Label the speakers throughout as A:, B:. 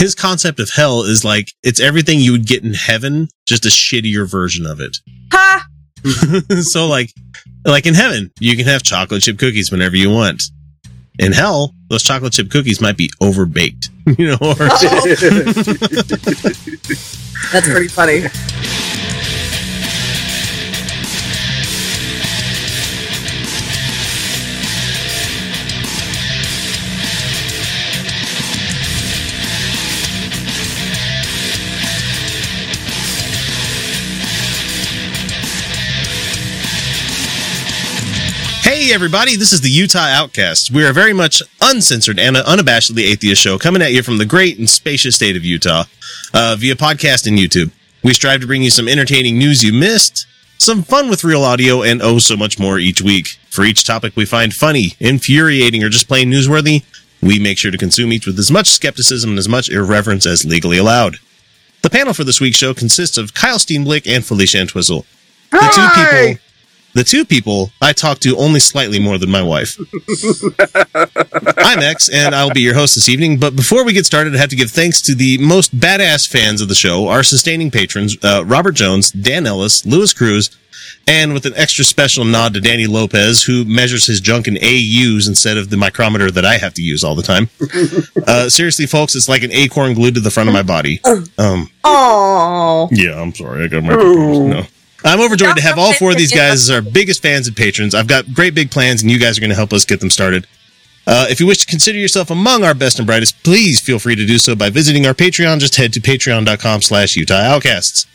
A: His concept of hell is like it's everything you would get in heaven, just a shittier version of it.
B: Ha!
A: so like like in heaven, you can have chocolate chip cookies whenever you want. In hell, those chocolate chip cookies might be overbaked, you know. Or
B: That's pretty funny.
A: Hey, everybody, this is the Utah Outcasts. We are very much uncensored and unabashedly atheist show coming at you from the great and spacious state of Utah uh, via podcast and YouTube. We strive to bring you some entertaining news you missed, some fun with real audio, and oh, so much more each week. For each topic we find funny, infuriating, or just plain newsworthy, we make sure to consume each with as much skepticism and as much irreverence as legally allowed. The panel for this week's show consists of Kyle Steenblick and Felicia Entwistle. The two people the two people I talk to only slightly more than my wife. I'm X, and I'll be your host this evening. But before we get started, I have to give thanks to the most badass fans of the show, our sustaining patrons, uh, Robert Jones, Dan Ellis, Lewis Cruz, and with an extra special nod to Danny Lopez, who measures his junk in AUs instead of the micrometer that I have to use all the time. uh, seriously, folks, it's like an acorn glued to the front of my body. Um,
B: Oh.
A: yeah, I'm sorry. I got my no. I'm overjoyed to have all four of these guys as our biggest fans and patrons. I've got great big plans, and you guys are going to help us get them started. Uh, if you wish to consider yourself among our best and brightest, please feel free to do so by visiting our Patreon. Just head to patreon.com slash Utah Outcasts.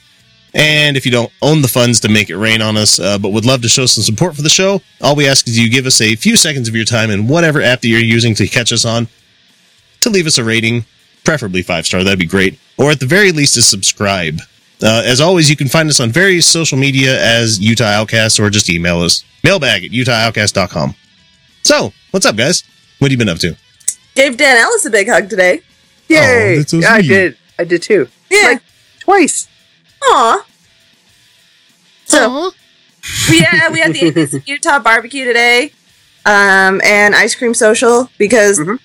A: And if you don't own the funds to make it rain on us, uh, but would love to show some support for the show, all we ask is you give us a few seconds of your time in whatever app that you're using to catch us on to leave us a rating, preferably five star. That'd be great. Or at the very least, to subscribe. Uh, as always, you can find us on various social media as Utah Outcasts or just email us. Mailbag at utahoutcast.com. So, what's up, guys? What have you been up to?
B: Gave Dan Ellis a big hug today.
C: Yay!
A: Oh, so
C: Yeah, I did. I did too.
B: Yeah.
C: Like twice.
B: Aw. So yeah, we had the Utah barbecue today, um, and ice cream social because
C: Mhm.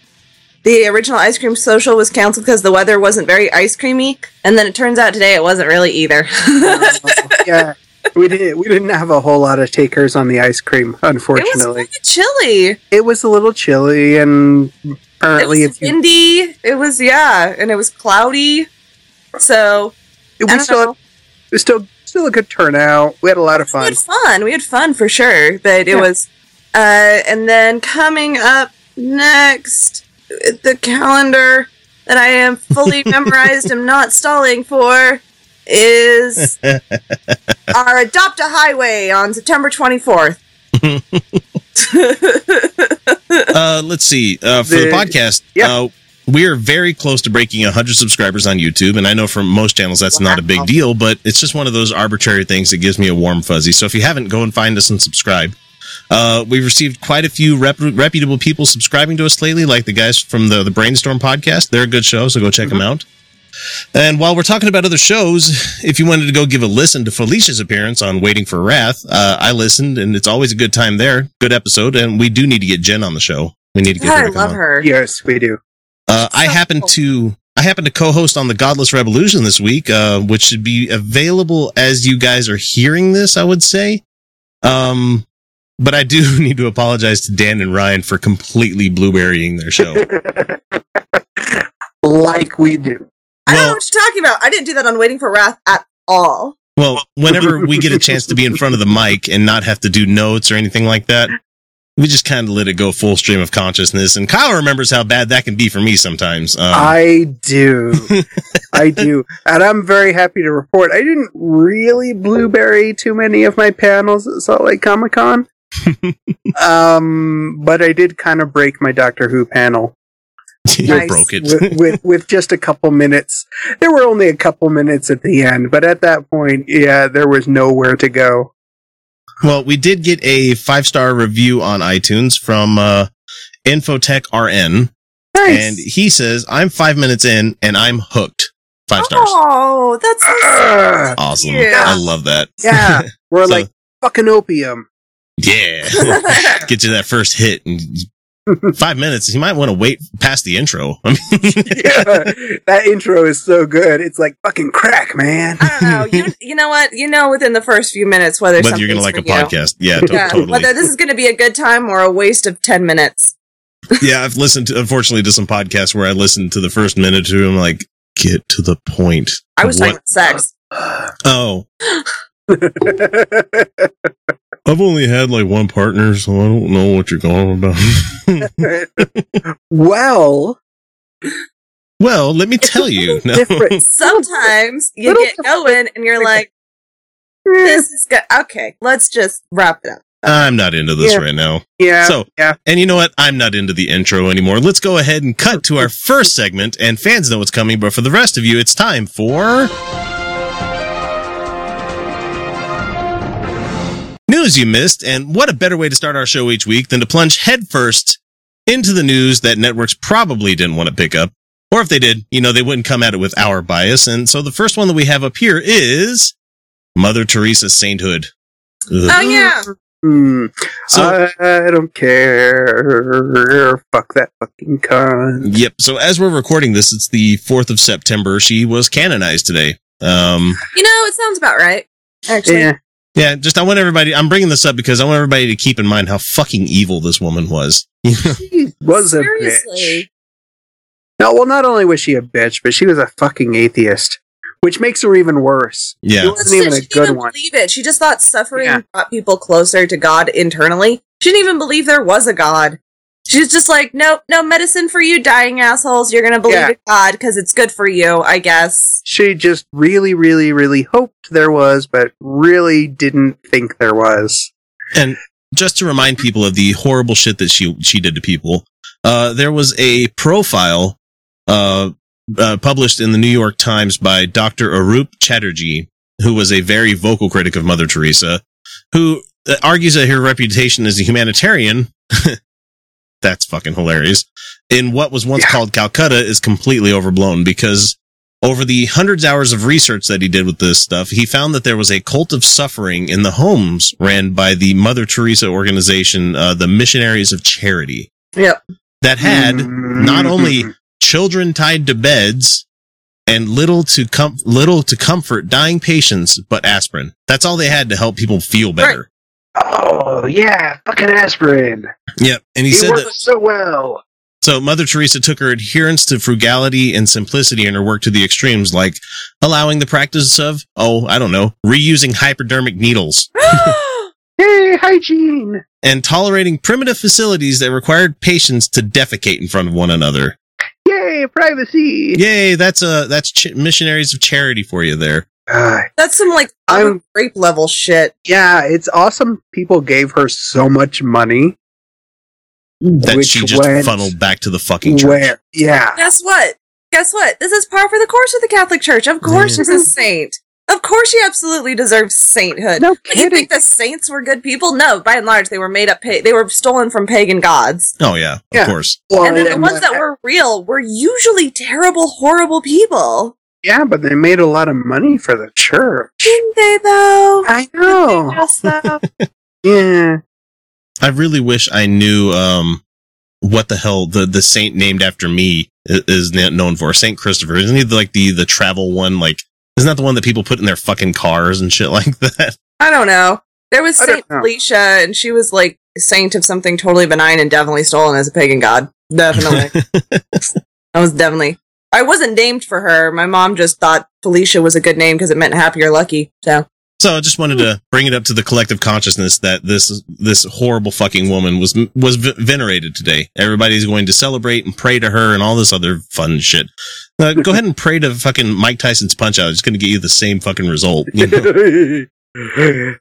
B: The original ice cream social was canceled because the weather wasn't very ice creamy, and then it turns out today it wasn't really either.
C: yeah. We didn't we didn't have a whole lot of takers on the ice cream, unfortunately.
B: it was chilly.
C: It was, a little chilly and
B: It
C: apparently
B: was
C: if you
B: windy. It was yeah, and it was cloudy. So
C: it was
B: know.
C: still it was still still a good turnout. We had a lot of fun.
B: We had fun. We had fun for sure. But it
C: Yeah.
B: was, uh, and then coming up next, the calendar that I am fully memorized. I'm not stalling for is our Adopt a Highway on September 24th.
A: Uh, let's see. Uh, for the,
C: The-
A: podcast,
C: yeah.
A: uh, we are very close to breaking 100 subscribers on YouTube. And I know for most channels that's not a big deal, but it's just one of those arbitrary things that gives me a warm fuzzy. So if you haven't, go and find us and subscribe. Uh, we've received quite a few rep- reputable people subscribing to us lately, like the guys from the, the Brainstorm podcast. They're a good show, so go check them out. And while we're talking about other shows, if you wanted to go give a listen to Felicia's appearance on Waiting for Wrath, uh, I listened, and it's always a good time there. Good episode, and we do need to get Jen on the show. We need to get
B: God,
A: her
B: I
A: to come
B: love
A: on.
B: her.
C: Yes, we do.
A: Uh, I
B: So
A: happen
B: cool.
A: to I happen to co-host on the Godless Revolution this week, uh, which should be available as you guys are hearing this. I would say, um, but I do need to apologize to Dan and Ryan for completely blueberrying their show.
C: like we do.
B: I don't know
A: Well-
B: what you're talking about. I didn't do that on Waiting for Wrath at all.
A: Well, whenever we get a chance to be in front of the mic and not have to do notes or anything like that, we just kind of let it go full stream of consciousness. And Kyle remembers how bad that can be for me sometimes. Um,
C: I do. I do. And I'm very happy to report I didn't really blueberry too many of my panels at Salt Lake Comic Con. Um, but I did kind of break my Doctor Who panel.
A: you
B: Nice.
A: broke it.
C: with, with with just a couple minutes. There were only a couple minutes at the end, but at that point, yeah, there was nowhere to go.
A: Well, we did get a five star review on iTunes from uh, Infotech RN,
C: Nice.
A: and he says, "I'm five minutes in and I'm hooked." Five stars.
B: Oh, that's so
A: Awesome.
B: Yeah.
A: I love that.
C: yeah, we're
A: So-
C: like fucking opium.
A: Yeah. Get you that first hit and five minutes. You might want to wait past the intro. I mean,
C: Yeah, that intro is so good. It's like fucking crack, man.
B: I don't know. You you know what? You know within the first few minutes whether,
A: whether you're going to like a
B: you.
A: podcast. Yeah, to-
B: Yeah,
A: totally.
B: whether this is going to be a good time or a waste of 10 minutes.
A: yeah, I've listened to, unfortunately, to some podcasts where I listened to the first minute or two. I'm like, get to the point.
B: I was talking about sex.
A: Oh, I've only had like one partner, so I don't know what you're going about.
C: well,
A: well, let me tell you. No.
C: different.
B: Sometimes you
C: Little
B: get going and you're like, this is good. Okay, let's just wrap it up.
A: I'm not into this
C: Yeah.
A: right now.
C: Yeah,
A: So,
C: yeah.
A: and you know what? I'm not into the intro anymore. Let's go ahead and cut to our first segment, and fans know what's coming, but for the rest of you, it's time for. News you missed, and what a better way to start our show each week than to plunge headfirst into the news that networks probably didn't want to pick up. Or if they did, you know, they wouldn't come at it with our bias. And so the first one that we have up here is Mother Teresa's sainthood. Ugh.
B: Oh, yeah.
C: Hmm.
A: So,
C: I don't care. Fuck that fucking cunt.
A: Yep. So as we're recording this, it's the 4th of September. She was canonized today. Um,
B: You know, it sounds about right. Actually,
C: Yeah.
A: Yeah, just I want everybody, I'm bringing this up because I want everybody to keep in mind how fucking evil this woman was.
C: She was a bitch. No, well, not only was she a bitch, but she was a fucking atheist, which makes her even worse. Yeah, She
A: yeah.
C: wasn't even a good one.
B: she didn't
C: good
B: even
C: one.
B: believe it. She just thought suffering
C: Yeah.
B: brought people closer to God internally. She didn't even believe there was a God. She's just like, nope, no medicine for you dying assholes. You're gonna believe
C: Yeah.
B: in God because it's good for you, I guess.
C: She just really, really, really hoped there was, but really didn't think there was.
A: And just to remind people of the horrible shit that she she did to people, uh, there was a profile uh, uh, published in the New York Times by Dr. Aroup Chatterjee, who was a very vocal critic of Mother Teresa, who uh, argues that her reputation as a humanitarian. that's fucking hilarious. In what was once
C: Yeah.
A: called Calcutta is completely overblown because over the hundreds of hours of research that he did with this stuff, he found that there was a cult of suffering in the homes ran by the Mother Teresa organization, uh, the Missionaries of Charity,
B: Yep.
A: that had
C: Mm.
A: not only children tied to beds and little to com- little to comfort dying patients, but aspirin. That's all they had to help people feel better.
C: Oh, yeah, fucking aspirin.
A: Yep. And he
C: It
A: said
C: works
A: that
C: so well.
A: So Mother Teresa took her adherence to frugality and simplicity in her work to the extremes, like allowing the practice of, oh, I don't know, reusing hypodermic needles
C: Hey, hygiene.
A: and tolerating primitive facilities that required patients to defecate in front of one another.
C: Yay, privacy.
A: Yay, that's uh that's ch- missionaries of charity for you there.
C: Uh,
B: That's some like
C: I'm-
B: rape level shit.
C: yeah, it's awesome. People gave her so much money.
A: That
C: which
A: she just
C: went
A: funneled back to the fucking church.
C: where? Yeah.
B: Guess what? Guess what? This is par for the course of the Catholic Church. Of course,
A: Yeah.
B: she's a saint. Of course, she absolutely deserves sainthood.
C: No
B: But you think the saints were good people? No, by and large, they were made up. Pa- they were stolen from pagan gods.
A: Oh yeah, of
C: Yeah.
A: course.
C: Well,
B: and then the ones that were real were usually terrible, horrible people.
C: Yeah, but they made a lot of money for the church.
B: Didn't they, though?
C: I know. Yeah.
A: I really wish I knew um what the hell the the saint named after me i- is known for. Saint Christopher. Isn't he like the the travel one? Like, isn't that the one that people put in their fucking cars and shit like that?
B: I don't know. There was
C: I
B: Saint
C: know.
B: Felicia, and she was like saint of something totally benign and definitely stolen as a pagan god. Definitely. that was definitely. I wasn't named for her. My mom just thought Felicia was a good name because it meant happy or lucky. So
A: So I just wanted to bring it up to the collective consciousness that this this horrible fucking woman was was v- venerated today. Everybody's going to celebrate and pray to her and all this other fun shit. Uh, go ahead and pray to fucking Mike Tyson's Punch Out. It's going to get you the same fucking result. you know?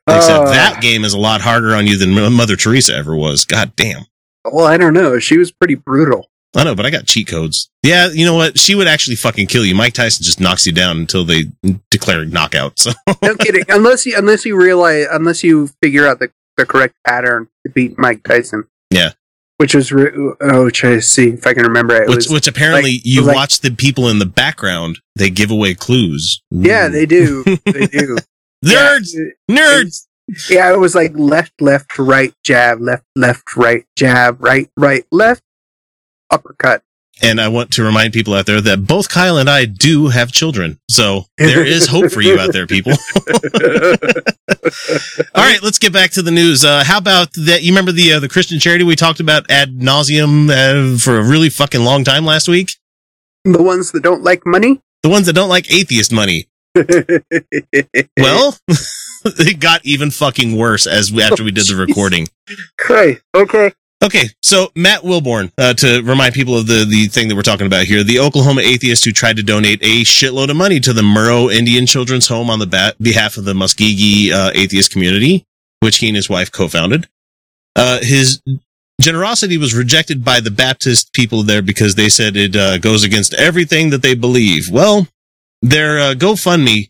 A: Except
C: Uh,
A: that game is a lot harder on you than Mother Teresa ever was. God damn.
C: Well, I don't know. She was pretty brutal.
A: I know, but I got cheat codes. Yeah, you know what? She would actually fucking kill you. Mike Tyson just knocks you down until they declare knockout. So
C: No kidding. Unless you unless you realize unless you figure out the, the correct pattern to beat Mike Tyson.
A: Yeah.
C: Which was re- oh, try to see if I can remember it.
A: Which,
C: was
A: which apparently
C: like-
A: you
C: like-
A: watch the people in the background. They give away clues.
C: yeah, they do. They do.
A: nerds,
C: Yeah.
A: nerds.
C: Yeah, it was like left, left, right, jab, left, left, right, jab, right, right, left, uppercut.
A: And I want to remind people out there that both Kyle and I do have children. So there is hope for you out there, people. All right, let's get back to the news. Uh, how about that? You remember the uh, the Christian charity we talked about ad nauseum uh, for a really fucking long time last week?
C: the ones that don't like money.
A: The ones that don't like atheist money. Well, it got even fucking worse as we, after we did the recording.
C: okay, okay.
A: Okay, so Matt Wilborn, uh, to remind people of the the thing that we're talking about here, the Oklahoma atheist who tried to donate a shitload of money to the Murrow Indian Children's Home on the behalf of the Muskogee uh, atheist community, which he and his wife co-founded. Uh, his generosity was rejected by the Baptist people there because they said it uh, goes against everything that they believe. Well, their uh, GoFundMe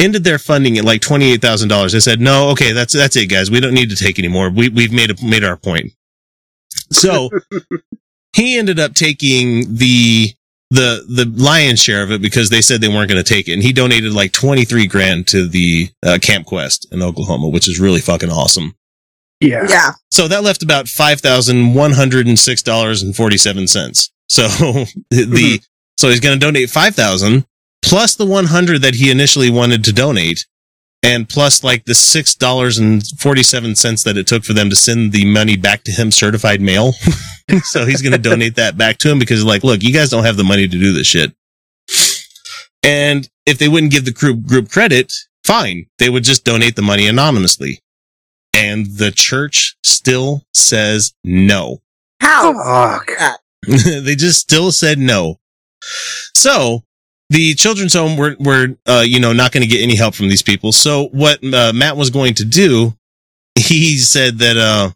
A: ended their funding at like twenty eight thousand dollars. They said, "No, okay, that's that's it, guys. We don't need to take anymore. We we've made a, made our point." So he ended up taking the the the lion's share of it because they said they weren't going to take it, and he donated like twenty three grand to the uh, Camp Quest in Oklahoma, which is really fucking awesome.
C: Yeah.
B: Yeah.
A: So that left about five thousand one hundred and six dollars and forty seven cents. So the so he's going to donate five thousand plus the one hundred that he initially wanted to donate, and plus like the six dollars and forty seven cents that it took for them to send the money back to him certified mail. so he's going to donate that back to him because like, look, you guys don't have the money to do this shit. And if they wouldn't give the group group credit, fine, they would just donate the money anonymously and the church still says no.
B: How?
C: Fuck.
A: they just still said no. So the children's home were, were, uh, you know, not going to get any help from these people. So what uh, Matt was going to do, he said that, uh,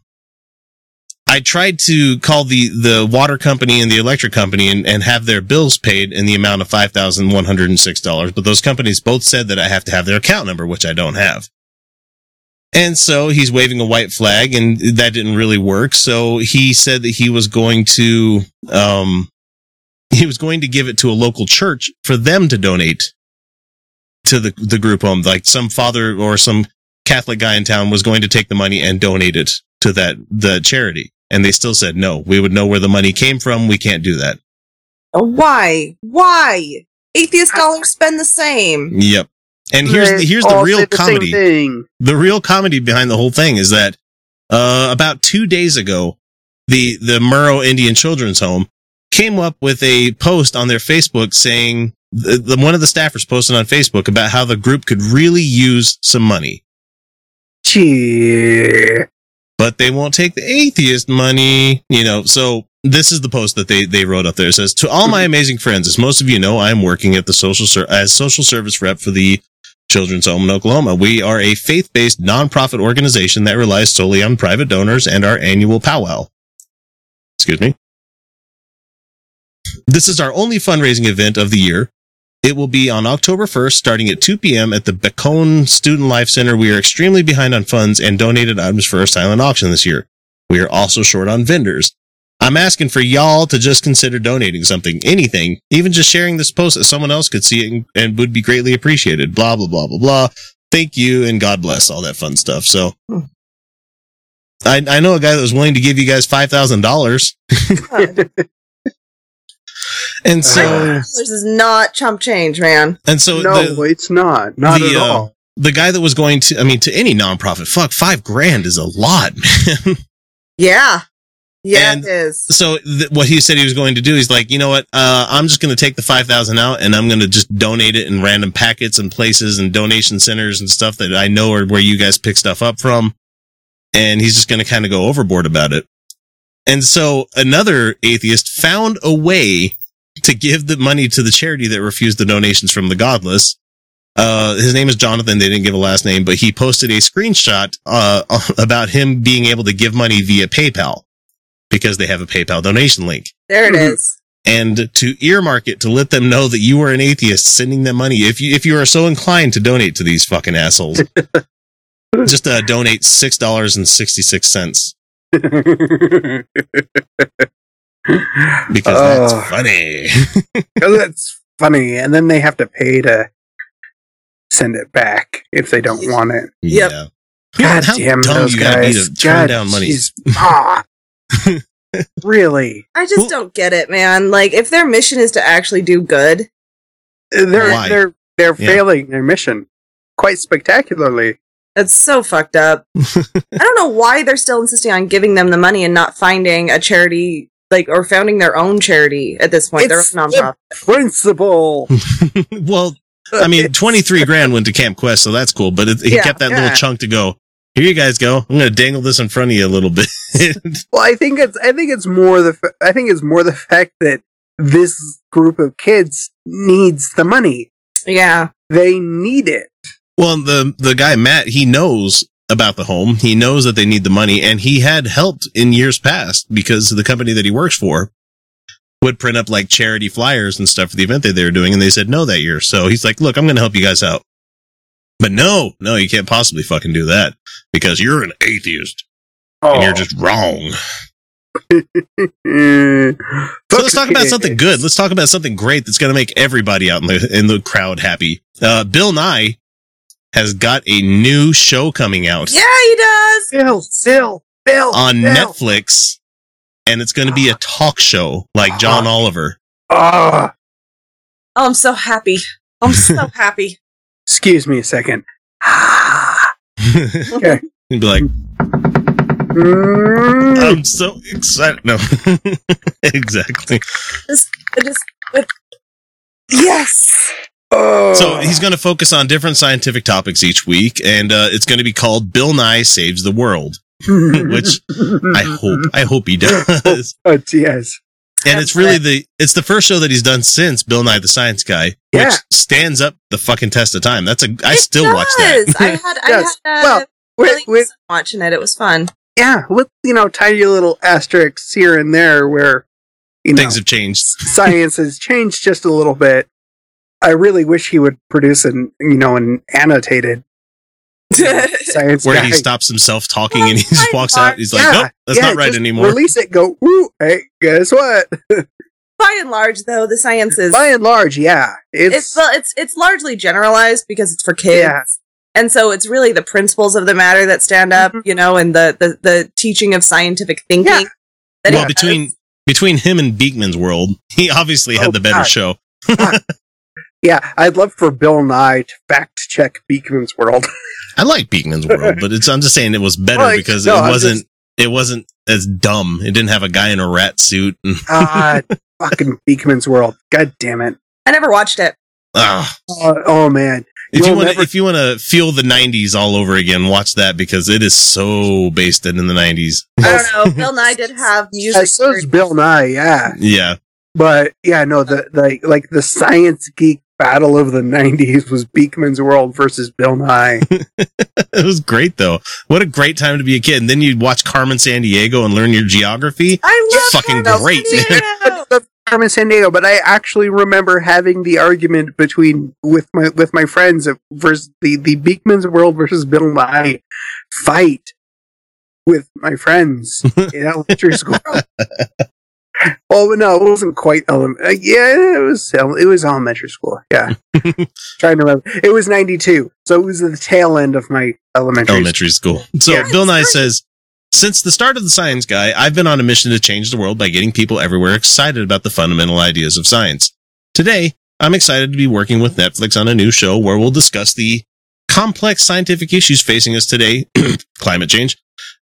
A: I tried to call the, the water company and the electric company and, and have their bills paid in the amount of $5,106. But those companies both said that I have to have their account number, which I don't have. And so he's waving a white flag and that didn't really work. So he said that he was going to, um, he was going to give it to a local church for them to donate to the, the group home. Like some father or some Catholic guy in town was going to take the money and donate it to that, the charity. And they still said, no, we would know where the money came from. We can't do that.
B: Why? Why? Atheist dollars spend the same.
A: Yep. And here's the, here's the real
C: the
A: comedy. the real comedy behind the whole thing is that uh, about two days ago, the the Murrow Indian Children's Home came up with a post on their Facebook saying the, the one of the staffers posted on Facebook about how the group could really use some money,
C: Gee.
A: but they won't take the atheist money. You know, so this is the post that they they wrote up there. It says, "To all my mm-hmm. amazing friends, as most of you know, I am working at the social ser- as social service rep for the Children's Home in Oklahoma. We are a faith-based nonprofit organization that relies solely on private donors and our annual powwow. Excuse me. This is our only fundraising event of the year. It will be on October 1st, starting at 2 p.m. at the Bacone Student Life Center. We are extremely behind on funds and donated items for our silent auction this year. We are also short on vendors. I'm asking for y'all to just consider donating something, anything, even just sharing this post that someone else could see it and, and would be greatly appreciated. Blah, blah, blah, blah, blah. Thank you and God bless all that fun stuff. So
B: Hmm.
A: I, I know a guy that was willing to give you guys $5,000. And so,
B: This is not chump change, man.
A: and so
C: no,
A: the,
C: it's not. Not
A: the,
C: at
A: uh,
C: all.
A: the guy that was going to, I mean, to any nonprofit, fuck, five grand is a lot, man.
B: Yeah. Yeah,
A: And-
B: it is.
A: so th- what he said he was going to do, he's like, you know what? Uh, I'm just going to take the 5,000 out and I'm going to just donate it in random packets and places and donation centers and stuff that I know are where you guys pick stuff up from. And he's just going to kind of go overboard about it. And so another atheist found a way to give the money to the charity that refused the donations from the godless. Uh, his name is Jonathan. They didn't give a last name, but he posted a screenshot, uh, about him being able to give money via PayPal because they have a PayPal donation link.
B: There it
C: Mhm.
A: And to earmark it to let them know that you are an atheist sending them money. If you if you are so inclined to donate to these fucking assholes, just uh, donate six dollars and sixty six cents because
C: Oh.
A: that's funny.
C: Because it's funny, and then they have to pay to send it back if they don't want it.
B: Yep.
A: Yeah.
C: God
A: How
C: damn
A: dumb
C: those
A: you gotta be
C: guys!
A: to turn
C: God,
A: down money.
C: jeez. Ah. really?
B: I just
A: Well-
B: don't get it, man. Like, if their mission is to actually do good,
C: They're
A: Why?
C: they're they're
A: Yeah.
C: failing their mission quite spectacularly.
B: that's so fucked up. I don't know why they're still insisting on giving them the money and not finding a charity, like, or founding their own charity at this point,
C: It's
B: their own nonprofit.
C: Principle.
A: well, I mean, 23 grand went to Camp Quest, so that's cool, but it, he
B: Yeah,
A: kept that
C: yeah.
A: little chunk to go. Here you guys go. I'm going to dangle this in front of you a little bit.
C: Well, I think it's I think it's more the fa- I think it's more the fact that this group of kids needs the money.
B: Yeah.
C: They need it.
A: well, the, the guy, Matt, he knows about the home. He knows that they need the money and he had helped in years past because the company that he works for would print up like charity flyers and stuff for the event that they were doing. And they said no that year. So he's like, look, I'm going to help you guys out. But no, no, you can't possibly fucking do that because you're an atheist
C: Oh.
A: and you're just wrong. So let's talk about something good. Let's talk about something great that's going to make everybody out in the in the crowd happy. Uh, Bill Nye has got a new show coming out
B: Yeah, he does.
C: Bill, Bill, Bill
A: on
C: Bill.
A: Netflix, and it's going to be a talk show like John Oliver.
C: Ah,
B: Oh, I'm so happy. I'm so happy.
C: excuse me a second. Ah.
A: He'd be like,
C: Mm.
A: "I'm so excited." No, exactly.
B: I just, with, yes.
A: So he's going to focus on different scientific topics each week, and uh, it's going to be called Bill Nye Saves the World. which I hope, I hope he does.
C: Oh, yes.
A: And it's really the it's the first show that he's done since Bill Nye the Science Guy,
C: Yeah.
A: which stands up the fucking test of time. That's a I
B: It
A: still watch that.
B: I had, I
C: Yes.
B: had, uh,
C: Well, with,
B: really
C: with
B: watching it. It was fun.
C: yeah, with you know tiny little asterisks here and there where you know
A: Things have changed.
C: science has changed just a little bit. I really wish he would produce an you know an annotated science
A: Where
C: guy.
A: he stops himself talking
B: Well,
A: and he just walks
B: Mark.
A: out. He's like,
C: Yeah,
A: Nope, that's
C: yeah,
A: not right
C: just
A: anymore.
C: Release it. Go. Woo! Hey, guess what?
B: By and large, though, the science is
C: By and large, yeah, it's,
B: it's well, it's it's largely generalized because it's for kids.
C: Yeah.
B: And so it's really the principles of the matter that stand up,
C: Mhm.
B: you know, and the, the, the teaching of scientific thinking.
C: Yeah.
B: That
A: well, between between him and Beakman's World, he obviously had
C: Oh,
A: the better
C: God.
A: show.
C: yeah. I'd love for Bill Nye to fact check Beakman's World.
A: I like Beakman's World, but it's I'm just saying it was better
C: Well,
A: because
C: no,
A: it wasn't
C: just-
A: it wasn't as dumb. It didn't have a guy in a rat suit. And,
C: God, fucking Beakman's World. God damn it.
B: I never watched it.
A: ah,
C: Oh, oh, man.
A: if you want to
C: never-
A: if you want to feel the 90s all over again, watch that because it is so based in the 90s.
B: I don't know. Bill Nye did have music.
C: Yeah, so is Bill Nye, yeah.
A: Yeah.
C: But yeah, no, the, the like the science geek battle of the '90s was Beakman's World versus Bill Nye.
A: It was great though. What a great time to be a kid. And then you'd watch Carmen Sandiego and learn your geography.
B: I love
A: Fucking
B: Carmen
A: great.
B: Sandiego.
C: That's Carmen Sandiego, but I actually remember having the argument between with my with my friends versus the the Beakman's World versus Bill Nye fight with my friends in elementary school. Oh no, it wasn't quite elementary. Uh, yeah, it was. It was elementary school. Yeah, trying to remember. It was ninety two, so it was the tail end of my elementary.
A: elementary school. So
C: Yeah.
A: Bill Nye
B: Great.
A: says, since the start of the science guy, I've been on a mission to change the world by getting people everywhere excited about the fundamental ideas of science. Today, I'm excited to be working with Netflix on a new show where we'll discuss the complex scientific issues facing us today, climate change,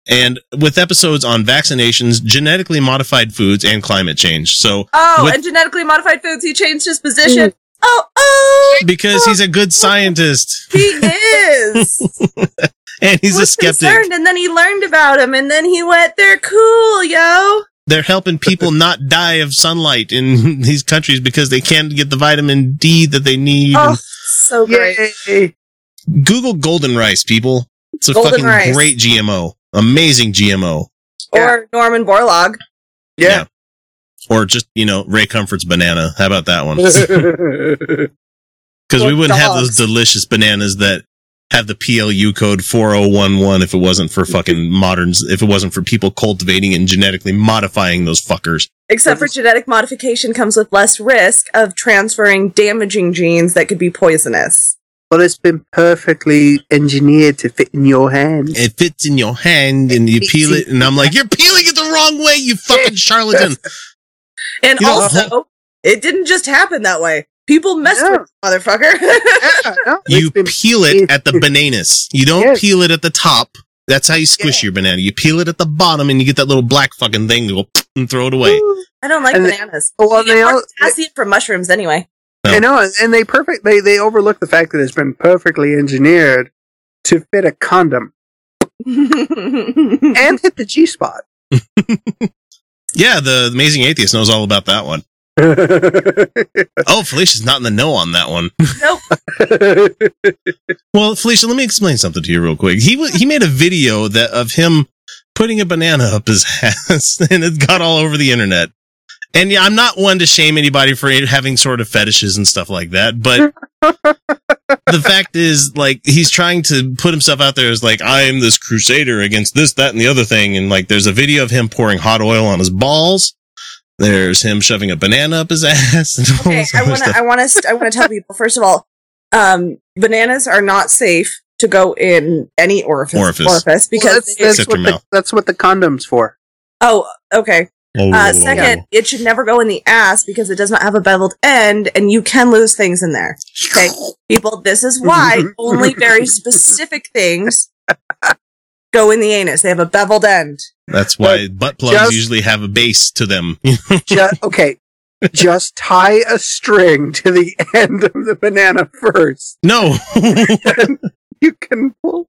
A: and with episodes on vaccinations, genetically modified foods, and climate change. So,
B: Oh,
A: With-
B: and genetically modified foods. He changed his position. Oh, oh,
A: because he's a good scientist
B: he is.
A: and he's a skeptic,
B: concerned, and then he learned about him, and then he went, "They're cool, yo."
A: they're helping people not die of sunlight in these countries because they can't get the vitamin D that they need.
B: Oh, so great.
C: Yay.
A: Google golden rice, people. It's a
B: Golden
A: fucking
B: rice.
A: great GMO. Amazing GMO.
B: Or Norman Borlaug.
C: Yeah.
A: Or just, you know, Ray Comfort's banana. How about that one? Because we wouldn't have those delicious bananas that have the PLU code 4011 if it wasn't for fucking moderns, if it wasn't for people cultivating and genetically modifying those fuckers.
B: Except for genetic modification comes with less risk of transferring damaging genes that could be poisonous.
C: Well, it's been perfectly engineered to fit in your hand.
A: It fits in your hand and you peel it, and I'm like, you're peeling it the wrong way, you fucking charlatan.
B: And
A: You know,
B: also, it didn't just happen that way. People messed
C: Yeah.
B: with the motherfucker.
C: Yeah, no,
A: You
C: been-
A: peel it at the bananas. You don't
C: Yes.
A: peel it at the top. That's how you squish
C: Yeah.
A: your banana. You peel it at the bottom and you get that little black fucking thing to go and throw it away.
B: I don't like
C: And
B: bananas.
C: Oh, well,
B: You get
C: they
B: more
C: all-
B: potassium from mushrooms anyway.
A: No.
C: I know, uh, and they perfect. They they overlook the fact that it's been perfectly engineered to fit a condom and hit the G spot.
A: Yeah, the amazing atheist knows all about that one. Oh, Felicia's not in the know on that one. Nope. well, Felicia, let me explain something to you real quick. He wa he made a video that of him putting a banana up his ass, and it got all over the internet. And yeah, I'm not one to shame anybody for having sort of fetishes and stuff like that, but the fact is, like, he's trying to put himself out there as like, I am this crusader against this, that, and the other thing. And like, there's a video of him pouring hot oil on his balls. There's him shoving a banana up his ass. And all
B: Okay,
A: this
B: I want to. I want to. I want to tell people first of all, um, bananas are not safe to go in any orifice.
A: Orifice.
B: because
C: Well, that's, that's what the, that's what the condom's for.
B: oh, okay.
A: Oh,
B: Uh, second, it should never go in the ass because it does not have a beveled end, and you can lose things in there. Okay, people, this is why only very specific things go in the anus. They have a beveled end.
A: That's why butt plugs
C: just-
A: usually have a base to them.
C: Just, okay, just tie a string to the end of the banana first.
A: no,
C: You can pull.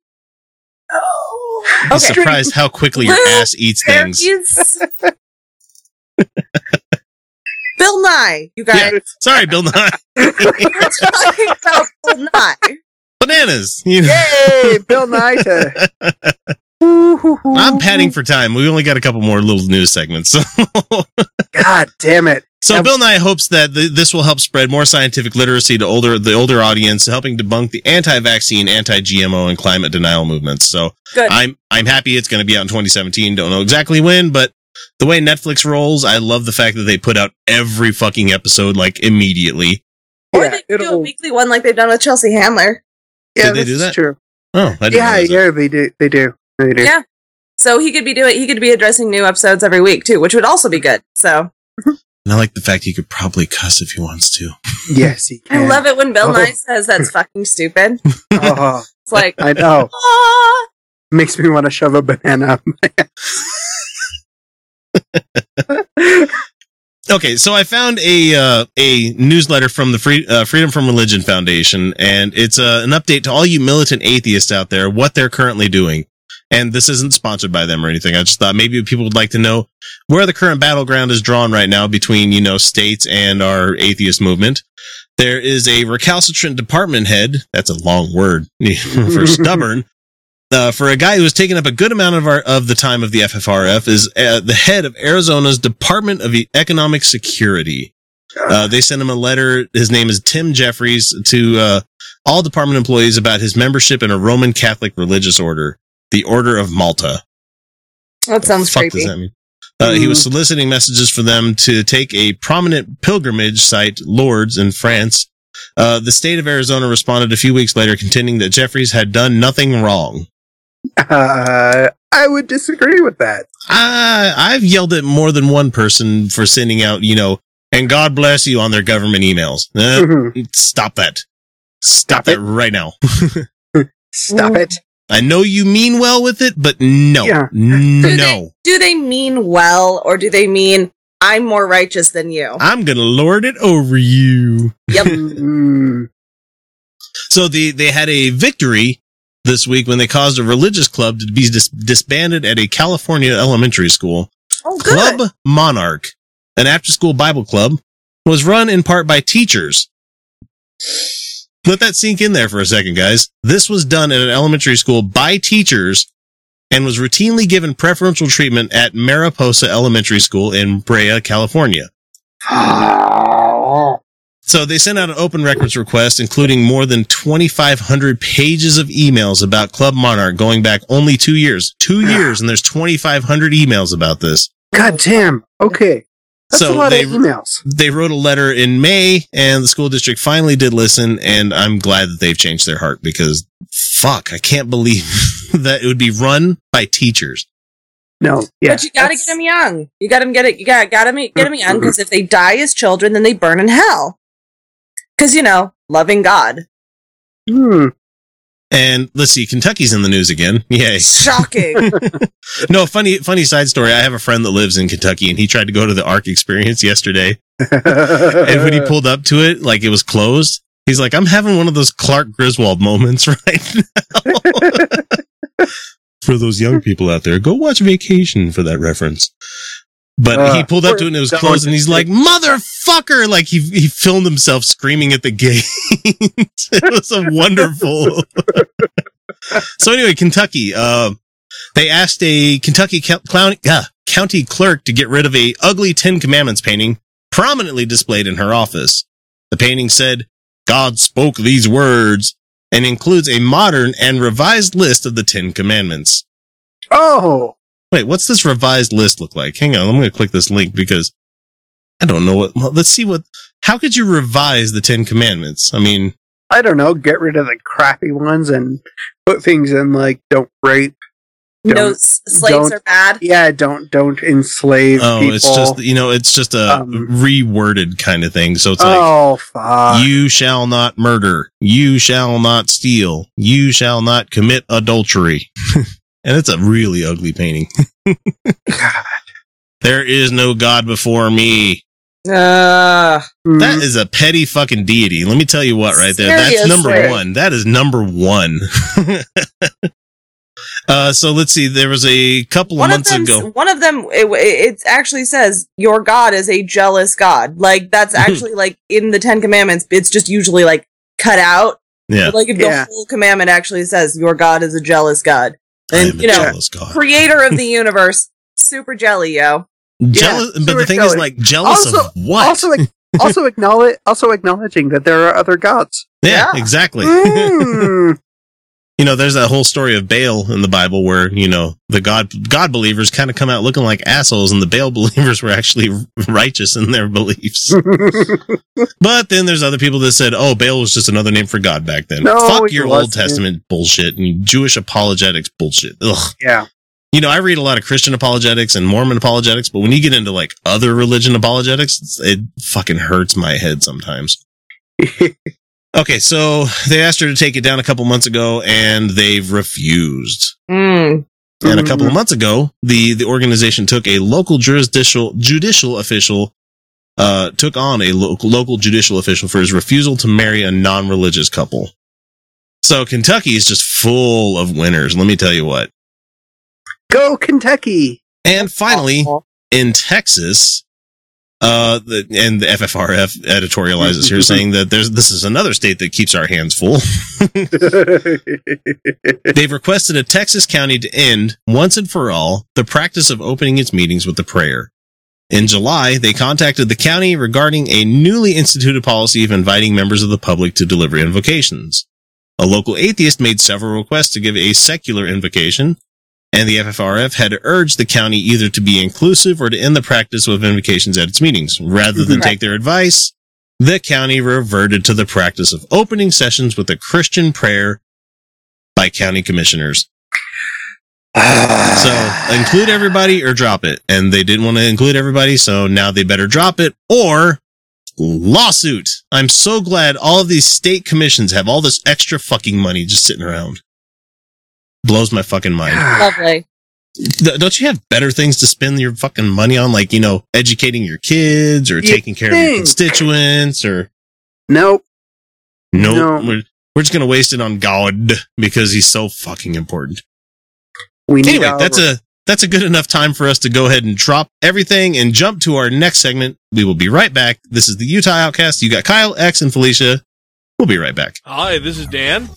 B: Oh,
A: I'm
B: okay.
A: surprised how quickly your ass eats things.
B: is Bill Nye, you
A: Yeah.
B: guys.
A: Sorry, Bill Nye.
B: We're talking about Bill Nye.
A: Bananas. You know,
C: Yay, Bill Nye. To,
A: I'm padding for time. We only got a couple more little news segments. So,
C: God damn it.
A: so
C: Yep.
A: Bill Nye hopes that th- this will help spread more scientific literacy to older the older audience, helping debunk the anti-vaccine, anti-GMO, and climate denial movements. So
B: Good.
A: I'm I'm happy it's going to be out in 2017. Don't know exactly when, but the way Netflix rolls, I love the fact that they put out every fucking episode like immediately.
B: Or
C: Yeah,
B: they do a weekly one like they've done with Chelsea Handler.
C: Yeah,
A: Did they
C: this
A: do
C: is
A: that?
C: true.
A: Oh, I didn't
C: Yeah,
A: realize that.
C: yeah, they do. They do. They do.
B: Yeah. So he could be doing he could be addressing new episodes every week too, which would also be good. So
A: And I like the fact he could probably cuss if he wants to.
C: Yes, he
B: I love it when Bill
C: Oh.
B: Nye says that's fucking stupid.
C: Oh,
B: It's like
C: I know.
B: ah.
C: Makes me want to shove a banana up my ass.
A: Okay, so I found a uh, a newsletter from the Free, uh, Freedom from Religion Foundation, and it's uh, an update to all you militant atheists out there what they're currently doing. And this isn't sponsored by them or anything. I just thought maybe people would like to know where the current battleground is drawn right now between you know states and our atheist movement. There is a recalcitrant department head. That's a long word for stubborn. Uh, for a guy who has taken up a good amount of our of the time of the FFRF is uh, the head of Arizona's Department of Economic Security. Uh, they sent him a letter. His name is Tim Jeffries to uh, all department employees about his membership in a Roman Catholic religious order, the Order of Malta.
B: That sounds creepy.
A: does that mean? Uh, he was soliciting messages for them to take a prominent pilgrimage site, Lourdes, in France. Uh, the state of Arizona responded a few weeks later, contending that Jeffries had done nothing wrong.
C: Uh, I would disagree with that.
A: I, I've yelled at more than one person for sending out, you know, and God bless you on their government emails. Uh,
C: Mhm.
A: stop that. Stop
C: Stop it.
A: right now.
C: Stop it.
A: I know you mean well with it, but no.
C: Yeah.
A: No.
B: Do they mean well or do they mean I'm more righteous than you?
A: I'm going to lord it over you.
B: Yep.
C: Mm.
A: So the, they had a victory this week when they caused a religious club to be dis- disbanded at a California elementary school.
B: Oh, good.
A: Club Monarch, an after school Bible club, was run in part by teachers. Let that sink in there for a second, guys. This was done at an elementary school by teachers and was routinely given preferential treatment at Mariposa Elementary School in Brea, California. So they sent out an open records request, including more than 2,500 pages of emails about Club Monarch going back only two years. Two years, and there's 2,500 emails about this.
C: God damn. Okay. That's
A: So
C: a lot
A: they-
C: of emails.
A: They wrote a letter in May, and the school district finally did listen, and I'm glad that they've changed their heart because fuck, I can't believe that it would be run by teachers.
C: No. Yeah.
B: but you gotta
C: that's-
B: get them young. You gotta get it. You gotta gotta get them young because if they die as children, then they burn in hell. Because you know, loving God.
C: Hmm.
A: And let's see, Kentucky's in the news again. Yay.
B: Shocking.
A: No, funny, funny side story. I have a friend that lives in Kentucky and he tried to go to the Ark experience yesterday. And when he pulled up to it, like it was closed, he's like, I'm having one of those Clark Griswold moments right now. for those young people out there, go watch Vacation for that reference. But
C: Uh,
A: he pulled up to it and it was closed and he's like, motherfucker! Like he, he filmed himself screaming at the gate. it was a wonderful. so anyway, Kentucky, uh, they asked a Kentucky clown, uh, county clerk to get rid of a ugly Ten Commandments painting prominently displayed in her office. The painting said, God spoke these words and includes a modern and revised list of the Ten Commandments.
C: oh.
A: Wait, what's this revised list look like? Hang on, I'm going to click this link because I don't know what. well, let's see what. How could you revise the Ten Commandments? I mean,
C: I don't know. Get rid of the crappy ones and put things in like don't rape.
B: no,
C: Don't-
B: s- slaves
C: don't-
B: are bad.
C: Yeah, don't don't enslave
A: oh,
C: people.
A: it's just you know, it's just a
C: Um,
A: reworded kind of thing. So it's like.
C: oh fuck.
A: You shall not murder. You shall not steal. You shall not commit adultery. and it's a really ugly painting.
C: God.
A: There is no God before me.
B: Uh,
C: Mm.
A: That is a petty fucking deity. Let me tell you what, right there. That's number
B: Seriously.
A: one. That is number one. uh, so let's see. There was a couple of
B: one of
A: months
B: them.
A: ago.
B: One of them. It, it actually says your God is a jealous God. Like that's actually like in the Ten Commandments. It's just usually like cut out.
A: Yeah.
B: But, like if
C: Yeah.
B: the whole commandment actually says your God is a jealous God,
A: I am
B: and you know, creator of the universe, super jelly, yo.
A: Jealous, but the
C: super
A: thing is, like, jealous
C: Also-
A: of what?
C: Also, also acknowledge, also acknowledging that there are other gods.
A: yeah,
B: Yeah.
A: exactly.
C: Mm.
A: you know, there's that whole story of Baal in the Bible where, you know, the God, God believers kind of come out looking like assholes and the Baal believers were actually righteous in their beliefs. but then there's other people that said, oh, Baal was just another name for God back then.
C: No,
A: Fuck your. Old Testament bullshit and Jewish apologetics bullshit. Ugh.
C: yeah.
A: You know, I read a lot of Christian apologetics and Mormon apologetics, but when you get into like other religion apologetics, it fucking hurts my head sometimes. Okay, so they asked her to take it down a couple months ago and they've refused.
B: Mm.
A: And a couple of months ago, the, the organization took a local judicial judicial official, uh, took on a local local judicial official for his refusal to marry a non-religious couple. So Kentucky is just full of winners. Let me tell you what.
C: Go Kentucky.
A: And finally, in Texas, uh, the, and the FFRF editorializes here saying that there's this is another state that keeps our hands full. They've requested a Texas county to end, once and for all, the practice of opening its meetings with a prayer. In July, they contacted the county regarding a newly instituted policy of inviting members of the public to deliver invocations. A local atheist made several requests to give a secular invocation, and the FFRF had urged the county either to be inclusive or to end the practice of invocations at its meetings. Rather than
B: Right.
A: take their advice, the county reverted to the practice of opening sessions with a Christian prayer by county commissioners. So include everybody or drop it. And they didn't want to include everybody, so now they better drop it or lawsuit. I'm so glad all of these state commissions have all this extra fucking money just sitting around. Blows my fucking mind.
B: Lovely.
A: Don't you have better things to spend your fucking money on, like, you know, educating your kids or
C: You
A: taking care of your constituents or
C: nope.
A: nope.
C: No.
A: We're, we're just going to waste it on God because he's so fucking important.
C: We need
A: Anyway,
C: our-
A: that's a that's a good enough time for us to go ahead and drop everything and jump to our next segment. We will be right back. This is the Utah Outcast. You got Kyle, X, and Felicia. We'll be right back.
D: Hi, this is Dan,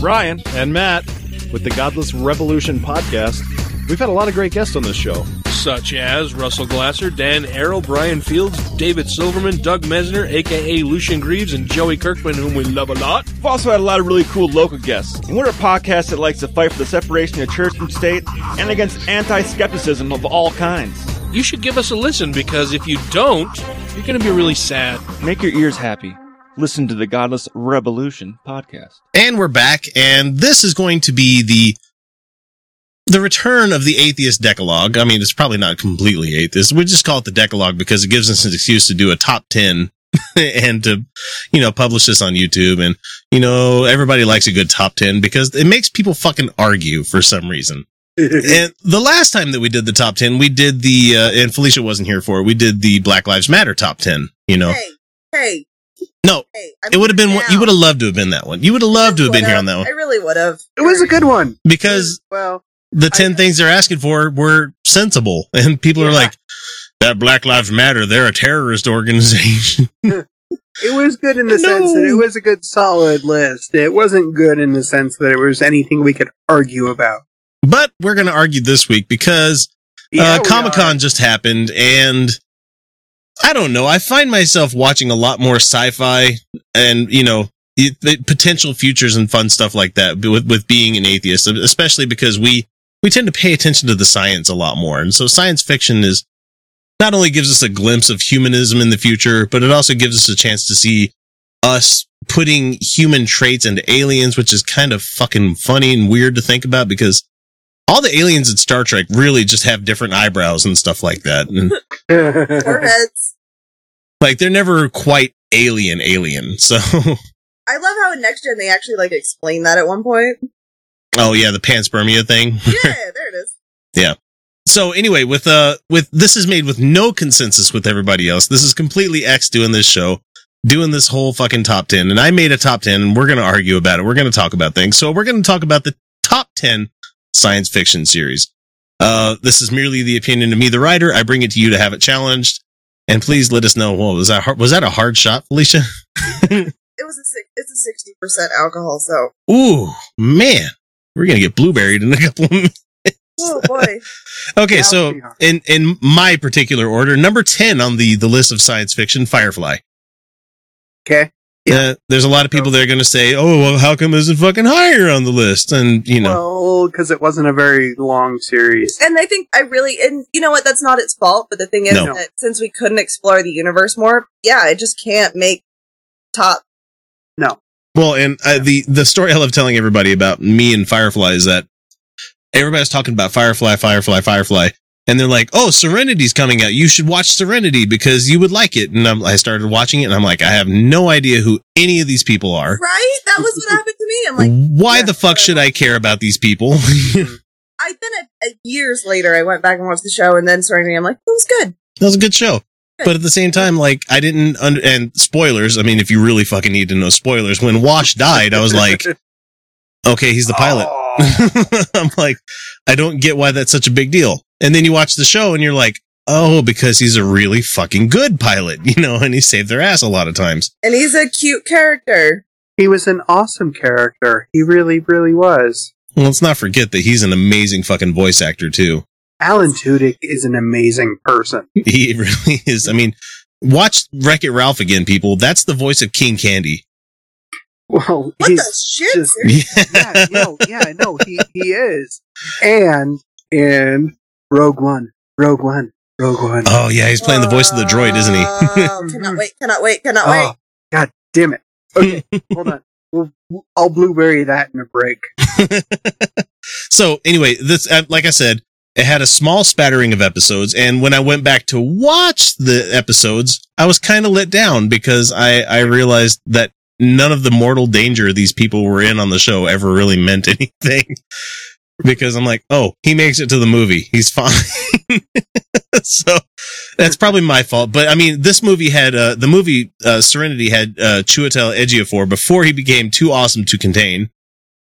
D: Ryan, and Matt with the Godless Revolution podcast. We've had a lot of great guests on this show.
E: such as Russell Glasser, Dan Arel, Brian Fields, David Silverman, Doug Mesner, aka Lucien Greaves, and Joey Kirkman, whom we love a lot.
F: We've also had a lot of really cool local guests. And we're a podcast that likes to fight for the separation of church and state and against anti skepticism of all kinds.
E: You should give us a listen because if you don't, you're going to be really sad.
F: Make your ears happy. Listen to the Godless Revolution podcast.
A: And we're back, and this is going to be the the return of the atheist decalogue. I mean, it's probably not completely atheist. We just call it the decalogue because it gives us an excuse to do a top 10 and to, you know, publish this on YouTube. And, you know, everybody likes a good top 10 because it makes people fucking argue for some reason. and the last time that we did the top 10, we did the, uh, and Felicia wasn't here for it, we did the Black Lives Matter top 10, you know.
B: Hey, hey,
A: No,
B: hey.
A: It would have been, one, you would have loved to have been that one. You would have loved to have been here on that one
B: I really would have.
C: It was a good one.
A: because
C: Well,
A: the 10 things they're asking for were sensible and people are like that black lives matter they're a terrorist organization
C: it was good in the sense that it was a good solid list. It wasn't good in the sense that it was anything we could argue about.
A: but we're going to argue this week because
C: Yeah,
A: uh,
C: we
A: comic-con just happened and i don't know. I find myself watching a lot more sci-fi and you know potential futures and fun stuff like that with, with being an atheist especially because we we tend to pay attention to the science a lot more. And so science fiction is not only gives us a glimpse of humanism in the future but it also gives us a chance to see us putting human traits into aliens which is kind of fucking funny and weird to think about because all the aliens in Star Trek really just have different eyebrows and stuff like that. And.
B: Foreheads.
A: like they're never quite alien alien. So
B: I love how in Next Gen they actually like explain that at one point.
A: oh yeah, the panspermia thing.
B: Yeah, there it is. Yeah.
A: So anyway, with uh with this is made with no consensus with everybody else. This is completely X doing this show, doing this whole fucking top 10. And I made a top 10 and we're going to argue about it. We're going to talk about things. So we're going to talk about the top 10 science fiction series. Uh this is merely the opinion of me the writer. I bring it to you to have it challenged. And please let us know. Well, was that hard, was that a hard shot, Felicia?
B: It was a it's a sixty percent alcohol, so
A: Ooh, man. We're going to get blueberried in a couple of minutes.
B: oh boy.
A: Okay,
C: Yeah,
A: so in in my particular order, number 10 on the the list of science fiction, Firefly.
C: Okay.
A: Uh, there's a lot of people that are going to say, "Oh, well, how come is it fucking higher on the list?" And you know,
C: Well, because it wasn't a very long series.
B: And I think I really, and you know what? That's not its fault. But the thing is
A: No.
B: that since we couldn't explore the universe more, yeah, it just can't make top.
C: No.
A: well, and uh, the the story I love telling everybody about me and Firefly is that everybody's talking about Firefly, Firefly, Firefly, and they're like, "Oh, Serenity's coming out. You should watch Serenity because you would like it." And I'm, I started watching it, and I'm like, I have no idea who any of these people are.
B: Right? That was what happened to me. I'm like,
A: Why
B: yeah,
A: the fuck should I care about these people?
B: I then a, a years later, I went back and watched the show, and then Serenity. I'm like, it was good.
A: That was a good show. But at the same time, like I didn't under and spoilers. I mean, if you really fucking need to know spoilers, when Wash died, I was like, okay, he's the pilot. I'm like, I don't get why that's such a big deal. And then you watch the show and you're like, oh, because he's a really fucking good pilot, you know, and he saved their ass a lot of times.
B: And he's a cute character.
C: he was an awesome character. He really, really was.
A: Well, let's not forget that he's an amazing fucking voice actor too.
C: Alan Tudyk is an amazing person.
A: He really is. I mean, watch Wreck It Ralph again, people. That's the voice of King Candy.
C: Well,
B: What
C: he's
B: the shit?
C: just-
B: Seriously?
C: yeah, no, yeah, no, he he is. And and Rogue One, Rogue One, Rogue One.
A: Oh yeah, he's playing the voice of the droid, isn't he?
B: Oh, cannot wait! Cannot wait! Cannot wait!
C: Oh, God damn it. Okay, hold on. We'll, I'll blueberry that in a break.
A: so anyway, this uh, like I said, it had a small spattering of episodes, and when I went back to watch the episodes, I was kind of let down because I I realized that none of the mortal danger these people were in on the show ever really meant anything. Because I'm like, oh, he makes it to the movie, he's fine. so that's probably my fault. But I mean, this movie had uh, the movie uh, Serenity had uh, Chiwetel Ejiofor before he became too awesome to contain.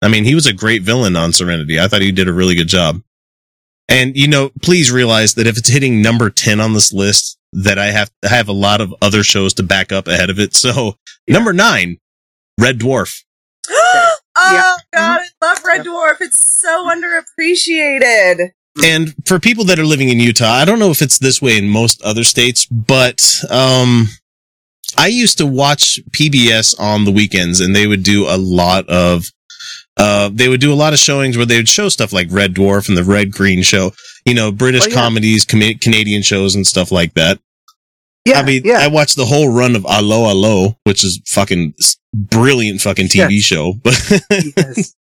A: I mean, he was a great villain on Serenity. I thought he did a really good job. And you know, please realize that if it's hitting number 10 on this list, that I have I have a lot of other shows to back up ahead of it. So, number 9, Red Dwarf.
B: Oh
C: Yeah.
B: God, I love Red Dwarf. It's so underappreciated.
A: And for people that are living in Utah, I don't know if it's this way in most other states, but um, I used to watch PBS on the weekends, and they would do a lot of. Uh, they would do a lot of showings where they would show stuff like Red Dwarf and the Red Green Show, you know, British
C: Oh, yeah.
A: comedies, com- Canadian shows, and stuff like that.
C: Yeah,
A: I mean,
C: yeah.
A: I watched the whole run of Allo Allo, which is fucking brilliant fucking TV
C: Yes.
A: show. But
C: yes.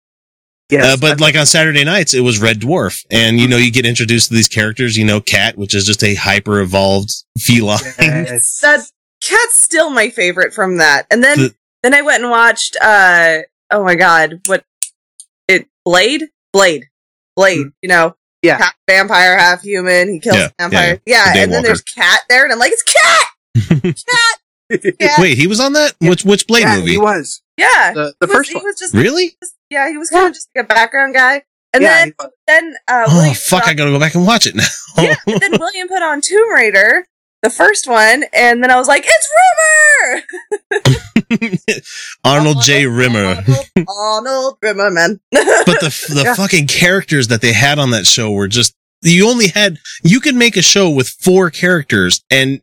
C: Yes,
A: uh, but like on Saturday nights, it was Red Dwarf, and you know you get introduced to these characters. You know, Cat, which is just a hyper evolved feline.
C: yes.
B: That cat's still my favorite from that. And then
A: The-
B: then I went and watched uh oh my god, what it Blade? Blade. Blade, you know.
C: Yeah.
B: Half vampire, half human. He kills
A: Yeah,
B: vampires.
A: yeah,
B: Yeah,
A: The
B: and then there's cat there, and I'm like, it's cat! Cat! cat!
A: Wait, he was on that? Which which Blade
C: yeah,
A: movie?
C: he was
B: Yeah.
C: the, the
B: He was-
C: first
B: he
C: one.
B: was just
A: Really?
B: yeah, he was kind of just like a background guy. And
C: yeah,
B: then then uh
A: Oh
B: William
A: fuck!
B: put
A: I gotta go back and watch it now.
B: yeah, and then William put on Tomb Raider, the first one, and then I was like, it's Rimmer!
A: Arnold J. Rimmer.
B: Arnold, Arnold Rimmer, man.
A: but the the
C: Yeah.
A: fucking characters that they had on that show were just you only had you could make a show with four characters and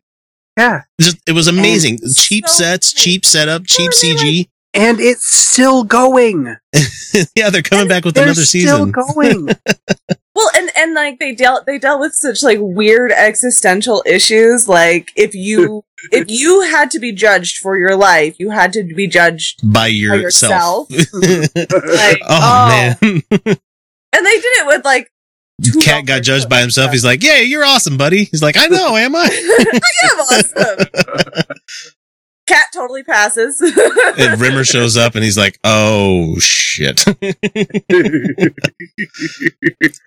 C: yeah,
A: just it was amazing cheap
B: so
A: sets
B: great.
A: cheap setup cheap
B: Really,
A: cg
C: and it's still going.
A: yeah they're coming back with
C: They're
A: another
C: still going.
B: Well, and and like they dealt they dealt with such like weird existential issues. Like if you if you had to be judged for your life, you had to be judged
A: by
B: by
A: yourself,
B: yourself. Like,
A: oh, oh. man
B: and they did it with like
A: cat got judged by
B: shows.
A: himself he's like yeah you're awesome buddy he's like i know am i
B: I am awesome. Cat totally passes.
A: and rimmer shows up and he's like oh shit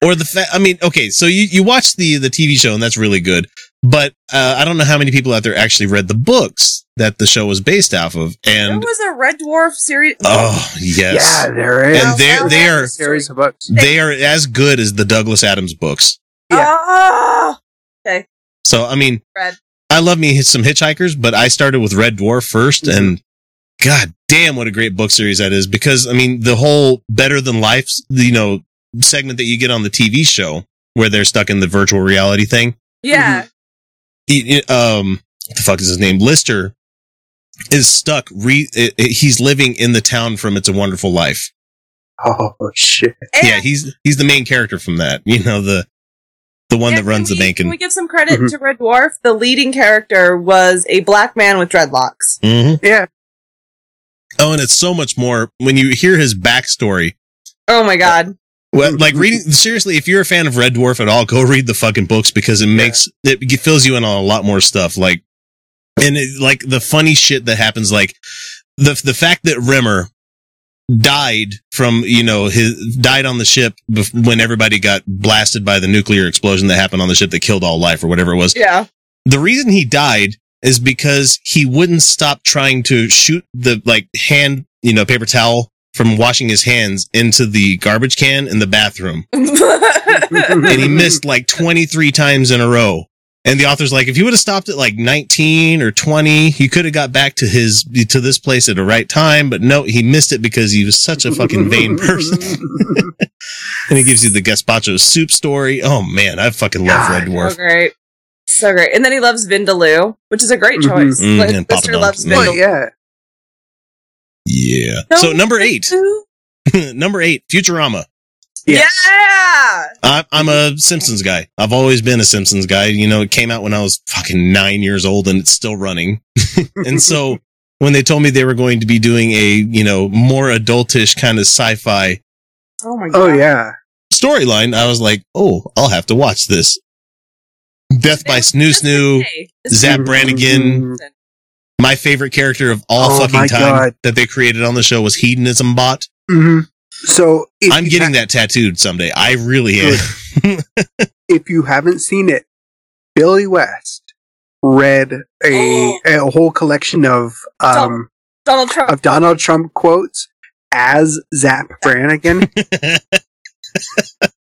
A: or the fact i mean okay so you, you watch the the tv show and that's really good but uh, i don't know how many people out there actually read the books that the show was based off of
B: there
A: and
B: was a Red Dwarf series.
A: oh yes
C: Yeah, there is.
A: And they're- they are-
C: a series of books.
A: they are as good as the douglas adams books
C: yeah.
B: Oh,
A: so i mean
B: Red.
A: I love me some hitchhikers but i started with red dwarf 1st
C: Mhm.
A: and god damn what a great book series that is because i mean the whole better than life you know segment that you get on the tv show where they're stuck in the virtual reality thing
B: yeah.
A: he, um what the fuck is his name lister is stuck re i- i- he's living in the town from it's a wonderful life
C: Oh shit!
A: Yeah he's he's the main character from that you know the the one
B: and
A: that runs
B: can
A: the
B: we-
A: bank
B: Can
A: and
B: we give some credit
C: Mhm.
B: to Red Dwarf? The leading character was a black man with dreadlocks.
A: Mhm.
C: Yeah,
A: oh and it's so much more when you hear his backstory
B: Oh my god.
A: Well, like reading seriously, if you're a fan of Red Dwarf at all, go read the fucking books because it makes it fills you in on a lot more stuff. Like, and it, like the funny shit that happens, like the the fact that Rimmer died from you know his died on the ship bef- when everybody got blasted by the nuclear explosion that happened on the ship that killed all life or whatever it was.
B: Yeah.
A: The reason he died is because he wouldn't stop trying to shoot the like hand, you know, paper towel from washing his hands into the garbage can in the bathroom. And he missed like 23 times in a row. And the author's like, if he would have stopped at like 19 or 20, he could have got back to his, to this place at the right time. But no, he missed it because he was such a fucking vain person. and he gives you the gazpacho soup story. Oh man, I fucking love Red Dwarf.
B: so great. So great. And then he loves Vindaloo, which is a great
C: Mhm.
B: choice.
A: Mm,
B: Like,
A: and Papa
B: Lister loves.
C: Well,
B: Vindaloo.
C: yeah.
A: Yeah. So number eight, number eight, Futurama.
C: Yes.
B: Yeah.
A: I, I'm a Simpsons guy. I've always been a Simpsons guy. You know, it came out when I was fucking nine years old and it's still running. and so when they told me they were going to be doing a, you know, more adultish kind of sci-fi
B: Oh my god.
C: Oh yeah.
A: storyline, I was like, oh, I'll have to watch this. Death by Snu Snu, Zapp Brannigan. My favorite character of all
C: Oh
A: fucking time
C: God.
A: that they created on the show was Hedonism Bot.
C: hmm So if
A: I'm getting
C: ha-
A: that tattooed someday. I really am.
C: If you haven't seen it, Billy West read a a whole collection of um
B: Donald Trump.
C: of Donald Trump quotes as Zapp Brannigan,
B: it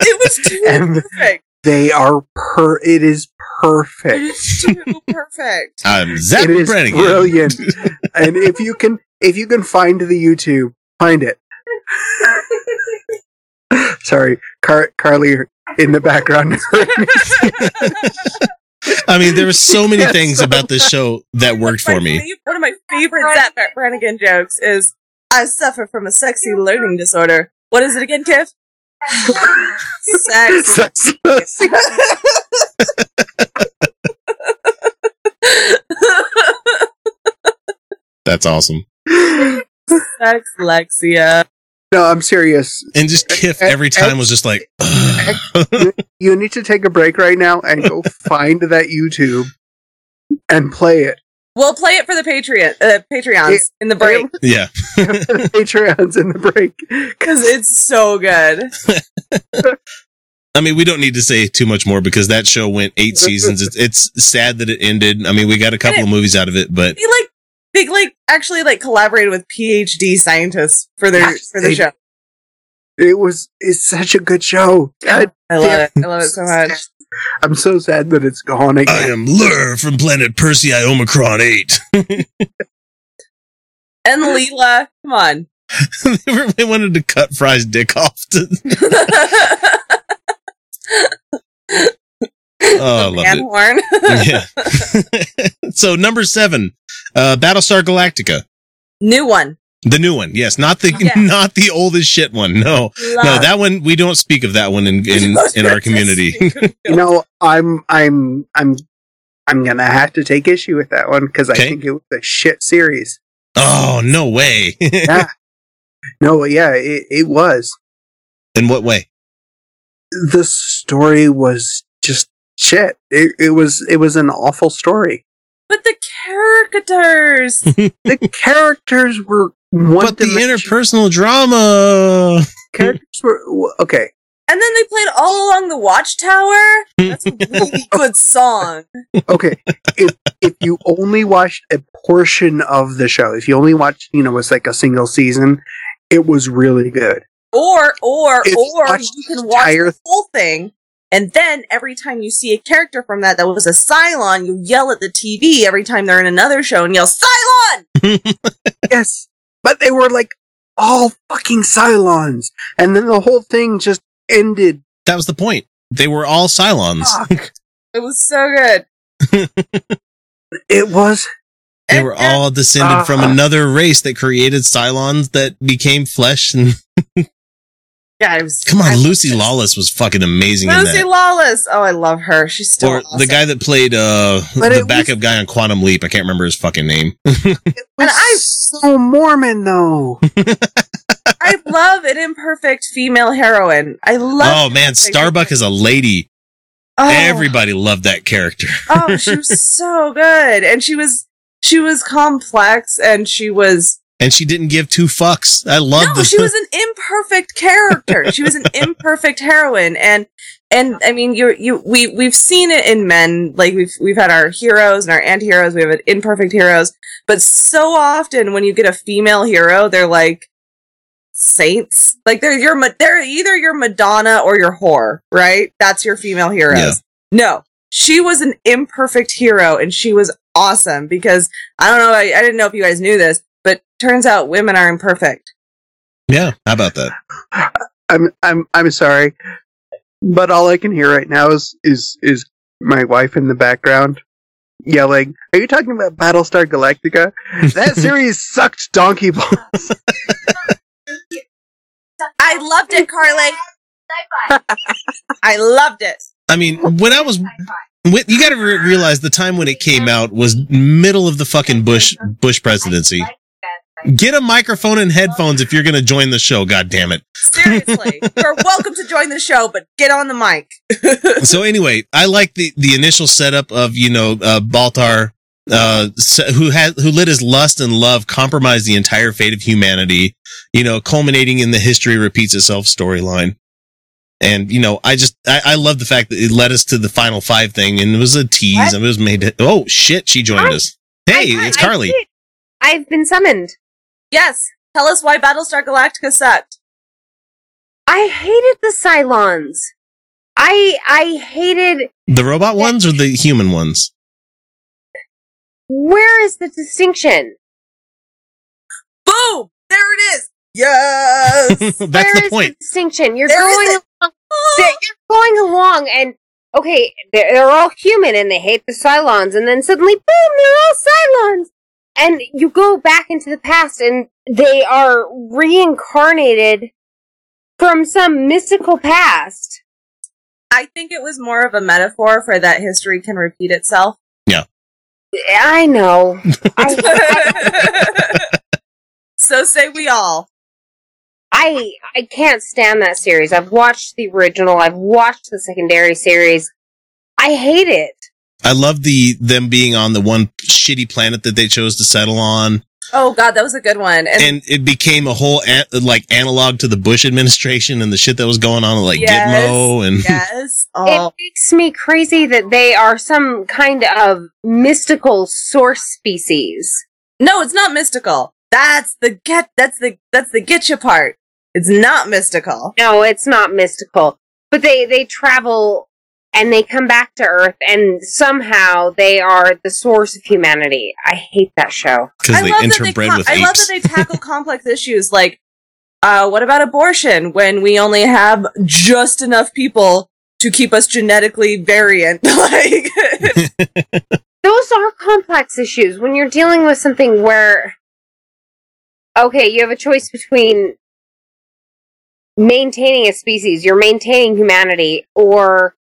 B: was too
C: and
B: perfect.
C: they are per. It is perfect.
B: It is too perfect.
A: I'm Zapp
C: it is
A: Brannigan.
C: brilliant. and if you can, if you can find the YouTube, find it. Sorry, Car- Carly in the background.
A: I mean, there were so many
C: Yes,
A: things
C: so
A: about this show that worked for me.
B: fav- One of my favorite Zapp Brannigan jokes is, "I suffer from a sexy learning disorder." What is it again, Kev? Sex.
A: That's awesome.
B: Sex, Lexia.
C: No, I'm serious.
A: And just Kiff eh, eh, every time eh, was just like,
C: You need to take a break right now and go find that YouTube and play it.
B: We'll play it for the Patreon, uh, Patreons
C: Yeah.
B: in the break
A: yeah.
C: Patreons in the break.
B: because it's so good.
A: I mean, we don't need to say too much more because that show went eight seasons. It's, it's sad that it ended. I mean, we got a couple of movies out of it, but
B: They like they like actually like collaborated with PhD scientists for their
C: Yes,
B: for the
C: they-
B: show.
C: It was it's such a good show. God,
B: I love it. I love it so much.
C: I'm so sad that it's gone
A: I am Lrrr from planet Persei Omicron 8.
B: And Leela, come on.
A: they wanted to cut Fry's dick off. To, oh, I loved
B: Man
A: it.
B: horn.
A: Yeah. so, number seven, uh, Battlestar Galactica.
B: New one.
A: The new one, yes, not the
B: Yeah.
A: not the oldest shit one. No, no, that one we don't speak of that one in in, in our community.
C: You know, I'm I'm I'm I'm gonna have to take issue with that one because I
A: Okay.
C: think it was a shit series.
A: oh no way!
C: Yeah. No, yeah, it, it was.
A: in what way?
C: The story was just shit. It, it was it was an awful story.
B: but the characters.
C: The characters were one
A: but the interpersonal drama.
C: characters were okay.
B: and then they played all along the watchtower. That's a really good song.
C: Okay, if if you only watched a portion of the show, if you only watched, you know, it's like a single season, it was really good.
B: Or or
C: If
B: or
C: watch
B: you can watch the whole thing. And then every time you see a character from that that was a Cylon, you yell at the TV every time they're in another show and yell, Cylon!
C: Yes, but they were like all fucking Cylons, and then the whole thing just ended.
A: That was the point. They were all Cylons.
C: Fuck.
B: It was so good.
C: It was
A: They were all descended from
C: Uh-huh.
A: another race that created Cylons that became flesh. And
B: yeah, it was,
A: come on,
B: I-
A: Lucy Lawless was fucking amazing in
B: Lucy
A: that.
B: Lawless. Oh, I love her. She's still
A: Or
B: awesome.
A: the guy that played uh the
C: it was-
A: backup guy on Quantum Leap. I can't remember his fucking name.
C: it was
B: And I-
C: so Mormon though.
B: I love an imperfect female heroine. I love.
A: oh man, Starbuck is a lady.
B: Oh,
A: Everybody loved that character.
B: oh, she was so good, and she was she was complex, and she was
A: And she didn't give two fucks. I love
B: no,
A: the
B: she was an imperfect character. She was an imperfect heroine, and and I mean, you you we we've seen it in men. Like we've we've had our heroes and our anti-heroes. We have imperfect heroes, but so often when you get a female hero, they're like saints. Like they're your they're either your Madonna or your whore, right? That's your female heroes.
A: Yeah.
B: No, she was an imperfect hero, and she was awesome because I don't know. I, I didn't know if you guys knew this, but turns out women are imperfect.
A: Yeah, how about that?
C: I'm I'm I'm sorry, but all I can hear right now is is is my wife in the background yelling. Are you talking about Battlestar Galactica? That series sucked donkey balls.
B: I loved it, Carly. I loved it.
A: I mean, when I was, when, you got to re- realize the time when it came out was middle of the fucking Bush Bush presidency. Get a microphone and headphones if you're going to join the show. God damn it!
B: Seriously, you're welcome to join the show, but get on the mic.
A: So anyway, I like the the initial setup of you know uh, Baltar, uh, who had who let his lust and love compromise the entire fate of humanity. You know, culminating in the history repeats itself storyline. And you know, I just I, I love the fact that it led us to the final five thing, and it was a tease.
D: What?
A: and It was made. To, oh shit, she joined
D: Hi.
A: us. Hey,
D: I-
A: it's Carly.
D: I've been summoned.
B: Yes, tell us why Battlestar Galactica sucked.
D: I hated the Cylons. I I hated.
A: The robot ones or the human ones?
D: Where is the distinction?
B: Boom! There it is. Yes.
A: That's
D: Where
A: the
D: is
A: point.
D: distinction? You're
B: There
D: going
B: isn't.
D: along, you're going along and okay, they're, they're all human and they hate the Cylons and then suddenly boom, they're all Cylons. And you go back into the past and they are reincarnated from some mystical past.
B: I think it was more of a metaphor for that history can repeat itself. Yeah.
D: I know. I,
B: so say we all.
D: I I can't stand that series. I've watched the original. I've watched the secondary series. I hate it.
A: I love the them being on the one shitty planet that they chose to settle on,
B: Oh god, that was a good one. And,
A: and it became a whole an- like analog to the Bush administration and the shit that was going on, like
B: Yes.
A: Gitmo and
B: yes. Oh,
D: It makes me crazy that they are some kind of mystical source species.
B: no, it's not mystical. That's the get. That's the that's the getcha part. It's not mystical.
D: No, it's not mystical. But they they travel and they come back to Earth and somehow they are the source of humanity. I hate that show.
A: because they
B: that they
A: interbred
B: co-
A: with
B: I love that they tackle complex issues like, uh, what about abortion when we only have just enough people to keep us genetically variant? like,
D: Those are complex issues when you're dealing with something where okay, you have a choice between maintaining a species, you're maintaining humanity, or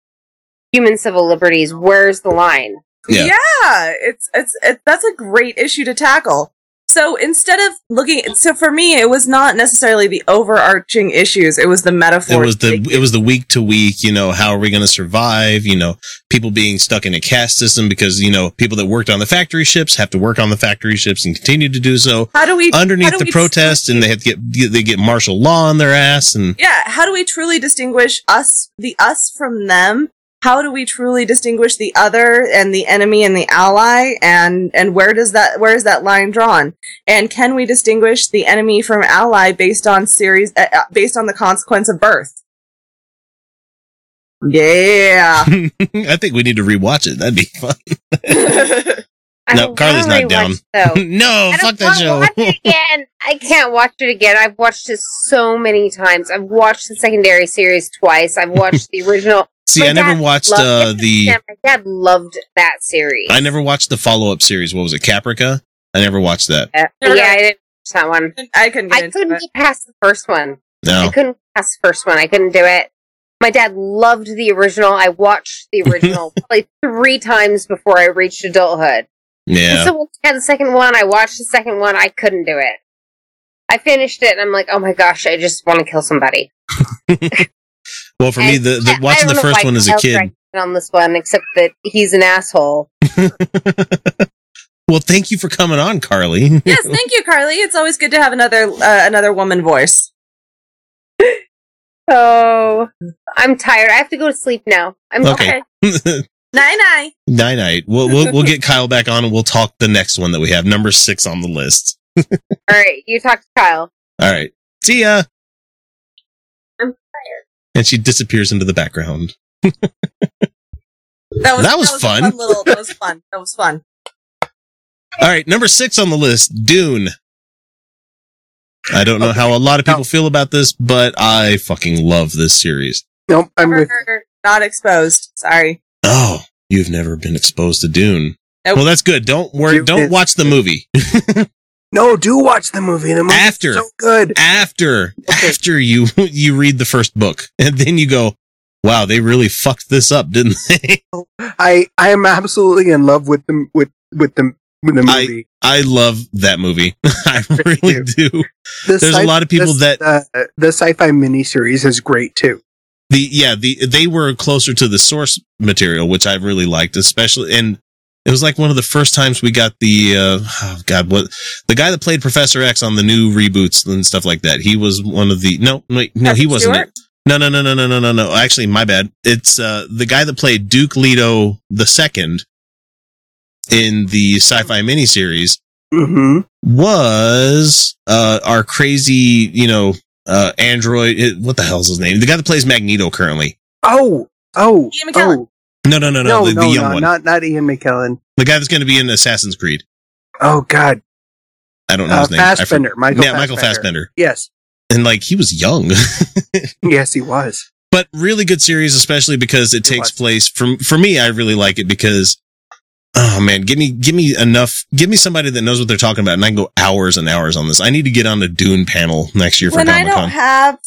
D: human civil liberties. Where's the line?
A: Yeah.
B: yeah, it's, it's it's that's a great issue to tackle. So instead of looking, so for me, it was not necessarily the overarching issues; it was the metaphor.
A: it
B: metaphor.
A: was the it was the week to week. You know, how are we going to survive? You know, people being stuck in a caste system because you know people that worked on the factory ships have to work on the factory ships and continue to do so
B: how do we
A: underneath
B: do
A: the
B: we
A: protest, and they have to get they get martial law on their ass and
B: yeah how do we truly distinguish us the us from them how do we truly distinguish the other and the enemy and the ally and and where does that where is that line drawn and can we distinguish the enemy from ally based on series uh, uh, based on the consequence of birth yeah
A: I think we need to rewatch it. That'd be fun. No, Carly's not down. no, fuck that show.
D: Again. I can't watch it again. I've watched it so many times. I've watched the secondary series twice. I've watched the original.
A: See,
D: My
A: I never watched uh, the.
D: Yeah, my dad loved that series.
A: I never watched the follow up series. What was it, Caprica? I never watched that.
D: Uh, yeah. I didn't watch that one.
B: i couldn't get
D: I
B: into
D: couldn't get past the first one.
A: No, I
D: couldn't get past the first one. I couldn't do it. My dad loved the original. I watched the original probably three times before I reached adulthood. And
A: yeah.
D: so when I had the second one, I watched the second one. I couldn't do it. I finished it, and I'm like, oh my gosh, I just want to kill somebody.
A: Well, for me, the, the
D: I- I
A: watching the first one as a kid.
D: on this one, except that he's an asshole.
A: well, thank you for coming on, Carly.
B: yes thank you carly it's always good to have another uh, another woman voice
D: Oh, I'm tired. I have to go to sleep now. I'm
A: Okay.
B: night night
A: night night. We'll, we'll we'll get Kyle back on and we'll talk the next one that we have, number six on the list.
D: All right, you talk to Kyle.
A: All right. See ya.
D: I'm tired.
A: And she disappears into the background.
B: that was
A: That was
B: a
A: fun.
B: little that was fun that was fun
A: All right, number six on the list, Dune. I don't know how a lot of people feel about this, but I fucking love this series.
C: Nope, I'm with.
B: not exposed sorry
A: Oh, you've never been exposed to Dune.
B: Nope.
A: Well, that's good. Don't worry.
C: Dune
A: Don't
C: is-
A: watch the movie.
C: No, do watch the movie. The movie's
A: After.
C: so good.
A: after
C: Okay.
A: after you you read the first book, and then you go, "Wow, they really fucked this up, didn't they?"
C: I I am absolutely in love with the with with the with the
A: I-
C: movie.
A: I love that movie. I
C: Really
A: really do.
C: The
A: There's a lot of people
C: the,
A: that
C: uh, the sci-fi miniseries is great too.
A: the yeah the they were closer to the source material, which I really liked, especially and it was like one of the first times we got the uh, oh god what the guy that played Professor X on the new reboots and stuff like that. He was one of the no wait, no he wasn't. It. No no no no no no no no. Actually, my bad. It's uh the guy that played Duke Leto the second in the sci-fi miniseries
C: Mm-hmm.
A: was uh our crazy you know uh android it, what the hell's his name the guy that plays magneto currently
C: Oh, oh,
B: Ian McKellen.
C: oh.
A: No no no no,
C: No,
A: the,
C: no,
A: the young
C: no,
A: one
C: not not Ian McKellen.
A: the guy that's going to be in assassin's creed
C: Oh God,
A: i don't know
C: uh,
A: his name I
C: Fassbender.
A: for-
C: Michael.
A: yeah michael fassbender
C: Yes.
A: and like he was young.
C: Yes, he was.
A: but really good series, especially because it
C: It
A: takes
C: was.
A: place from for me. I really like it because oh man, give me give me enough, give me somebody that knows what they're talking about, and I can go hours and hours on this. I need to get on the Dune panel next year for
B: when I don't have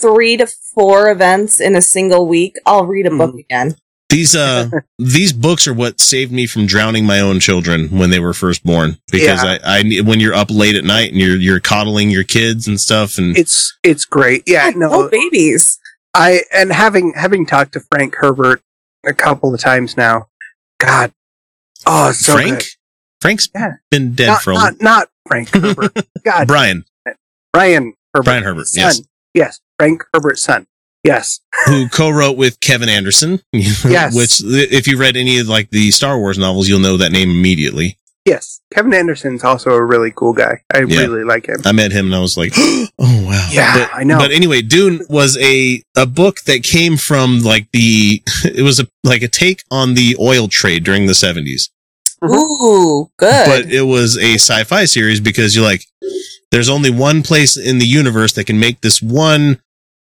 B: three to four events in a single week, I'll read a book again.
A: These uh these books are what saved me from drowning my own children when they were first born because
C: Yeah.
A: I I when you're up late at night and you're you're coddling your kids and stuff and
C: It's it's great. Yeah,
B: Oh,
C: no,
B: babies.
C: I and having having talked to Frank Herbert a couple of times now. God, oh, it's so
A: Frank
C: good.
A: Frank's
C: Yeah.
A: been dead
C: Not,
A: for a
C: not not Frank Herbert. God,
A: Brian
C: Brian Herbert.
A: Brian Herbert
C: son.
A: yes
C: yes, Frank Herbert's son. Yes,
A: who co-wrote with Kevin Anderson
C: Yes.
A: which if you read any of like the Star Wars novels you'll know that name immediately
C: yes. Kevin Anderson's also a really cool guy. I
A: Yeah.
C: really like him.
A: I met him and I was like, oh wow.
C: Yeah,
A: but,
C: I know.
A: But anyway, Dune was a a book that came from like the it was a like a take on the oil trade during the seventies.
C: Mhm.
B: Ooh, good.
A: But it was a sci-fi series because you're like, there's only one place in the universe that can make this one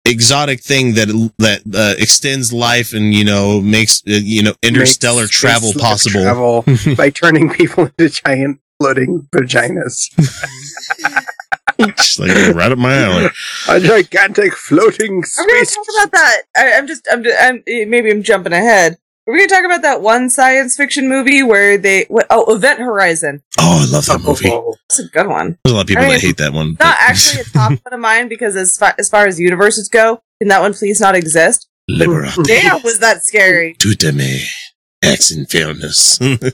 A: exotic thing that that uh, extends life and you know makes uh, you know interstellar
C: Makes
A: travel
C: space
A: possible.
C: travel by turning people into giant floating vaginas.
A: Just like right up my alley.
C: A gigantic floating
B: Are we going to talk about that? I, I'm just, I'm, I'm, maybe I'm jumping ahead. Are we going to talk about that one science fiction movie where they, what, oh, Event Horizon.
A: Oh, I love that movie.
C: Oh,
B: That's a good one.
A: There's a lot of people
B: I mean,
A: that hate that one.
B: Not
A: but-
B: actually a top one of mine because as far, as far as universes go, can that one please not exist?
A: Libera.
B: Damn, was that scary.
A: Tutame. Ex infernus.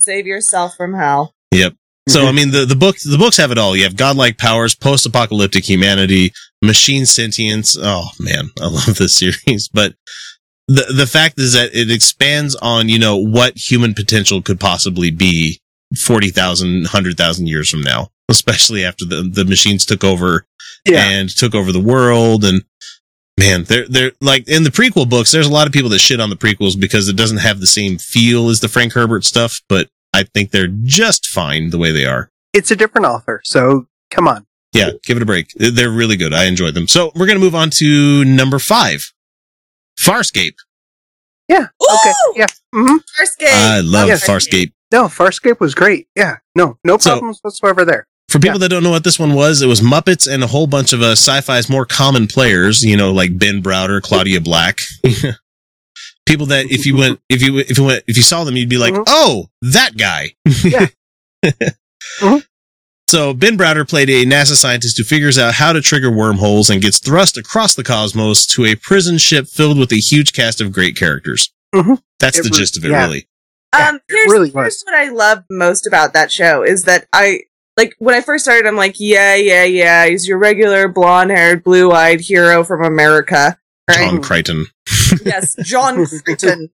B: Save yourself from hell.
A: yep. So I mean the the book the books have it all. You have godlike powers, post apocalyptic humanity, machine sentience. Oh man, I love this series. But the the fact is that it expands on, you know, what human potential could possibly be 40,000, 100,000 years from now, especially after the the machines took over
C: yeah.
A: and took over the world. And man they're they're like in the prequel books there's a lot of people that shit on the prequels because it doesn't have the same feel as the frank herbert stuff but i think they're just fine the way they are.
C: It's a different author, so come on.
A: yeah give it a break. They're really good. I enjoyed them. So we're gonna move on to number five farscape
C: Yeah. Okay.
B: Ooh!
C: Yeah. hmm
B: First game.
A: i love
C: Yes.
A: farscape
C: No, Farscape was great. Yeah. No, no
A: So-
C: problems whatsoever there.
A: For people that don't know what this one was, it was Muppets and a whole bunch of uh, sci-fi's more common players, you know, like Ben Browder, Claudia Black. people that if you went, if you, if you went, if you saw them, you'd be like,
C: Mhm.
A: oh, that guy.
C: Yeah. Mhm.
A: So Ben Browder played a NASA scientist who figures out how to trigger wormholes and gets thrust across the cosmos to a prison ship filled with a huge cast of great characters.
C: Mhm.
A: That's
C: It
A: the
C: was-
A: gist of it,
C: yeah.
A: really.
C: Yeah,
B: um,
C: it
B: here's,
C: really
B: here's what I love most about that show is that I like when I first started. I'm like, yeah, yeah, yeah. He's your regular blonde-haired, blue-eyed hero from America, right?
A: John Crichton.
B: yes, John Crichton,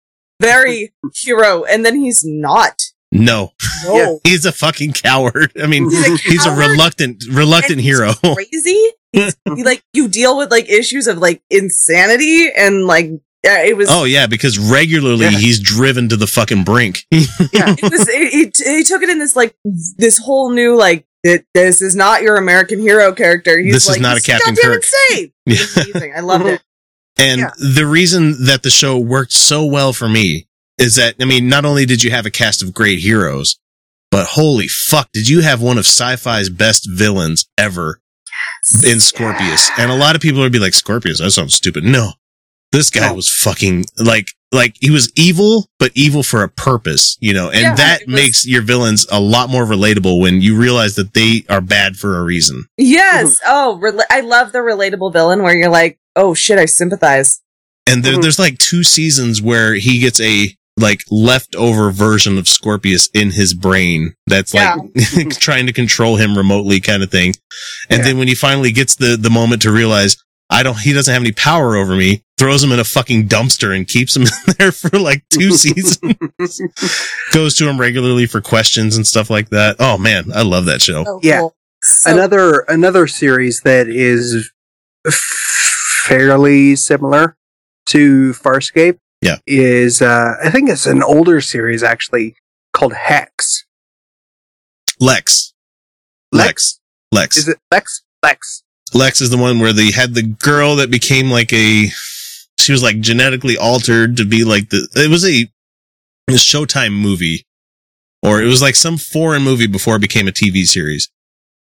B: very hero, and then he's not.
A: No,
B: No,
A: he's a fucking coward. I mean,
B: He's a
A: he's a reluctant, reluctant
B: he's
A: hero.
B: crazy. He's, you, like you deal with like issues of like insanity and like it was.
A: Oh yeah, because regularly
C: Yeah.
A: he's driven to the fucking brink.
C: Yeah.
B: it was it, it, it took it in this like this whole new like that this is not your American hero character. He's
A: This is
B: like,
A: not a
B: he's
A: Captain
B: goddamn
A: Kirk.
B: Insane. It's amazing. I loved it.
A: and
C: Yeah.
A: the reason that the show worked so well for me is that I mean, not only did you have a cast of great heroes, but holy fuck, did you have one of sci-fi's best villains ever in Scorpius? And a lot of people would be like, Scorpius, that sounds stupid. No. This guy
C: No.
A: was fucking like like he was evil, but evil for a purpose, you know, and
B: Yeah,
A: that
B: was-
A: makes your villains a lot more relatable when you realize that they are bad for a reason.
B: Yes. Oh, rela- I love the relatable villain where you're like, oh shit, I sympathize.
A: And there,
C: Mhm.
A: there's like two seasons where he gets a like leftover version of Scorpius in his brain that's like trying to control him remotely kind of thing. And
C: Yeah.
A: then when he finally gets the the moment to realize I don't he doesn't have any power over me, throws him in a fucking dumpster and keeps him in there for like two seasons. Goes to him regularly for questions and stuff like that. Oh man, I love that show.
B: Oh,
C: Yeah.
B: cool. So,
C: another another series that is fairly similar to Farscape.
A: Yeah.
C: is uh, I think it's an older series actually called Hex.
A: Lexx. Lexx. Lexx.
C: Is it Lexx? Lexx.
A: Lexx is the one where they had the girl that became like a. She was like genetically altered to be like the. It was a, a Showtime movie, or it was like some foreign movie before it became a TV series.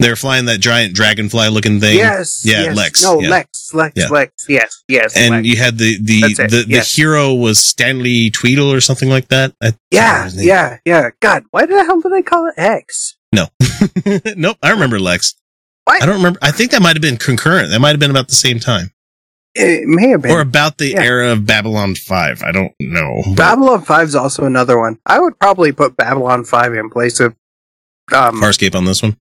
A: They were flying that giant dragonfly looking thing.
C: Yes.
A: Yeah,
C: yes.
A: Lexx,
C: No,
A: yeah.
C: Lexx. Lexx.
A: Yeah.
C: Lexx. Yes. Yes.
A: and
C: Lexx.
A: you had the the the,
C: yes.
A: the hero was Stanley Tweedle or something like that. I-
C: yeah. Yeah. Yeah. God, why the hell do they call it X? No.
A: nope, I remember Lexx.
C: What?
A: I don't remember. I think that might have been concurrent. That might have been about the same time,
C: It may have been.
A: or about the
C: Yeah.
A: era of Babylon Five. I don't know. But
C: Babylon 5 is also another one. I would probably put Babylon 5 in place of. Um,
A: Farscape on this one,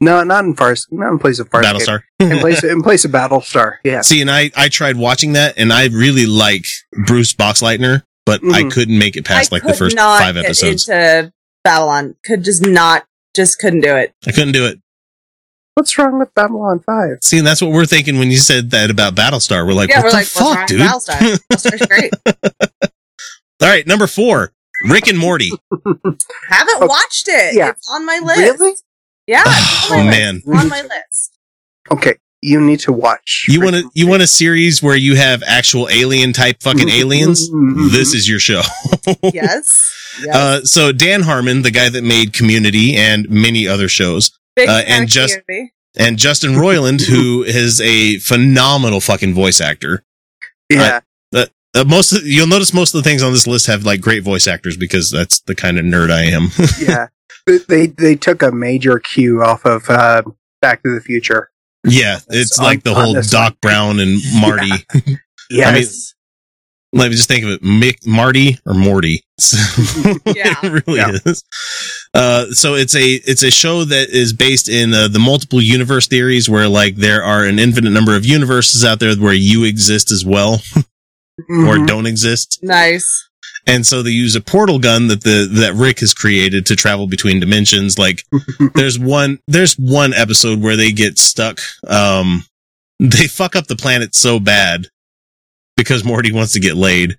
C: no, not in Fars, not in place of Farscape.
A: Battlestar.
C: in place in place of Battlestar. Yeah.
A: See, and I I tried watching that, and I really like Bruce Boxleitner, but I
C: Mhm.
A: couldn't make it past
B: I
A: like the first
B: not
A: five
B: get
A: episodes.
B: into Babylon. Could just not, just couldn't do it.
A: I couldn't do it.
C: What's wrong with Babylon 5?
A: See, and that's what we're thinking when you said that about Battlestar. We're like,
B: yeah,
A: what
B: we're
A: the
B: like,
A: fuck,
B: what's wrong
A: dude?
B: with Battlestar? Battlestar's great.
A: All right, number four, Rick and Morty.
B: Haven't
C: Okay.
B: watched it.
C: Yeah.
B: It's on my list.
C: Really?
B: Yeah. it's on
A: Oh man,
B: list. On my list.
C: Okay, you need to watch.
A: you want to you want a series where you have actual alien type fucking aliens?
C: Mhm.
A: This is your show.
B: Yes. yes.
A: Uh, so Dan Harmon, the guy that made Community and many other shows, uh, and
B: of
A: just-
B: Community.
A: and Justin Roiland, who is a phenomenal fucking voice actor.
C: Yeah.
A: Uh, most of, you'll notice most of the things on this list have like great voice actors because that's the kind of nerd I am.
C: yeah. They- They they took a major cue off of uh, Back to the Future.
A: yeah, it's
C: on-
A: like the whole Doc
C: one.
A: Brown and Marty.
C: Yes.
A: Let me just think of it: Mick, Marty or Morty.
B: Yeah.
A: it really
C: Yeah.
A: is. Uh, so it's a it's a show that is based in uh, the multiple universe theories, where like there are an infinite number of universes out there where you exist as well or
C: Mhm.
A: don't exist.
B: Nice.
A: And so they use a portal gun that the that Rick has created to travel between dimensions. Like there's one there's one episode where they get stuck. Um, they fuck up the planet so bad because Morty wants to get laid.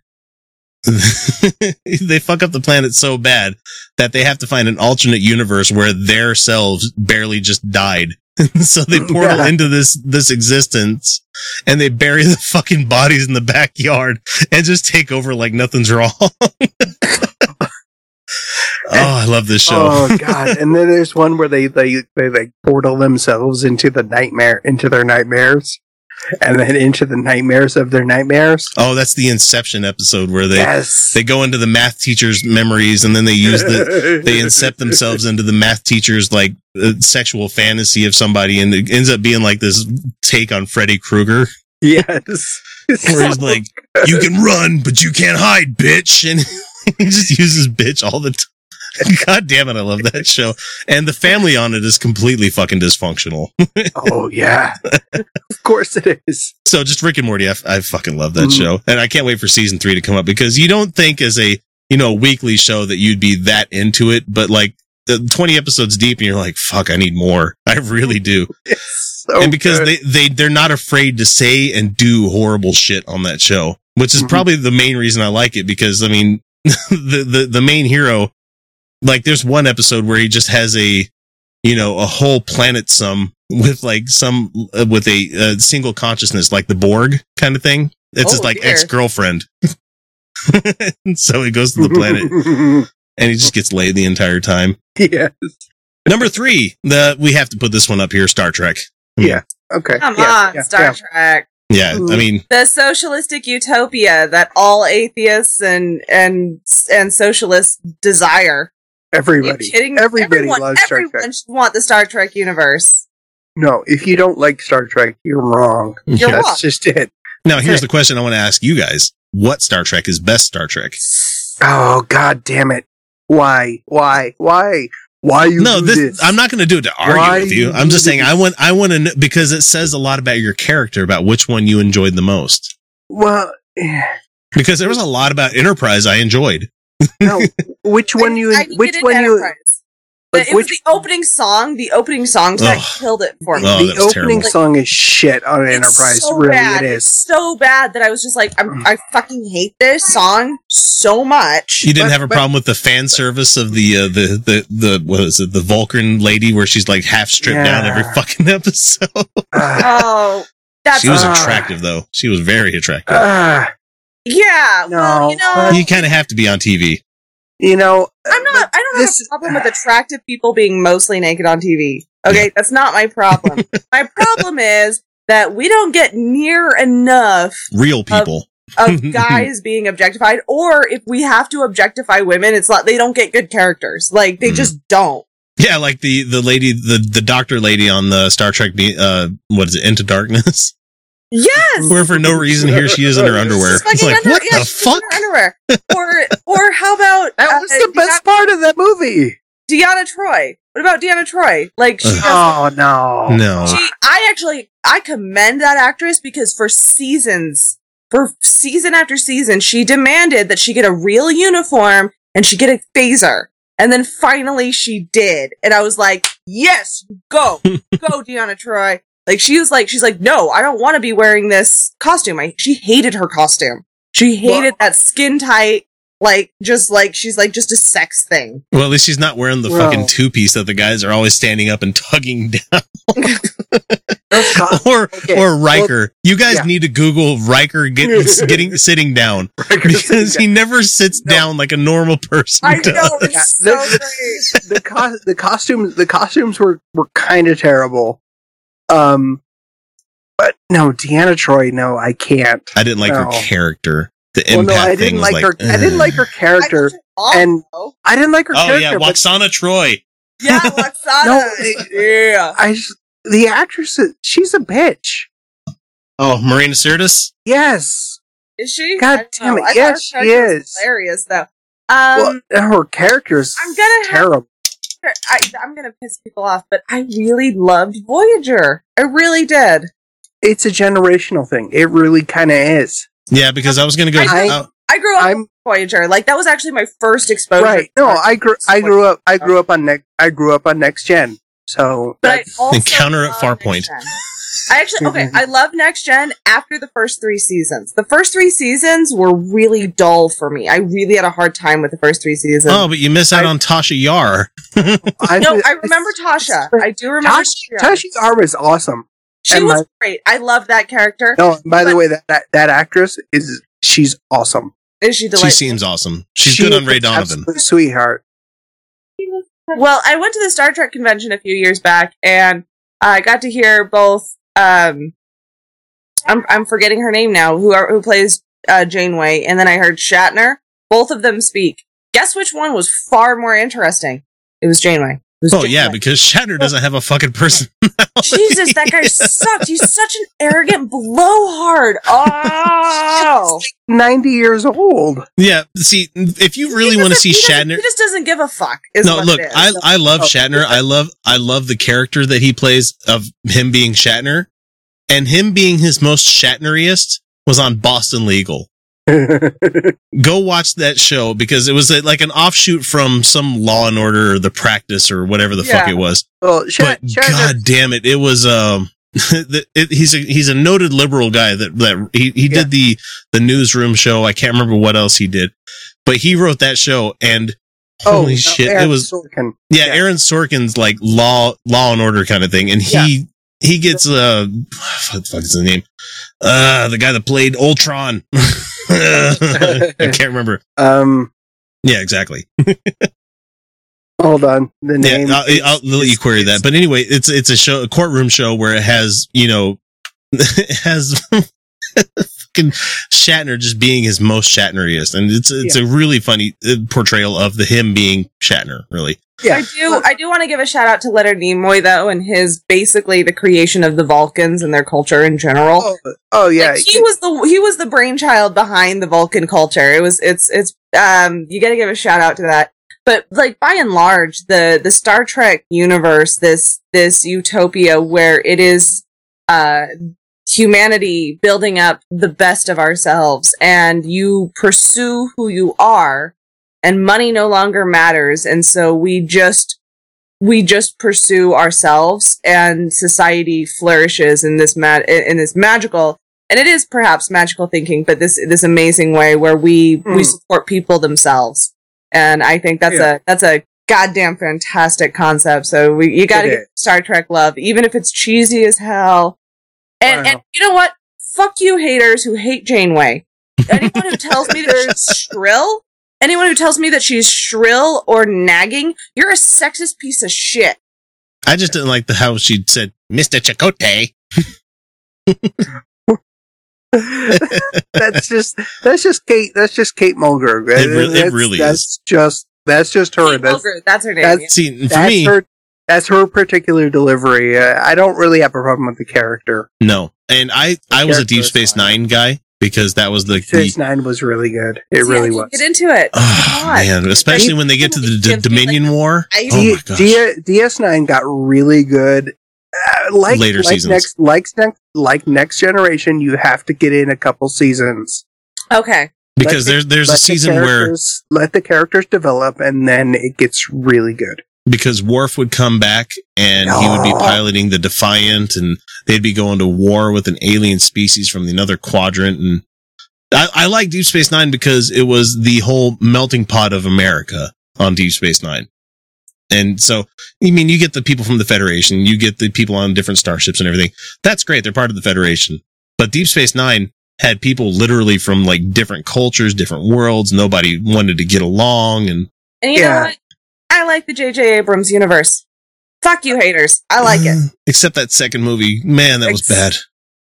A: they fuck up the planet so bad that they have to find an alternate universe where their selves barely just died. so they portal
C: Yeah.
A: into this this existence and they bury the fucking bodies in the backyard and just take over like nothing's wrong. oh, I love this show.
C: Oh god! And then there's one where they they they like portal themselves into the nightmare into their nightmares, and then into the nightmares of their nightmares.
A: Oh, that's the Inception episode where they
C: yes.
A: they go into the math teacher's memories and then they use the they incept themselves into the math teacher's like uh, sexual fantasy of somebody and it ends up being like this take on Freddy Krueger
C: yes.
A: where he's like you can run but you can't hide bitch and he just uses bitch all the time. God damn it, I love that show. And the family on it is completely fucking dysfunctional.
C: oh yeah. of course it is.
A: So just Rick and Morty, I, I fucking love that
C: Mhm.
A: show, and I can't wait for season three to come up because you don't think as a you know weekly show that you'd be that into it, but like the twenty episodes deep, and you're like, fuck, I need more. I really do,
C: so
A: and because
C: good.
A: they they they're not afraid to say and do horrible shit on that show, which is
C: Mhm.
A: probably the main reason I like it because I mean the the the main hero, like there's one episode where he just has a you know a whole planet sum with like some uh, with a, uh single consciousness like the borg kind of thing it's his
B: Oh,
A: like
B: dear.
A: ex-girlfriend so he goes to the planet and he just gets laid the entire time
C: yes.
A: number three the we have to put this one up here star trek
C: Yeah. Okay.
B: Come
C: yeah,
B: on,
C: yeah,
B: Star
C: yeah.
B: Trek.
A: yeah i mean
B: The socialistic utopia that all atheists and and and socialists desire. Are you
C: Everybody.
B: kidding?
C: Everybody
B: everyone,
C: loves Star
B: everyone
C: Trek.
B: should want the Star Trek universe.
C: No, if you don't like Star Trek, you're wrong.
B: You're
C: That's
B: wrong.
C: just it.
A: now here's the question i want to ask you guys what star trek is best star trek
C: Oh god damn it. Why? Why? Why? Why you
A: no
C: do
A: this,
C: this?
A: i'm not going to do it to argue
C: Why
A: with you
C: you
A: i'm just
C: do
A: saying i want i want to know because it says a lot about your character about which one you enjoyed the most
C: Well, eh,
A: because there was a lot about enterprise i enjoyed
C: no. Which one you?
B: I can
C: Which
B: get
C: one you?
B: Enterprise.
C: But
B: it was
C: which
B: the opening song. The opening song that
A: Ugh.
B: killed it for me.
A: Oh,
C: the opening
A: terrible.
C: song is shit on
B: It's
C: Enterprise.
B: so
C: really,
B: bad.
C: it
B: It's so bad that I was just like, I'm, I fucking hate this song so much.
A: You didn't
C: But-
A: have a
C: but-
A: problem with the fan service of the uh, the the the what is it the Vulcan lady where she's like half stripped down every fucking episode.
C: Ah,
B: Oh, that's
A: she was
C: Ah.
A: attractive though. She was very attractive.
C: ah,
B: yeah. well, you know,
A: you kind of have to be on TV.
C: you know,
B: I'm not. I don't
C: this-
B: have a problem with attractive people being mostly naked on TV. Okay, that's not my problem. my problem is that we don't get near enough
A: Real people.
B: of guys being objectified, or if we have to objectify women, it's like they don't get good characters. Like they
A: Mhm.
B: just don't.
A: yeah, like the the lady, the the doctor lady on the Star Trek. Be- Uh, what is it? Into Darkness.
B: Yes.
A: Where for no reason here she is in her underwear. It's like
B: under-
A: what
B: yeah,
A: the
B: she's in
A: fuck?
B: her underwear. Or or how about
C: that
B: uh,
C: was the best part of that movie.
B: Deanna Troi? What about Deanna Troi? Like she
A: Ugh.
C: Oh no,
A: No.
B: She, I actually, I commend that actress because for seasons, for season after season, she demanded that she get a real uniform and she get a phaser. And then finally she did. And I was like, yes, go, go, Deanna Troi. Like she was like, she's like, no, I don't want to be wearing this costume. I, she hated her costume. She hated that skin tight, like, just like, she's like, just a sex thing.
A: Well, at least she's not wearing the
C: Well-
A: fucking two piece that the guys are always standing up and tugging down. Or
C: Okay,
A: or Riker. you guys
C: yeah.
A: need to Google Riker getting getting sitting down because he never sits
C: No.
A: down like a normal person.
B: I
A: does.
B: know, it's
C: Yeah,
B: so
C: this-
B: great.
C: the co- the costumes the costumes were were kind of terrible. Um, but no, Deanna Troi. No, I can't.
A: I didn't like her character. The
C: Well,
A: impact
C: no, I
A: thing
C: didn't
A: was
C: like her. I didn't like her character.
B: I
C: and- I didn't like her
A: Oh
C: character.
A: yeah,
C: but
A: Lwaxana Troi.
B: Yeah, Lwaxana.
C: No, it-
B: yeah.
C: I just, the actress. She's a bitch.
A: Oh, Marina Sirtis.
C: Yes.
B: Is she?
C: God damn
B: know.
C: it,
B: I
C: yes, she is.
B: Hilarious though. Um,
C: well, her character's
B: I'm gonna
C: terrible.
B: I, I'm gonna piss people off, but I really loved Voyager. I really did.
C: It's a generational thing. It really kind of is.
A: Yeah, because I was gonna go.
B: I-
A: uh,
B: I grew up
C: I'm
B: with Voyager. Like that was actually my first exposure.
C: right. No, I grew. I grew up. I grew up on next. I grew up on next gen. So
B: But I also
A: Encounter at
B: love
A: Farpoint.
B: Next Gen. I actually okay. Mm-hmm. I love Next Gen after the first three seasons. The first three seasons were really dull for me. I really had a hard time with the first three seasons.
A: oh, but you miss out
C: I-
A: on Tasha Yar.
C: I,
B: no, I remember Tasha. I do remember.
C: Tasha,
B: Tasha.
C: Tasha Yar was awesome.
B: She
C: and
B: was
C: my-
B: great. I loved that character.
C: No, by the way, that, that that actress is she's awesome.
B: Is she
A: She seems awesome. She's
C: She
A: good on Ray Donovan.
C: sweetheart.
B: Well, I went to the Star Trek convention a few years back, and I got to hear both. Um, I'm I'm forgetting her name now. Who are, who plays uh, Janeway? And then I heard Shatner. Both of them speak. Guess which one was far more interesting? It was Janeway. It was
A: Oh yeah,
B: Janeway.
A: because Shatner doesn't have a fucking person.
B: Jesus, that guy sucks. He's such an arrogant blowhard. Oh,
C: Ninety years old.
A: Yeah, see, if you really want to see
B: he
A: Shatner,
B: he just doesn't give a fuck. Is
A: no,
B: what
A: look,
B: it is.
A: I I love
C: Oh.
A: Shatner. I love I love the character that he plays of him being Shatner, and him being his most Shatneriest was on Boston Legal. Go watch that show because it was a, like an offshoot from some Law and Order or The Practice or whatever the fuck it was.
C: well, Shat-
A: But
C: Shatner,
A: god damn it, it was um. the- it, he's a he's a noted liberal guy that that he, he
C: Yeah.
A: did the the newsroom show. I can't remember what else he did, but he wrote that show and
C: oh,
A: holy
C: no,
A: shit,
C: Aaron
A: it was
C: Sorkin.
A: yeah,
C: Yeah.
A: Aaron Sorkin's like law law and order kind of thing, and he he gets uh what the fuck is the name? Uh the guy that played Ultron. I can't remember.
C: Um,
A: Yeah, exactly.
C: hold on. The
A: Yeah,
C: name.
A: I'll, I'll let you query that. But anyway, it's it's a show, a courtroom show where it has you know it has fucking Shatner just being his most Shatneriest, and it's it's a really funny uh, portrayal of the him being Shatner. Really,
C: yeah.
B: I do. I do want to give a shout out to Leonard Nimoy though, and his basically the creation of the Vulcans and their culture in general.
C: Oh, oh yeah.
B: Like, he was the he was the brainchild behind the Vulcan culture. It was it's it's um you got to give a shout out to that. But like by and large, the the Star Trek universe, this this utopia where it is uh humanity building up the best of ourselves, and you pursue who you are, and money no longer matters, and so we just we just pursue ourselves and society flourishes in this ma- in this magical and it is perhaps magical thinking but this this amazing way where we we
C: Mm.
B: support people themselves. And i think that's
C: Yeah.
B: a that's a goddamn fantastic concept. So we you got to get star trek love even if it's cheesy as hell. And
C: Wow.
B: and you know what? Fuck you haters who hate janeway. Anyone who tells me that she's shrill anyone who tells me that she's shrill or nagging you're a sexist piece of shit
A: I just didn't like the how she said, Mr. Chakotay.
C: that's just that's just Kate. That's just Kate Mulgrew.
A: It re- it
C: That's-
A: really
C: that's just that's just her.
B: Kate
C: That's
B: Mulgrew, that's her name
C: that's-
A: See, for
C: that's
A: me,
C: her. That's her particular delivery. Uh, I don't really have a problem with the character.
A: no. And I, I was a Deep Space
C: fine.
A: Nine guy because that was the,
C: Space
A: the
C: Nine was really good. It
B: See,
C: really was.
B: Get into it.
A: oh, man, especially when they get to the D- Dominion
B: like,
A: War.
B: I-
A: Oh my gosh.
C: D- DS9 got really good. Uh, like
A: Later
C: like
A: seasons.
C: next, like next, like next generation, you have to get in a couple seasons.
B: Okay.
A: because
C: let
A: there's there's
C: Let
A: a
C: the
A: season where
C: let the characters develop, and then it gets really good.
A: Because Worf would come back and he would be piloting the Defiant, and they'd be going to war with an alien species from the another quadrant. And I, I like Deep Space Nine because it was the whole melting pot of America on Deep Space Nine. And so, I mean, you get the people from the Federation, you get the people on different starships and everything. That's great. They're part of the Federation. But Deep Space Nine had people literally from like different cultures, different worlds. Nobody wanted to get along. And
B: And you know
C: Yeah.
B: what? I like the J.J. Abrams universe. Fuck you, haters. I like it.
A: Except that second movie, man, that was
B: Ex-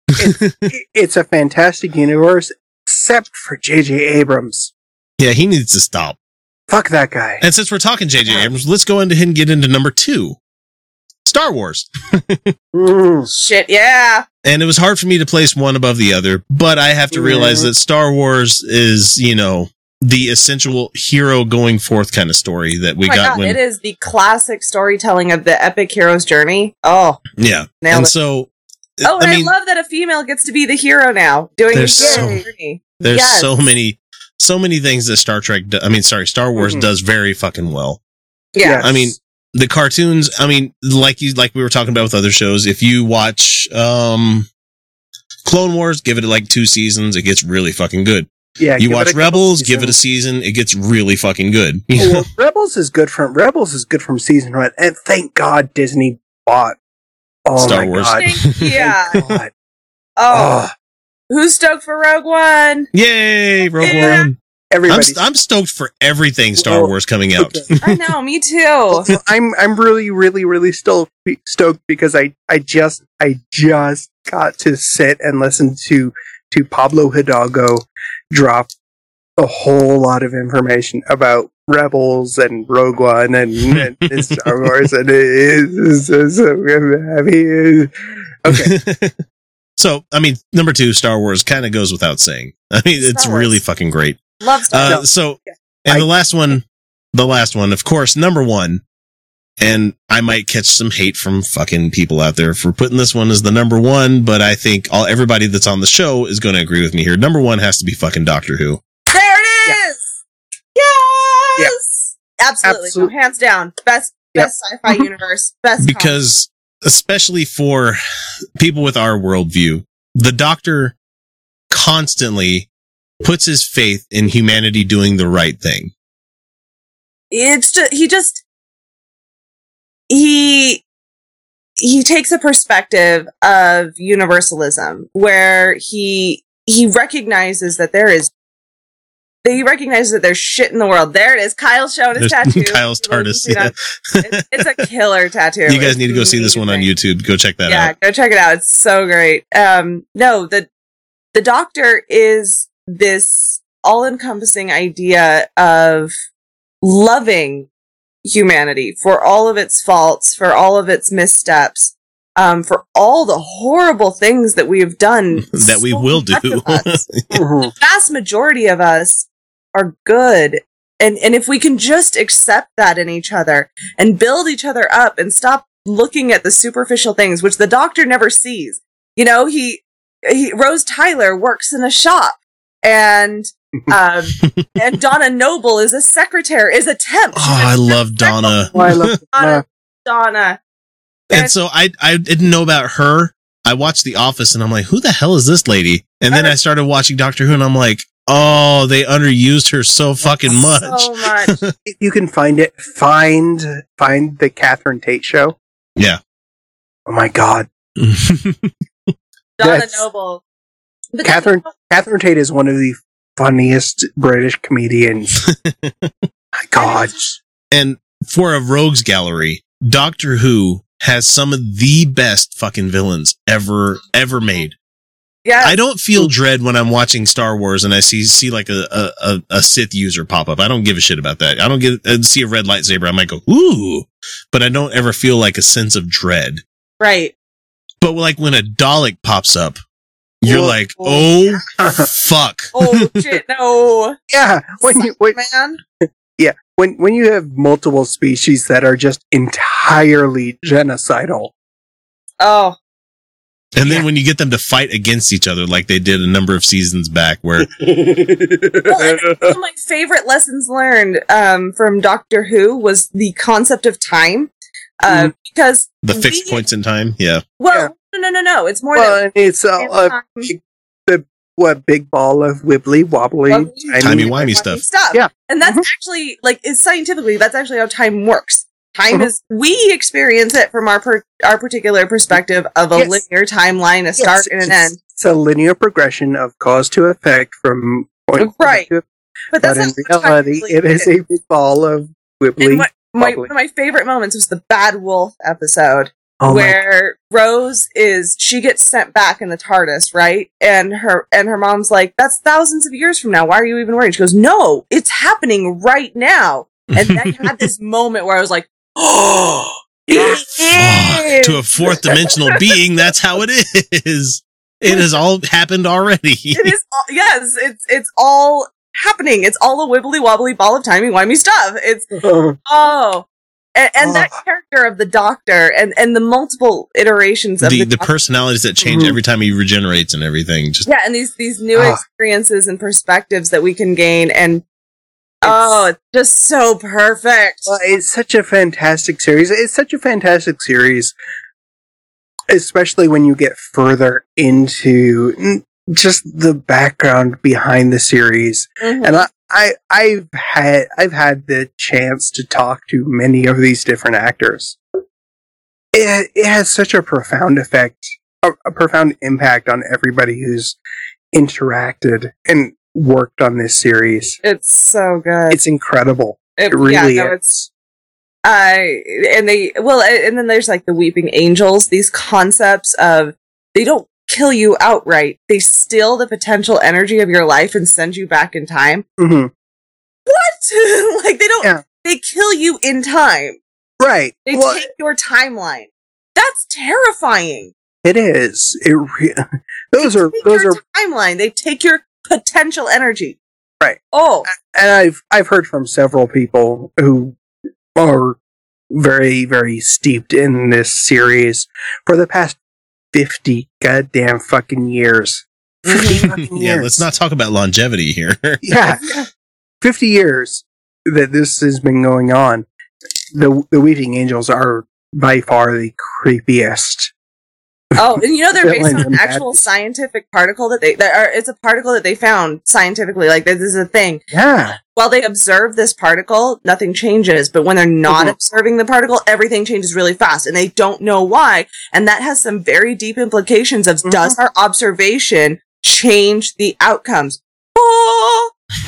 A: bad.
C: I- it's a fantastic universe, except for J.J. Abrams.
A: Yeah, he needs to stop.
C: Fuck that guy.
A: And since we're talking J.J. Abrams, let's go ahead and get into number two Star Wars.
C: Mm.
B: Shit, yeah.
A: And it was hard for me to place one above the other, but I have to realize that Star Wars is, you know, the essential hero going forth kind of story that we
B: oh
A: got
B: God,
A: when.
B: it is the classic storytelling of the epic hero's journey. Oh,
A: Yeah.
B: nailed
A: And
B: it.
A: so,
B: Oh, and
A: I
B: I, love that a female gets to be the hero now, doing the
A: There's
B: hero's
A: so-
B: journey.
A: there's
B: Yes.
A: so many, so many things that Star Trek, do, I mean, sorry, Star Wars
C: Mhm.
A: does very fucking well.
B: Yeah.
C: Yes.
A: I mean, the cartoons i mean like you like we were talking about with other shows if you watch um clone wars give it like two seasons it gets really fucking good
C: yeah,
A: you watch rebels give it a season it gets really fucking good
C: Oh, well, Rebels is good from Rebels is good from season one, and thank God Disney bought. Oh
A: Star
C: my
A: Wars.
C: God.
B: Thank- yeah.
C: Thank God.
B: Oh,
C: Oh,
B: who's stoked for Rogue One?
A: yay rogue
B: Yeah.
A: one I'm,
C: everybody.
A: st- I'm stoked for everything star
C: Well,
A: wars coming out
C: okay.
B: I know, me too.
C: I'm I'm really really really stoked stoked because I I just I just got to sit and listen to to Pablo Hidalgo drop a whole lot of information about Rebels and Rogue One and, and Star Wars and it is so, so happy. Okay,
A: so i mean number two star wars kind of goes without saying. I mean it's
B: Wars.
A: really fucking great.
B: Love Star
A: Uh, so, and
C: I-
A: the last one, the last one, of course, number one, and I might catch some hate from fucking people out there for putting this one as the number one, but I think all everybody that's on the show is going to agree with me here. Number one has to be fucking Doctor Who.
B: There it is. Yes. Absolutely.
C: Absolute-
B: No, hands down. Best
C: Yep.
B: best sci-fi universe. Best
A: because especially for people with our worldview, the doctor constantly puts his faith in humanity doing the right thing.
B: it's just he just he he takes a perspective of universalism where he he recognizes that there is he recognizes that there's shit in the world. There it is. Kyle's showing his
A: There's
B: tattoo.
A: Kyle's TARDIS. Yeah.
B: It's, it's a killer tattoo.
A: You guys
B: It's
A: need to go see this one on. YouTube. Go check that
B: yeah,
A: out.
B: go check it out. It's so great. Um, no, the the doctor is this all encompassing idea of loving humanity for all of its faults, for all of its missteps, um, for all the horrible things that we have done.
A: that we will do.
B: of us
C: Mhm.
B: vast majority of us are good. And and if we can just accept that in each other and build each other up and stop looking at the superficial things, which the doctor never sees. You know, he, he Rose Tyler works in a shop and um and Donna Noble is a secretary, is a temp.
A: Oh,
B: a
A: I love Donna.
C: Oh, I love
B: Donna, Donna.
A: And so I I didn't know about her. I watched The Office and I'm like, who the hell is this lady? And then I started watching Doctor Who and I'm like, oh, they underused her so fucking much.
B: So much.
C: You can find it, find find the Catherine Tate show.
A: Yeah.
C: Oh my god,
B: Donna
C: That's-
B: Noble. But
C: Catherine Catherine Tate is one of the funniest British comedians. my god,
A: and for a rogues gallery, Doctor Who has some of the best fucking villains ever ever made.
B: yeah.
A: I don't feel dread when I'm watching Star Wars and I see see like a a, a, a Sith user pop up. I don't give a shit about that. I don't get uh, see a red lightsaber. I might go ooh, but I don't ever feel like a sense of dread.
B: right.
A: But like when a Dalek pops up, you're
C: Whoa.
A: like, oh fuck.
B: Oh shit, no.
C: yeah. When you when,
B: man.
C: when when you have multiple species that are just entirely genocidal,
B: Oh.
A: And then when you get them to fight against each other, like they did a number of seasons back, where
B: Well, one of my favorite lessons learned um, from Doctor Who was the concept of time. Uh, Because
A: the fixed
B: we-
A: points in time, yeah,
B: Well, no, no, no, no. It's more
C: well,
B: than
C: and it's uh, uh,
B: time.
C: what big ball of wibbly wobbly,
B: Wobbly,
C: tiny-
A: timey-wimey stuff.
B: stuff.
C: Yeah.
B: And that's
C: Mhm.
B: actually like it's scientifically that's actually how time works. Time
C: Mhm.
B: is we experience it from our per, our particular perspective of a
C: Yes.
B: linear timeline, a start and an
C: it's-
B: end.
C: It's a linear progression of cause to effect from point
B: Right.
C: to
B: But
C: But
B: that's
C: in
B: not how time
C: reality, it is a big ball of wibbly.
B: And my, one of my favorite moments was the Bad Wolf episode.
C: Oh
B: where Rose is she gets sent back in the TARDIS, right? And her and her mom's like, "That's thousands of years from now. Why are you even worried?" She goes, "No, it's happening right now." And then I had this moment where I was like, "Oh, it
A: Fuck. to a fourth dimensional being, that's how it is. It has all happened already.
B: it is all, yes, it's it's all happening. It's all a wibbly wobbly ball of timey wimey stuff. It's oh. And, and that
C: Oh.
B: character of the doctor and, and the multiple iterations of
A: the
B: the,
A: the personalities that change
C: Mhm.
A: every time he regenerates and everything. Just
B: yeah and these these new
C: Ah.
B: experiences and perspectives that we can gain and oh it's just so perfect
C: Well, it's such a fantastic series. It's such a fantastic series, especially when you get further into just the background behind the series.
B: Mhm.
C: And I, I, I've had, I've had the chance to talk to many of these different actors. It, it has such a profound effect, a, a profound impact on everybody who's interacted and worked on this series.
B: it's so good
C: It's incredible.
B: It-
C: It really
B: yeah, no,
C: is.
B: it's I and they well and then there's like the weeping angels these concepts of they don't kill you outright they steal the potential energy of your life and send you back in time
C: Mhm.
B: what like they don't
C: Yeah.
B: they kill you in time
C: Right.
B: they
C: Well,
B: take your timeline that's terrifying
C: it is. It re- those
B: They
C: are
B: take
C: those
B: your
C: are
B: timeline. They take your potential energy.
C: Right.
B: Oh,
C: and I've I've heard from several people who are very very steeped in this series for the past 50 goddamn fucking years. 50 fucking
A: yeah, let's not talk about longevity here.
C: Yeah. 50 years that this has been going on. The the Weeping Angels are by far the creepiest.
B: Oh, and you know they're based on an actual scientific particle that they that are. It's a particle that they found scientifically. Like this is a thing.
C: Yeah.
B: While they observe this particle, nothing changes. But when they're not
C: Mhm.
B: observing the particle, everything changes really fast, and they don't know why. And that has some very deep implications. Of
C: Mhm.
B: does our observation change the outcomes?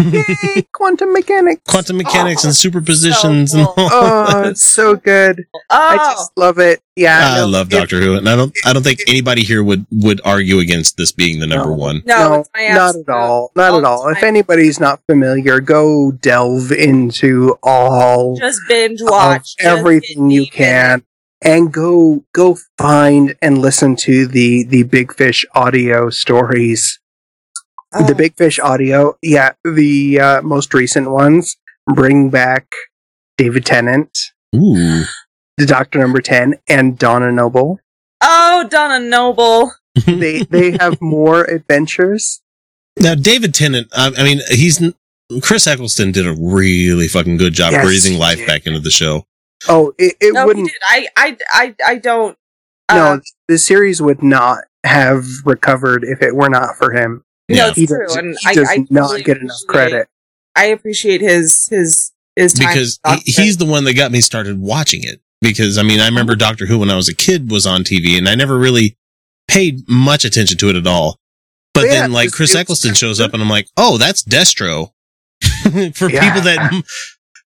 C: Yay, quantum mechanics.
A: Quantum mechanics
B: Oh,
A: and superpositions
B: so
A: and
B: cool.
A: all.
C: Oh, it's so good. I
B: oh,
C: just love it. Yeah.
A: I
C: no,
A: love
C: it-
A: Doctor Who, and I don't. I don't think anybody here would would argue against this being the number
C: No.
A: one.
B: no,
C: no, not at all. Not at all. If
B: all-time-
C: anybody's not familiar, go delve into all
B: just binge watch just
C: everything you can, and go go find and listen to the the Big Finish audio stories.
B: It.
C: The Big Finish audio, yeah, the uh, most recent ones bring back David Tennant,
A: Ooh,
C: the Doctor Number Ten, and Donna Noble.
B: oh, Donna Noble.
C: They they have more adventures.
A: now David Tennant. I, I mean, he's Chris Eccleston did a really fucking good job
C: Yes,
A: breathing life back into the show.
C: Oh, it, it
B: no,
C: wouldn't.
B: did. I, I, I, I don't. Uh,
C: no, the series would not have recovered if it were not for him.
B: No, it's
C: He
B: true,
C: does,
B: and
C: he
B: I,
C: does
B: I
C: not get enough
B: appreciate-
C: credit.
B: I appreciate his his his time.
A: because he, he's the one that got me started watching it. Because I mean, I remember Doctor Who when I was a kid was on TV, and I never really paid much attention to it at all. But
C: Yeah,
A: then, like Chris
C: it's-
A: Eccleston shows up, and I'm like, oh, that's Destro. For
C: Yeah.
A: people that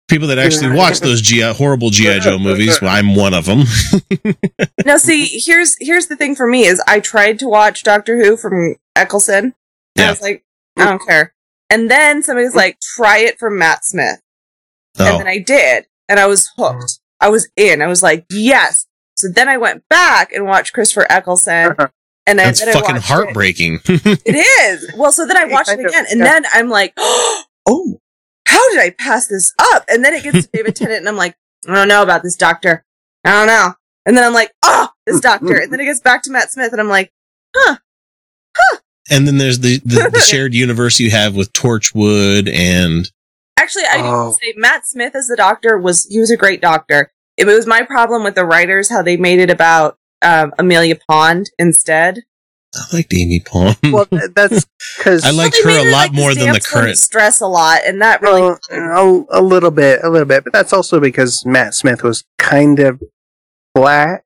A: people that actually watch those GI horrible GI Joe movies, well, I'm one of them.
B: now, see, here's here's the thing for me is I tried to watch Doctor Who from Eccleston, and
A: Yeah.
B: I was like, I don't care. And then somebody's like, try it from Matt Smith, and
A: oh,
B: then I did, and I was hooked. I was in. I was like, yes. So then I went back and watched Christopher Eccleston, uh-huh. and then,
A: that's
B: then
A: fucking
B: watched
A: heartbreaking.
B: It. it is. Well, so then I watched it again, and then I'm like, oh, how did I pass this up? And then it gets to David Tennant, and I'm like, I don't know about this doctor. I don't know. And then I'm like, oh, this doctor. And then it gets back to Matt Smith, and I'm like,
A: and then there's the, the, the shared universe you have with Torchwood and
B: actually, I
C: Oh.
B: didn't say Matt Smith as the doctor was he was a great doctor. It was my problem with the writers how they made it about um, Amelia Pond instead.
A: I liked Amy Pond.
C: well, that's because
A: I liked
B: Well,
A: her a lot
B: like,
A: more than the current.
B: stress a lot, and that really
C: Well, a, a little bit, a little bit, but that's also because Matt Smith was kind of flat.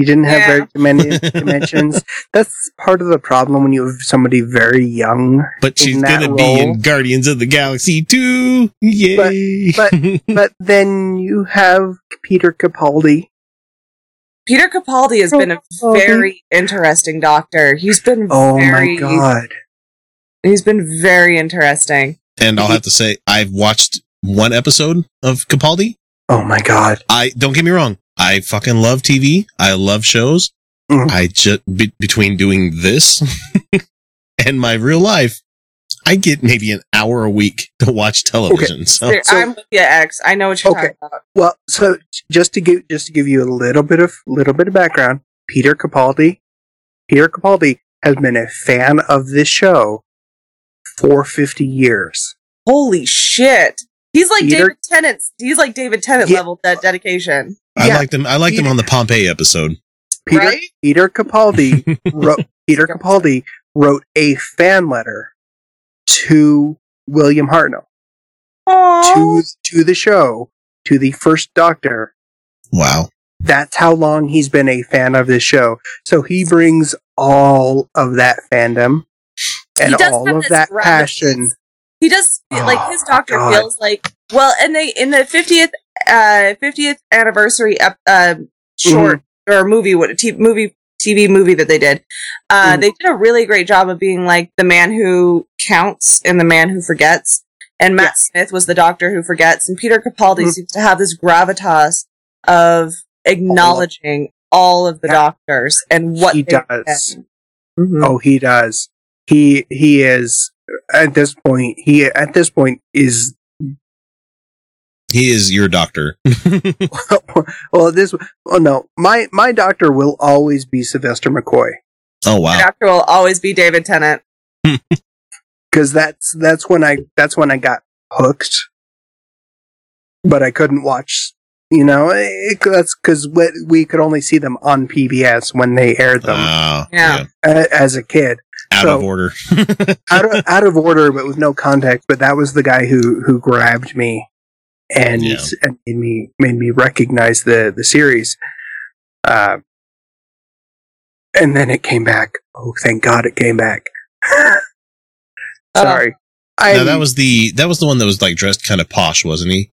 C: He didn't have
B: Yeah.
C: very many dimensions. That's part of the problem when you have somebody very young.
A: But she's
C: that
A: gonna be in Guardians of the Galaxy too. Yay!
C: but- But then you have Peter Capaldi.
B: Peter Capaldi has been a very interesting doctor. He's been
C: Oh
B: very,
C: my god!
B: he's been very interesting.
A: and I'll have to say, I've watched one episode of Capaldi.
C: Oh my god!
A: I don't get me wrong. I fucking love TV. I love shows.
C: Mhm.
A: I just be, between doing this and my real life, I get maybe an hour a week to watch television. So
B: Here,
C: so-
B: I'm with you, X. I know what you're
C: Okay.
B: talking about.
C: Well, so just to give just to give you a little bit of little bit of background, Peter Capaldi, Peter Capaldi has been a fan of this show for fifty years.
B: Holy shit. He's like
C: Peter-
B: David Tennant's. He's like David Tennant
C: Yeah.
B: level de- dedication.
A: I
C: Yeah.
A: liked them. I liked them on the Pompeii episode.
C: Peter
B: Right?
C: Peter Capaldi wrote Peter Capaldi wrote a fan letter to William Hartnell
B: Aww.
C: to to the show to the first Doctor.
A: Wow.
C: That's how long he's been a fan of this show. So he brings all of that fandom and
B: He does
C: all
B: have
C: of
B: this
C: that passion.
B: He does like
C: Oh,
B: his doctor
C: God.
B: feels like well, and they in the 50th uh 50th anniversary ep- uh, short or movie what t- movie TV movie that they did. Uh
C: Mhm.
B: they did a really great job of being like the man who counts and the man who forgets. And Matt Smith was the doctor who forgets and Peter Capaldi
C: Mhm.
B: seems to have this gravitas of acknowledging all of the
C: Yeah.
B: doctors and what
C: He does.
B: Mhm.
C: Oh, he does. He he is at this point. He at this point is
A: He is your doctor.
C: well. This oh no, my my doctor will always be Sylvester McCoy
A: oh
B: The
A: wow.
B: doctor will always be David Tennant.
C: because that's that's when I that's when I got hooked. But I couldn't watch. You know, it, that's because we could only see them on PBS when they aired them
A: Ah,
B: Yeah.
C: uh, as a kid.
A: Out
C: So-
A: of order.
C: out of out of order, but with no context. But that was the guy who who grabbed me and
A: Yeah.
C: and made me made me recognize the the series. Uh, and then it came back. Oh, thank God it came back. Sorry, I
A: no, that was the that was the one that was like dressed kind of posh, wasn't he?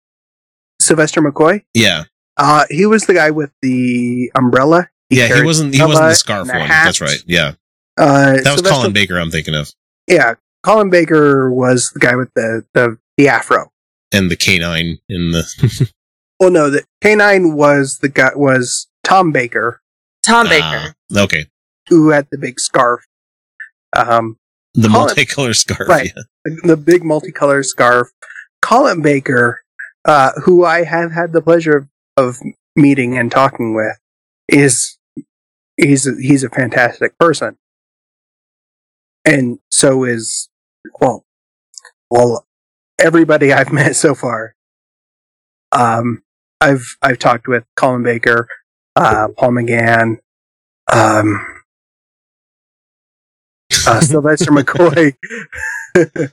C: Sylvester McCoy.
A: Yeah.
C: Uh, he was the guy with the umbrella.
A: Yeah, he wasn't he wasn't the scarf
C: and
A: one.
C: hat.
A: That's right. Yeah.
C: Uh,
A: That was
C: Sylvester-
A: Colin Baker I'm thinking of.
C: Yeah, Colin Baker was the guy with the the, the afro.
A: And the K-9 in the
C: Well, no, the K-9 was the guy was Tom Baker,
B: Tom
A: Ah,
B: Baker.
A: okay.
C: who had the big scarf. Um,
A: The
C: Colin-
A: multicolored scarf.
C: Right.
A: yeah.
C: the, the big multicolored scarf. Colin Baker, uh, who I have had the pleasure of meeting and talking with, is he's a, he's a fantastic person, and so is well, well everybody I've met so far. Um, I've I've talked with Colin Baker, uh, Paul McGann, um, uh, Sylvester McCoy.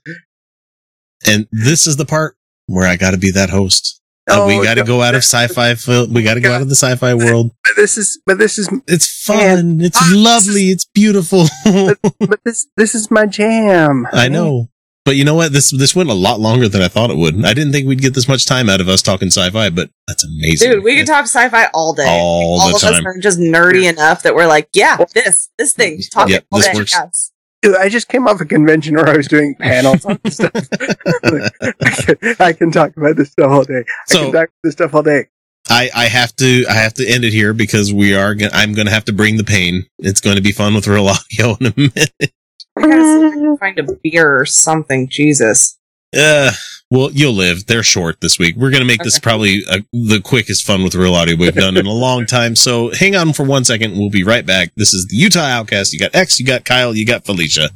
A: And this is the part where I got to be that host. Uh, we
C: Oh,
A: got to
C: no,
A: go out of sci-fi. We got to go out of the sci-fi world.
C: But this is but this is
A: It's fun. It's
C: Ah,
A: lovely. It's beautiful.
C: but this this is my jam.
A: I know. But you know what? This this went a lot longer than I thought it would. I didn't think we'd get this much time out of us talking sci-fi, but that's amazing.
B: Dude, we can talk sci-fi all day.
A: all,
B: all
A: the
B: of
A: time.
B: us are just nerdy enough that we're like, yeah, this, this thing, talk
A: Yeah,
B: it all
A: this
B: day.
A: works.
B: Yes.
C: Dude, I just came off a convention where I was doing panels on this stuff. I, can, I can talk about this stuff all day. I
A: So-
C: can talk about this stuff all day.
A: I, I have to I have to end it here because we are gonna, I'm going to have to bring the pain. It's going to be fun with real audio in a minute.
B: I gotta see if I can find a beer or something. Jesus.
A: Uh, well, you'll live. They're short this week. We're going to make this probably uh, the quickest fun with real audio we've done in a long time. So hang on for one second. We'll be right back. This is the Utah Outcast. You got X, you got Kyle, you got Felicia.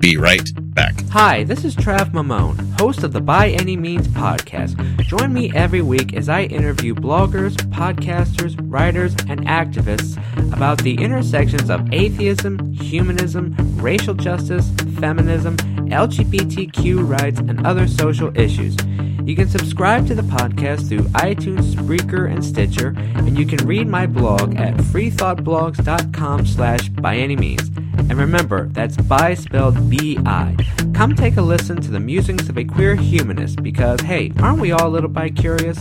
A: Be right back.
G: Hi, this is Trav Mamone, host of the By Any Means podcast. Join me every week as I interview bloggers, podcasters, writers, and activists about the intersections of atheism, humanism, racial justice, feminism, LGBTQ rights, and other social issues. You can subscribe to the podcast through iTunes, Spreaker, and Stitcher, and you can read my blog at freethoughtblogs.com slash by any means. And remember, that's by spelled B-I. Come take a listen to the musings of a queer humanist because, hey, aren't we all a little bi curious?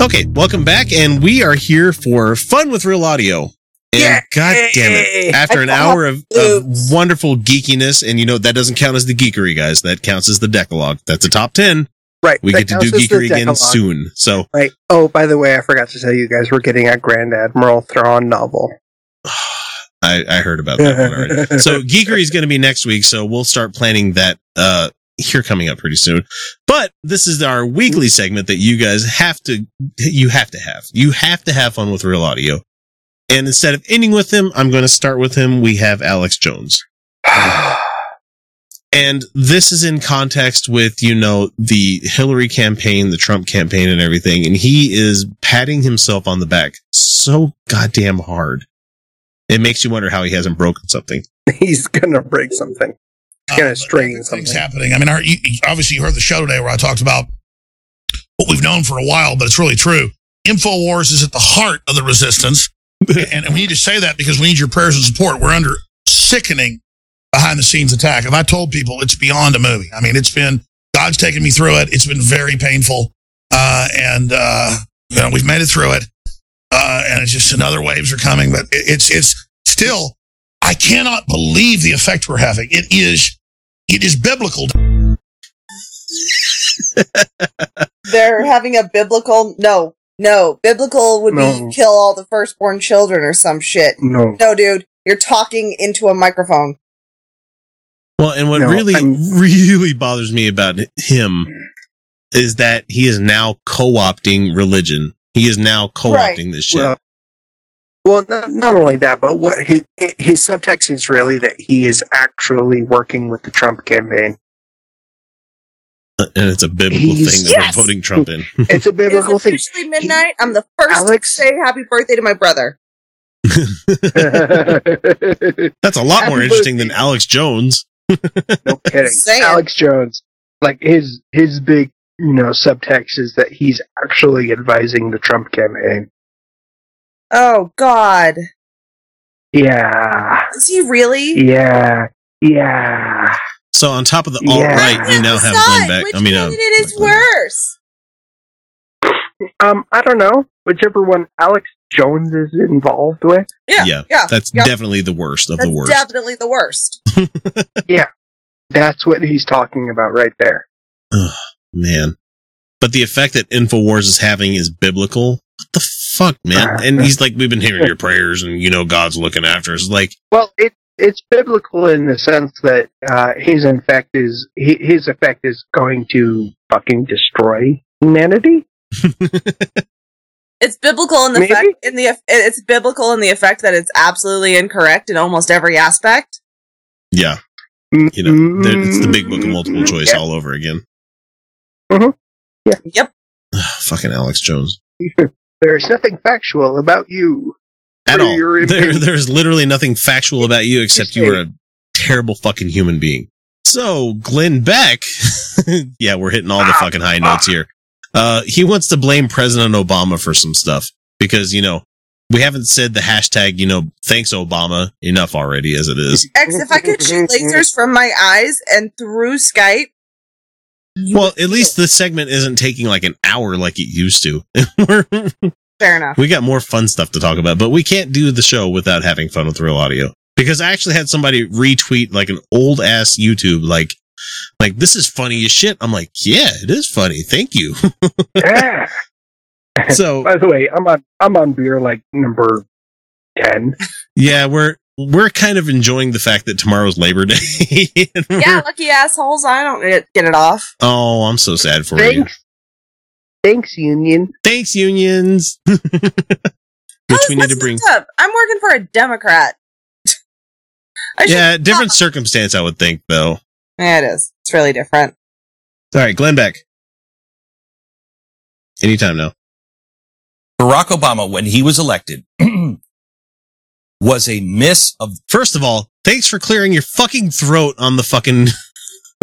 A: Okay, welcome back, and we are here for fun with real audio. And
C: Yay!
A: god damn it, after an hour of, of wonderful geekiness, and you know that doesn't count as the geekery, guys. That counts as the Decalogue. That's a top ten.
C: Right.
A: We
C: that
A: get to do
C: counts as the
A: geekery again
C: Decalogue.
A: soon. So
C: Right. Oh, by the way, I forgot to tell you guys we're getting a Grand Admiral Thrawn novel.
A: I, I heard about that one already. so geekery is going to be next week so we'll start planning that uh here coming up pretty soon but this is our weekly segment that you guys have to you have to have you have to have fun with real audio and instead of ending with him i'm going to start with him we have alex jones and this is in context with you know the hillary campaign the trump campaign and everything and he is patting himself on the back so goddamn hard it makes you wonder how he hasn't broken something
C: He's gonna break something. He's gonna
H: Uh,
C: strain
H: things
C: something.
H: happening. I mean, our, you, you- obviously, you heard the show today where I talked about what we've known for a while, but it's really true. Infowars is at the heart of the resistance, and, and we need to say that because we need your prayers and support. We're under sickening behind the scenes attack, and I told people it's beyond a movie. I mean, it's been God's taken me through it. It's been very painful, uh, and uh, you know we've made it through it. Uh, and it's just another waves are coming, but it, it's it's still. I cannot believe the effect we're having. It is it is biblical.
B: They're having a biblical, no, no, biblical would
C: No.
B: be kill all the firstborn children or some shit.
C: No.
B: No, dude, you're talking into a microphone.
A: Well, and what
C: No,
A: really,
C: I'm-
A: really bothers me about him is that he is now co-opting religion. He is now co-opting this shit.
C: Well, well not, not only that, but what his, his subtext is really that he is actually working with the Trump campaign.
A: Uh, and it's a biblical
C: He's-
A: thing that
B: Yes!
A: we're putting Trump in.
C: It's a biblical
B: it's
C: thing.
B: officially midnight. I'm the first
C: Alex-
B: to say happy birthday to my brother.
A: That's a lot
C: Happy
A: more interesting
C: birthday.
A: than Alex Jones.
C: No kidding.
B: Saying.
C: Alex Jones, like his his big you know subtext is that he's actually advising the Trump campaign.
B: Oh God,
C: Yeah,
B: is he really?
C: yeah, yeah.
A: So on top of the
C: Yeah.
A: alt right, you now have
B: Decide
A: Glenn Beck.
B: Which
A: I mean, uh,
B: candidate is
A: Glenn Beck.
B: worse?
C: Um, I don't know whichever one Alex Jones is involved with.
B: Yeah,
A: Yeah,
B: yeah.
A: That's
B: yeah.
A: definitely the worst of
B: That's
A: the worst.
B: definitely the worst.
C: Yeah, that's what he's talking about right there.
A: man. But the effect that Infowars is having is biblical. What the fuck, man? And he's like, we've been hearing your prayers, and you know God's looking after us. Like,
C: Well, it it's biblical in the sense that uh, his effect is his effect is going to fucking destroy humanity.
B: It's biblical in the
C: Maybe?
B: fact in the it's biblical in the effect that it's absolutely incorrect in almost every aspect.
A: yeah, mm-hmm. you know, there- it's the big book of multiple choice all over again. Mm-hmm.
B: Yep.
A: Fucking Alex Jones.
C: There's nothing factual about you.
A: At all. There, there's literally nothing factual about you except you are a terrible fucking human being. So, Glenn Beck, yeah, we're hitting all the ah. fucking high notes here. Uh, he wants to blame President Obama for some stuff because, you know, we haven't said the hashtag, you know, thanks Obama enough already as it is.
B: X, if I could shoot lasers from my eyes and through Skype,
A: Well, at least this segment isn't taking like an hour like it used to.
B: Fair enough.
A: we got more fun stuff to talk about, but we can't do the show without having fun with real audio. Because I actually had somebody retweet like an old ass YouTube, like, like this is funny as shit. I'm like, yeah, it is funny. Thank you.
C: Yeah.
A: so
C: By the way, I'm on I'm on beer like number ten.
A: yeah, we're we're kind of enjoying the fact that tomorrow's Labor Day.
B: Yeah, lucky assholes. I don't get, get it off.
A: Oh, I'm so sad for you.
C: Thanks. Thanks, Union.
A: Thanks, unions. Which we need to bring.
B: Up. I'm working for a Democrat. I
A: Yeah, different circumstance, I would think, though.
B: Yeah, it is. It's really different.
A: All right, Glenn Beck. Anytime now.
I: Barack Obama, when he was elected, was a miss of.
A: First of all, thanks for clearing your fucking throat on the fucking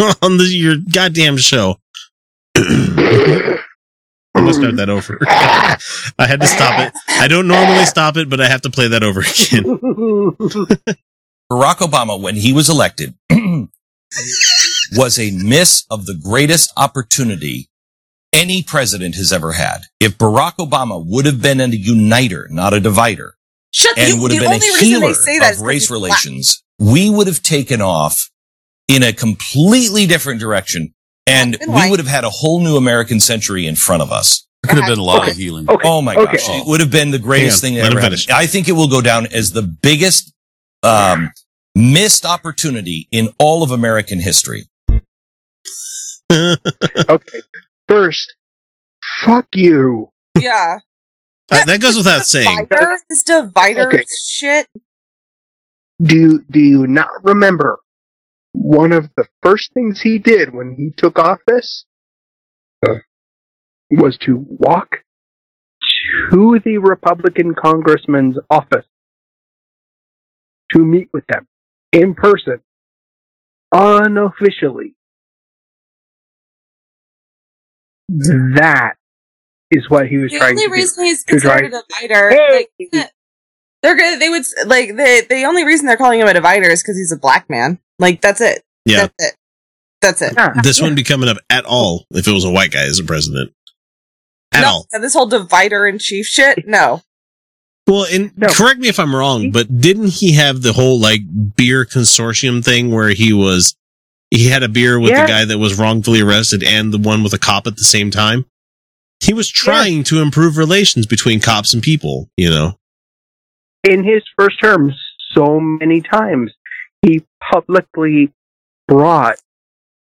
A: on the your goddamn show. I'm gonna start that over. I had to stop it. I don't normally stop it, but I have to play that over again.
I: Barack Obama, when he was elected, was a miss of the greatest opportunity any president has ever had. If Barack Obama would have been a uniter, not a divider,
B: Shut
I: and
B: the,
I: would have been a healer
B: they say that is
I: of
B: 'cause
I: race
B: he's black.
I: relations, we would have taken off in a completely different direction. And we
B: white.
I: would have had a whole new American century in front of us.
J: There could have been a lot
C: Okay.
J: of healing.
C: Okay.
I: Oh my
C: Okay.
I: gosh. It would have been the greatest
A: Hang on.
I: thing that ever happened. I think it will go down as the biggest, um, missed opportunity in all of American history.
C: Okay. First, fuck you.
B: Yeah.
A: Uh, that goes without saying.
B: Divider? This divider
C: Okay.
B: shit.
C: Do do you not remember one of the first things he did when he took office uh, was to walk to the Republican congressman's office to meet with them in person, unofficially. That is what he was
B: The
C: trying
B: only
C: to do.
B: reason he's
C: To
B: considered a divider,
C: Hey!
B: like, they're gonna, they would like the the only reason they're calling him a divider is because he's a black man. Like that's it.
A: Yeah.
B: That's it. That's it.
C: Yeah.
A: This wouldn't be coming up at all if it was a white guy as a president. At
B: no,
A: all.
B: and this whole divider in chief shit. No.
A: Well, and
C: No.
A: correct me if I'm wrong, but didn't he have the whole like beer consortium thing where he was he had a beer with
C: Yeah.
A: the guy that was wrongfully arrested and the one with a cop at the same time? He was trying to improve relations between cops and people, you know.
C: in his first term so many times. He publicly brought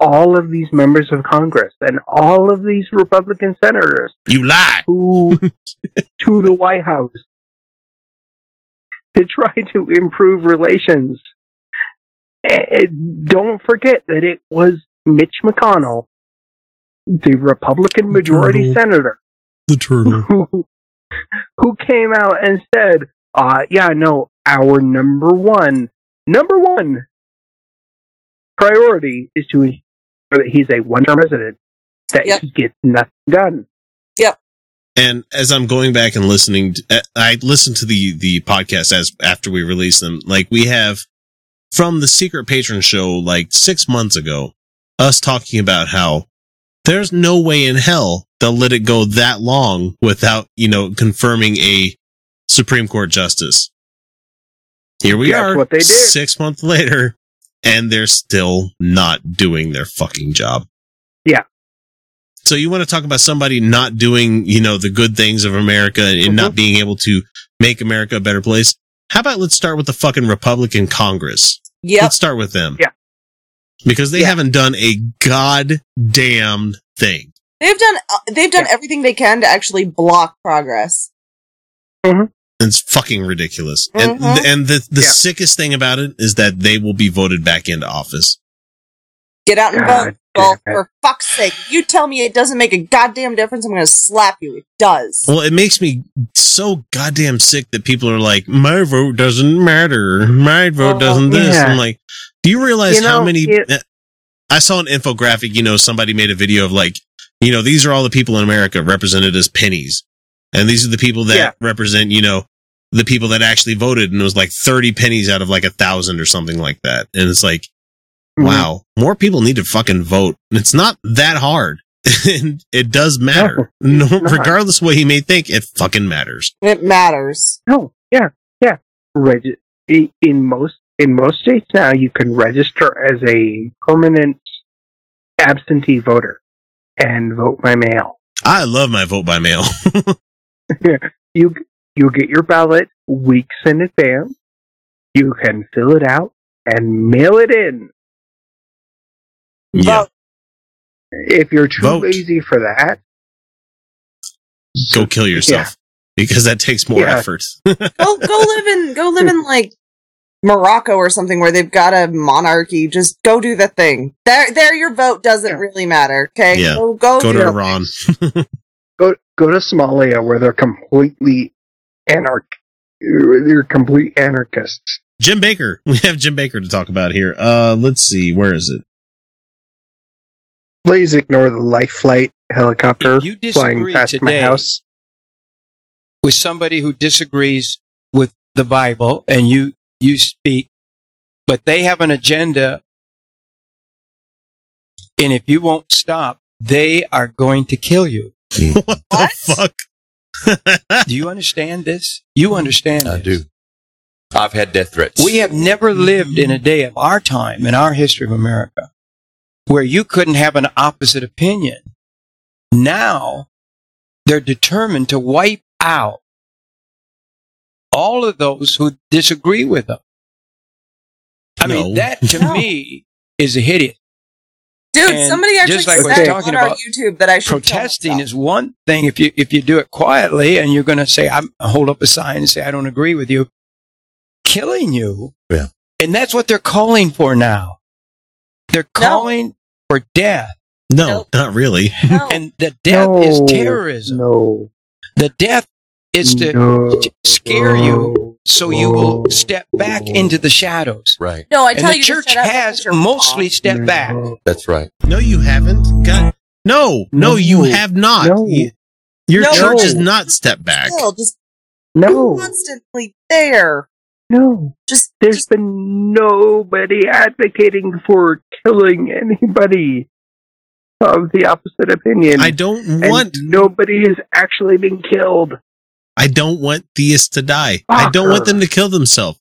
C: all of these members of Congress and all of these Republican senators
A: You lie.
C: who to the White House to try to improve relations. And don't forget that it was Mitch McConnell, the Republican majority
A: Turtle.
C: senator,
A: The turtle.
C: who who came out and said, uh, yeah, no, our number one, number one priority is to ensure that he's a one term president, that
B: Yep.
C: he gets nothing done. Yep.
A: And as I'm going back and listening, to, uh, I listened to the the podcast as after we released them. Like we have from the Secret Patron show, like six months ago, us talking about how there's no way in hell they'll let it go that long without you know confirming a Supreme Court justice. Here we
C: That's
A: are,
C: what they did.
A: six months later, and they're still not doing their fucking job.
C: Yeah.
A: So you want to talk about somebody not doing, you know, the good things of America and
C: Mhm.
A: not being able to make America a better place? How about let's start with the fucking Republican Congress?
B: Yeah.
A: Let's start with them.
C: Yeah.
A: Because they
C: Yeah.
A: haven't done a goddamn thing.
B: They've done uh, they've done everything they can to actually block progress.
A: It's fucking ridiculous. And
B: Mhm.
A: and the the
C: Yeah.
A: sickest thing about it is that they will be voted back into office.
B: Get out and
C: God
B: vote. Well,
C: damn it.
B: for fuck's sake, you tell me it doesn't make a goddamn difference, I'm gonna slap you. It does.
A: Well, it makes me so goddamn sick that people are like, my vote doesn't matter. My vote
B: Oh,
A: doesn't this.
C: yeah.
A: I'm like, do you realize
C: You
A: how many?
C: it-
A: I saw an infographic, you know, somebody made a video of like, you know, these are all the people in America represented as pennies. And these are the people that
C: Yeah.
A: represent, you know, the people that actually voted. And it was like 30 pennies out of like a thousand or something like that. And it's like.
C: Mm-hmm.
A: wow, more people need to fucking vote. And it's not that hard. and it does matter. No,
C: it's not.
A: regardless of what he may think, it fucking matters.
B: It matters.
C: No, yeah, yeah. Regi- in most in most states now, you can register as a permanent absentee voter and vote by mail.
A: I love my vote by mail.
C: you you get your ballot weeks in advance. You can fill it out and mail it in.
A: Yeah.
C: If you're too
A: Vote.
C: lazy for that,
A: Go kill yourself. Because that takes more
C: Yeah.
A: effort.
B: Go go live in go live in like Morocco or something where they've got a monarchy. Just go do the thing. There there your vote doesn't
C: Yeah.
B: really matter. Okay?
A: Yeah.
B: Go go,
A: Go to. Iran.
C: go go to Somalia where they're completely anarch. They're complete anarchists.
A: Jim Bakker. We have Jim Bakker to talk about here. Uh, let's see. Where is it?
C: Please ignore the life flight helicopter
J: you
C: flying
J: disagree
C: past my house.
J: with somebody who disagrees with the Bible and you you speak, but they have an agenda, and if you won't stop, they are going to kill you. Hmm.
A: What the fuck?
J: Do you understand this? You understand?
K: I
J: this.
K: do. I've had death threats.
J: We have never lived in a day of our time in our history of America where you couldn't have an opposite opinion. Now they're determined to wipe out all of those who disagree with them. I mean, that to
B: No.
J: me is a hideous.
B: Dude,
J: And
B: somebody actually
J: just like
C: we're
J: talking
B: on our
J: about
B: YouTube that I should kill
J: Protesting is one thing if you if you do it quietly and you're going to say I'm hold up a sign and say I don't agree with you. Killing you,
K: Yeah.
J: and that's what they're calling for now. They're
B: No.
J: Calling for death,
A: No,
B: Nope.
A: not really.
B: No.
J: and the death is terrorism.
C: No.
J: The death is to
C: no,
J: to scare you
C: no,
J: so you will step back into the shadows.
K: right.
B: no, I
J: And
B: tell
J: the
B: you, to
J: church has mostly
B: mouth.
J: stepped back.
K: That's right.
A: No, you haven't. God. No, no,
C: No.
A: you have not.
C: No.
A: Your
B: No.
A: church has not stepped back.
B: Still, just
C: No,
B: constantly there.
C: No.
B: Just
C: There's
B: just
C: been nobody advocating for killing anybody of the opposite opinion.
A: I don't
C: and
A: want.
C: nobody has actually been killed.
A: I don't want theists to die. I don't want them to kill themselves.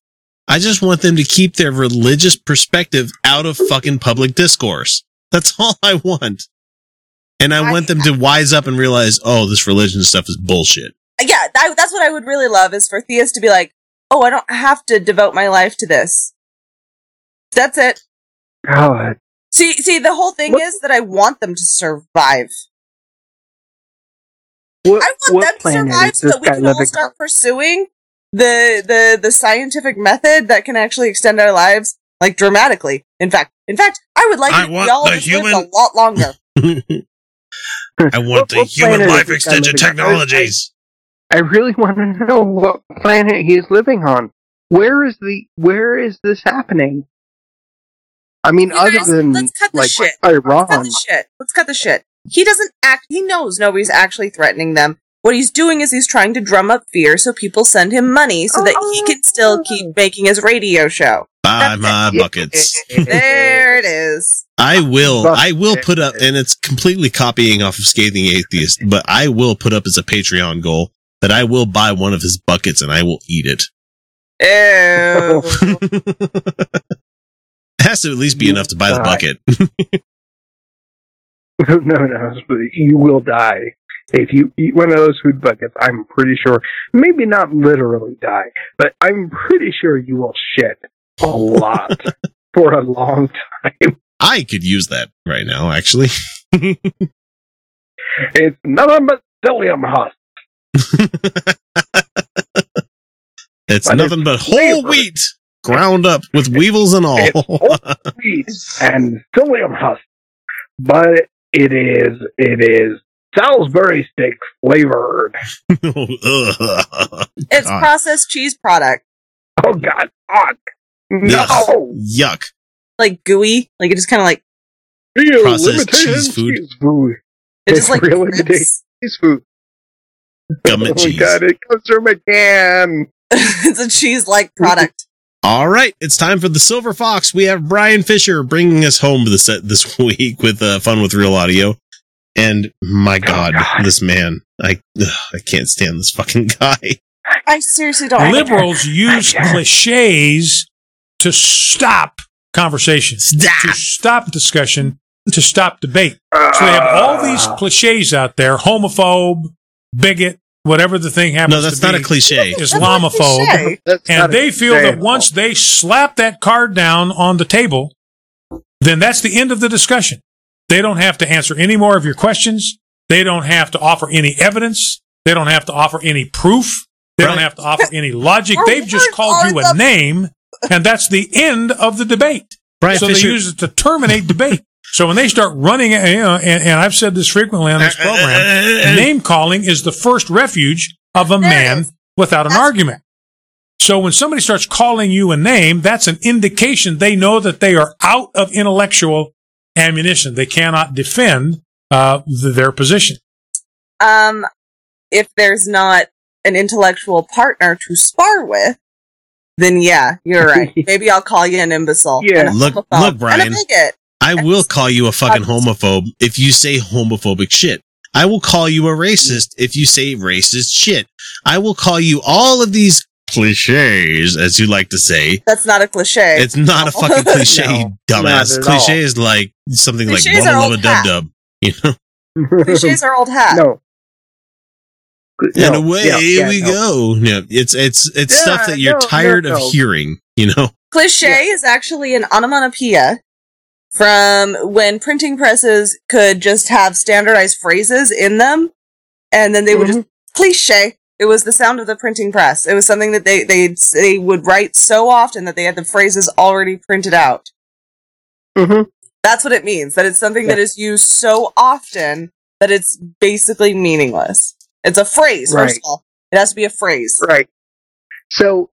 A: I just want them to keep their religious perspective out of fucking public discourse. That's all I want. And I
B: I-
A: want them to wise up and realize, oh, this religion stuff is bullshit.
B: yeah, that, that's what I would really love is for theists to be like, oh, I don't have to devote my life to this. That's it.
C: God.
B: See, see, the whole thing
C: What-
B: is that I want them to survive.
C: What,
B: I want them to survive
C: is
B: so
C: this
B: that we can all
C: living
B: start pursuing the the the scientific method that can actually extend our lives like dramatically. In fact, in fact, I would like
A: I
B: it
A: want
B: we all
A: the
B: just lived
A: human-
B: a lot longer.
A: I want
C: What-
A: the
C: what
A: human life extension
C: living on?
A: technologies.
C: I really want to know what planet he is living on. Where is the where is this happening? I mean,
B: You
C: other
B: guys,
C: than
B: let's cut the
C: like
B: shit. Let's cut
C: Iran.
B: the shit. Let's cut the shit. He doesn't act. He knows nobody's actually threatening them. What he's doing is he's trying to drum up fear so people send him money so that he can still keep oh. making his radio show.
A: Buy my buckets.
B: There it is.
A: I will.
C: Bucket.
A: I will put up, and it's completely copying off of Scathing Atheist, but I will put up as a Patreon goal that I will buy one of his buckets and I will eat it.
B: Ew.
A: it has to at least be enough to buy the bucket.
C: no, no, you will die if you eat one of those food buckets. I'm pretty sure, maybe not literally die, but I'm pretty sure you will shit a lot for a long time.
A: I could use that right now, actually.
C: It's nothing but psyllium husk.
A: it's
C: But
A: nothing but whole
C: flavor.
A: wheat ground up with weevils and all.
C: It's whole wheat and psyllium husk but it is it is Salisbury steak flavored.
B: It's
A: God.
B: processed cheese product,
C: Oh God, fuck! No,
A: Ugh, yuck.
B: like gooey. Like it just kind of like
C: Real
A: Processed cheese food.
C: cheese food.
B: it
C: It's
B: just like
C: real
B: drips.
C: limitation cheese food.
A: Gummet
C: oh my
A: cheese.
C: God, it comes from a can.
B: it's a cheese like mm-hmm. product.
A: All right, it's time for the Silver Fox. We have Bryan Fischer bringing us home to the set this uh, week with uh, fun with real audio. And my oh, God,
C: God.
A: this man, I ugh, I can't stand this fucking guy.
B: I seriously don't.
L: Liberals use cliches to stop conversation, to
A: Stop.
L: stop discussion, to stop debate. So they have all these ah. cliches out there: homophobe, bigot, whatever the thing happens
A: No, that's
L: to
A: not
L: be,
A: a cliche.
L: Islamophobe.
B: Cliche.
C: That's
L: And they feel that once they slap that card down on the table, then that's the end of the discussion. They don't have to answer any more of your questions. They don't have to offer any evidence. They don't have to offer any proof. They don't have to offer any logic.
B: Our
L: They've just called
B: are
L: you
B: the-
L: a name, and that's the end of the debate.
A: Bryan
L: so
A: Fischer.
L: they use it to terminate debate. So when they start running, uh, you know, and, and I've said this frequently on this uh, uh, program, name calling is the first refuge of a man without an argument. So when somebody starts calling you a name, that's an indication they know that they are out of intellectual ammunition. They cannot defend uh, th- their position.
B: Um, if there's not an intellectual partner to spar with, then yeah, you're right. Maybe I'll call you an imbecile.
C: Yeah.
B: and a
A: Look-
B: homophobe,
A: look, Bryan.
B: And a bigot.
A: I will call you a fucking homophobe if you say homophobic shit. I will call you a racist if you say racist shit. I will call you all of these cliches, as you like to say.
B: That's not a cliche.
A: It's not a fucking cliche,
C: No,
A: dumbass. Cliche
C: all.
A: is like something
B: Cliches
A: like
B: are
A: bubble
B: old
A: a dub
B: hat.
A: dub. You know,
B: Cliches are old hat.
C: no.
A: and
C: No,
A: away
C: yeah, yeah,
A: we
C: no.
A: go. Yeah, it's it's it's
C: Yeah,
A: stuff that you're
C: no, no,
A: tired
C: no.
A: of hearing. You know,
B: Cliche is actually an onomatopoeia from when printing presses could just have standardized phrases in them, and then they would just cliche. It was the sound of the printing press. It was something that they they they would write so often that they had the phrases already printed out.
C: hmm
B: That's what it means. That it's something that is used so often that it's basically meaningless. It's a phrase, first
C: Right.
B: of all. It has to be a phrase.
C: Right. So,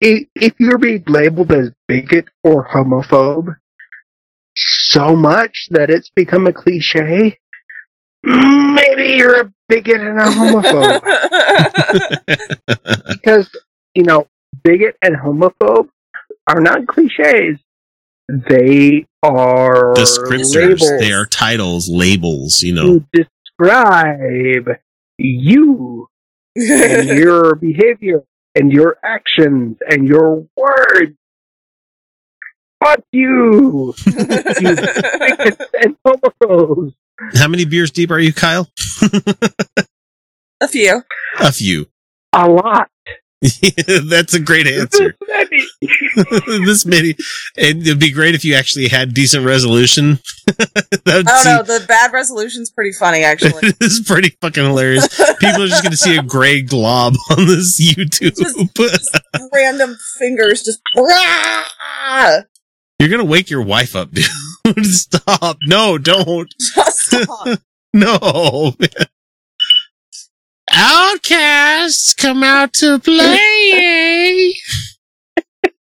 C: if you're being labeled as bigot or homophobe so much that it's become a cliche, maybe you're a bigot and a homophobe. because, you know, bigot and homophobe are not cliches. They are
A: descriptors.
C: labels
A: They are titles, labels. You know,
C: to describe you and your behavior and your actions and your words. Fuck you, you and homophobes.
A: how many beers deep are you, Kyle?
B: a few.
A: A few.
C: A lot.
A: That's a great answer. this many. And it'd be great if you actually had decent resolution. that would
B: I don't know. The bad resolution's pretty funny, actually.
A: this is pretty fucking hilarious. People are just going to see a gray glob on this YouTube.
B: Random fingers just.
A: You're going to wake your wife up, dude. Stop. No, don't.
B: Just stop.
A: No. Outcasts come out to play.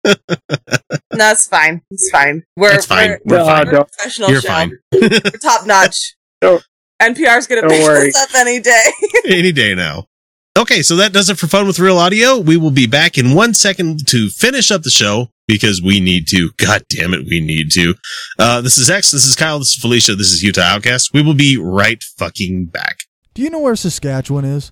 B: No, it's fine. It's fine. We're,
A: That's fine.
B: We're,
A: We're
C: No,
A: fine.
B: we're a professional
A: You're
B: show.
A: fine.
B: We're top notch.
C: Don't-
B: NPR's gonna
C: don't
B: pick
C: worry.
B: this up any day.
A: Any day now. Okay, so that does it for Fun with Real Audio. We will be back in one second to finish up the show because we need to. God damn it, we need to. Uh, this is X, this is Kyle, this is Felicia, this is Utah Outcast. We will be right fucking back.
M: Do you know where Saskatchewan is?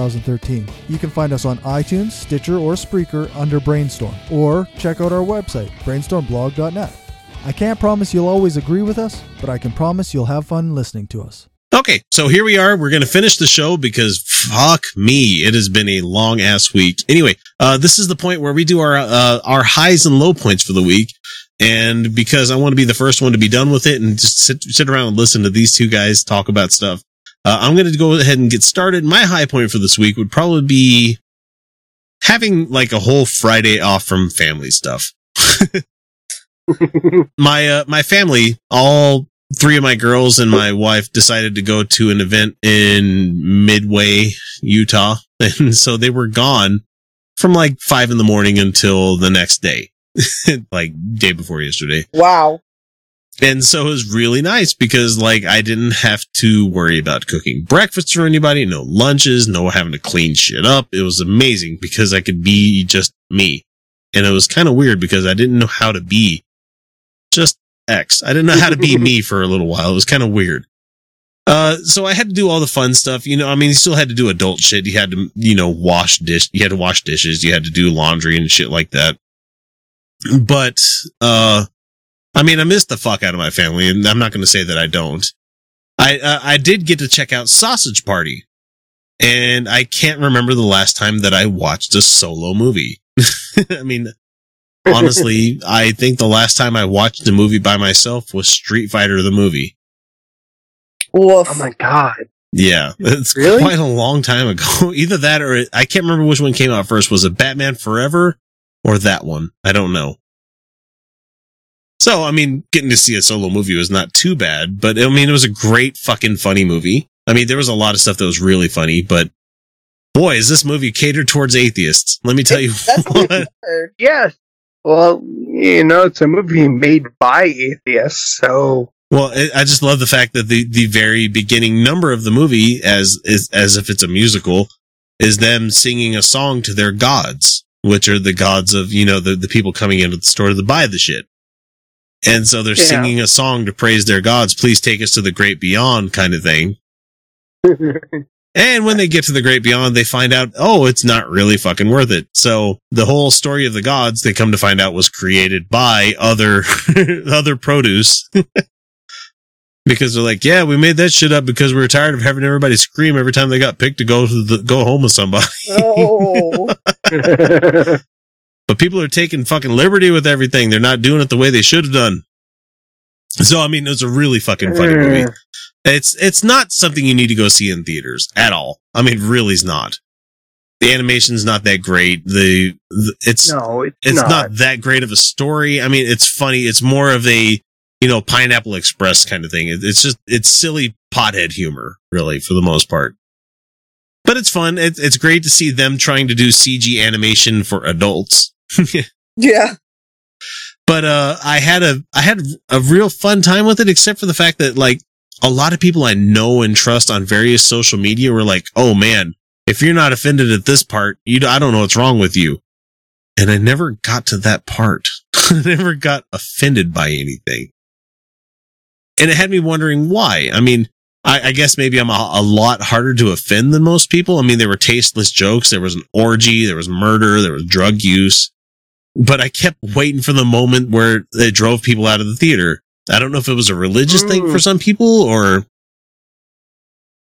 M: 2013. You can find us on iTunes, Stitcher, or Spreaker under Brainstorm, or check out our website, brainstormblog.net. I can't promise you'll always agree with us, but I can promise you'll have fun listening to us.
A: Okay, so here we are. We're going to finish the show because fuck me, it has been a long ass week. Anyway, uh, this is the point where we do our uh, our highs and low points for the week, and because I want to be the first one to be done with it and just sit sit around and listen to these two guys talk about stuff, uh, I'm going to go ahead and get started. My high point for this week would probably be having like a whole Friday off from family stuff. my uh, my family, all three of my girls and my wife decided to go to an event in Midway, Utah. And so they were gone from like five in the morning until the next day, like day before yesterday.
B: Wow.
A: And so it was really nice because like I didn't have to worry about cooking breakfast for anybody, no lunches, no having to clean shit up. It was amazing because I could be just me. And it was kind of weird because I didn't know how to be just X. I didn't know how to be me for a little while. It was kind of weird. Uh, so I had to do all the fun stuff. You know, I mean, you still had to do adult shit. You had to, you know, wash dish, you had to wash dishes. You had to do laundry and shit like that. But, uh, I mean, I missed the fuck out of my family and I'm not going to say that I don't. I, uh, I did get to check out Sausage Party and I can't remember the last time that I watched a solo movie. I mean, honestly, I think the last time I watched a movie by myself was Street Fighter the movie.
B: Woof.
C: Oh my god.
A: Yeah, it's
C: Really?
A: quite a long time ago. Either that or I can't remember which one came out first. Was it Batman Forever or that one? I don't know. So, I mean, getting to see a solo movie was not too bad, but I mean, it was a great fucking funny movie. I mean, there was a lot of stuff that was really funny, but boy, is this movie catered towards atheists. Let me tell you what.
C: Yes. Well, you know, it's a movie made by atheists, so
A: Well, I I just love the fact that the, the very beginning number of the movie, as is as if it's a musical, is them singing a song to their gods, which are the gods of you know the the people coming into the store to buy the shit. And so they're
C: Yeah.
A: singing a song to praise their gods. Please take us to the great beyond, kind of thing. And when they get to the great beyond, they find out, oh, it's not really fucking worth it. So the whole story of the gods, they come to find out was created by other, other produce. because they're like, yeah, we made that shit up because we were tired of having everybody scream every time they got picked to go to the, go home with somebody.
B: Oh.
A: But people are taking fucking liberty with everything. They're not doing it the way they should have done. So, I mean, it was a really fucking funny movie. Mm. It's, it's not something you need to go see in theaters at all. I mean, really is not. The animation's not that great. The, the it's,
C: no, it's,
A: it's
C: not.
A: not. that great of a story. I mean, it's funny. It's more of a, you know, Pineapple Express kind of thing. It- It's just, it's silly pothead humor, really, for the most part. But it's fun. It's, it's great to see them trying to do CG animation for adults.
B: Yeah.
A: but uh i had a i had a real fun time with it except for the fact that like a lot of people i know and trust on various social media were like oh man if you're not offended at this part you i don't know what's wrong with you and i never got to that part i never got offended by anything and it had me wondering why i mean I, I guess maybe I'm a, a lot harder to offend than most people. I mean, there were tasteless jokes. There was an orgy. There was murder. There was drug use but I kept waiting for the moment where they drove people out of the theater. I don't know if it was a religious thing
C: Mm.
A: for some people or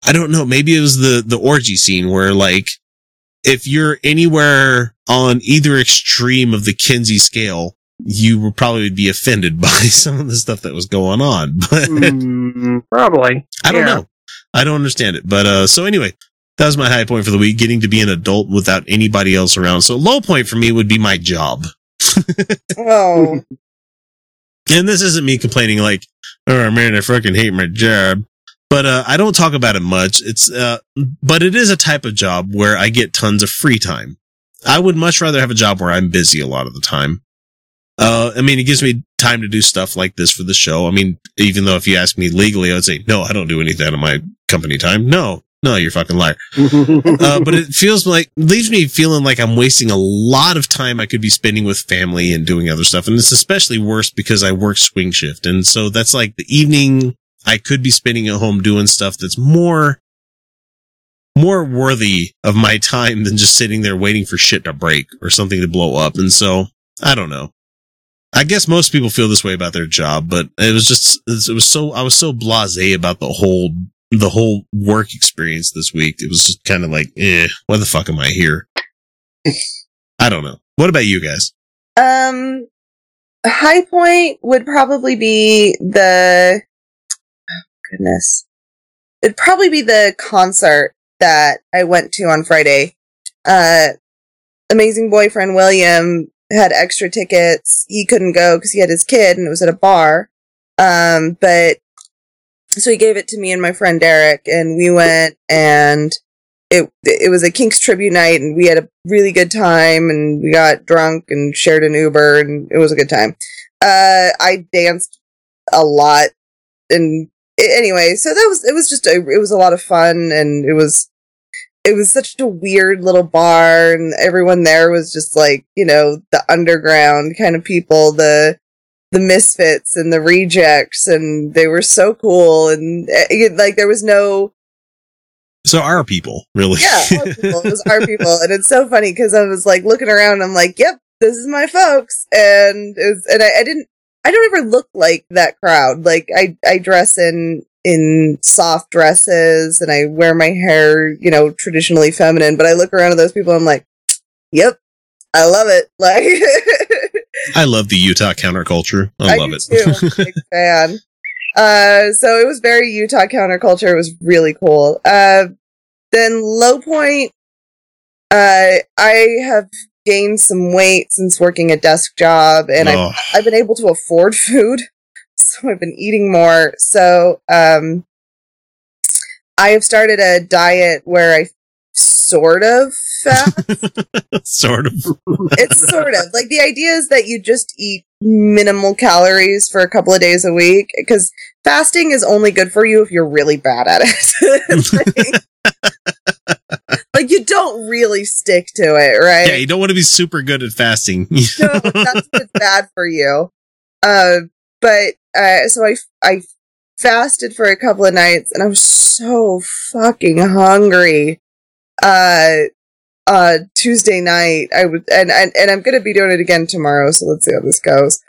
A: I don't know. Maybe it was the, the orgy scene where like, if you're anywhere on either extreme of the Kinsey scale, you would probably be offended by some of the stuff that was going on. But
C: Mm, probably.
A: I don't
C: Yeah.
A: know. I don't understand it. But uh so anyway, that was my high point for the week, getting to be an adult without anybody else around. So low point for me would be my job.
B: Oh.
A: And this isn't me complaining like, oh man, I fucking hate my job. But uh I don't talk about it much. It's uh but it is a type of job where I get tons of free time. I would much rather have a job where I'm busy a lot of the time. Uh, I mean, it gives me time to do stuff like this for the show. I mean, even though if you ask me legally, I would say, no, I don't do anything on my company time. No, no, you're a fucking liar. uh, but it feels like, leaves me feeling like I'm wasting a lot of time I could be spending with family and doing other stuff. And it's especially worse because I work swing shift. And so that's like the evening I could be spending at home doing stuff that's more, more worthy of my time than just sitting there waiting for shit to break or something to blow up. And so I don't know. I guess most people feel this way about their job, but it was just it was so I was so blasé about the whole the whole work experience this week. It was just kind of like, eh, why the fuck am I here? I don't know. What about you guys?
B: Um, high point would probably be the oh, goodness. It'd probably be the concert that I went to on Friday. Uh, amazing boyfriend William had extra tickets. He couldn't go because he had his kid and it was at a bar. Um, but so he gave it to me and my friend Derek, and we went and it it was a Kinks tribute night, and we had a really good time, and we got drunk and shared an Uber, and it was a good time. Uh, I danced a lot, and anyway, so that was it was just a, it was a lot of fun, and it was it was such a weird little bar, and everyone there was just like you know the underground kind of people, the the misfits and the rejects, and they were so cool, and uh, like there was no
A: So our people, really.
B: yeah, our people. It was our people, and it's so funny because I was like looking around. I'm like, "Yep, this is my folks," and it was, and I, I didn't. I don't ever look like that crowd. Like I, I dress in in soft dresses, and I wear my hair, you know, traditionally feminine. But I look around at those people. I'm like, "Yep, I love it." Like
A: I love the Utah counterculture. I, love
B: do
A: it.
B: too. I'm a big fan. Uh, so it was very Utah counterculture. It was really cool. Uh, then low point. Uh, I have gained some weight since working a desk job, and
A: Oh.
B: I've, I've been able to afford food, so I've been eating more. So, um, I have started a diet where I sort of fast.
A: sort of.
B: it's sort of like the idea is that you just eat minimal calories for a couple of days a week because fasting is only good for you if you're really bad at it. like, like, you don't really stick to it, right?
A: Yeah, you don't want to be super good at fasting.
B: no, that's bad for you. Uh, but uh, so I I fasted for a couple of nights, and I was so fucking hungry. Uh, uh, Tuesday night, I would, and and and I'm gonna be doing it again tomorrow. So let's see how this goes.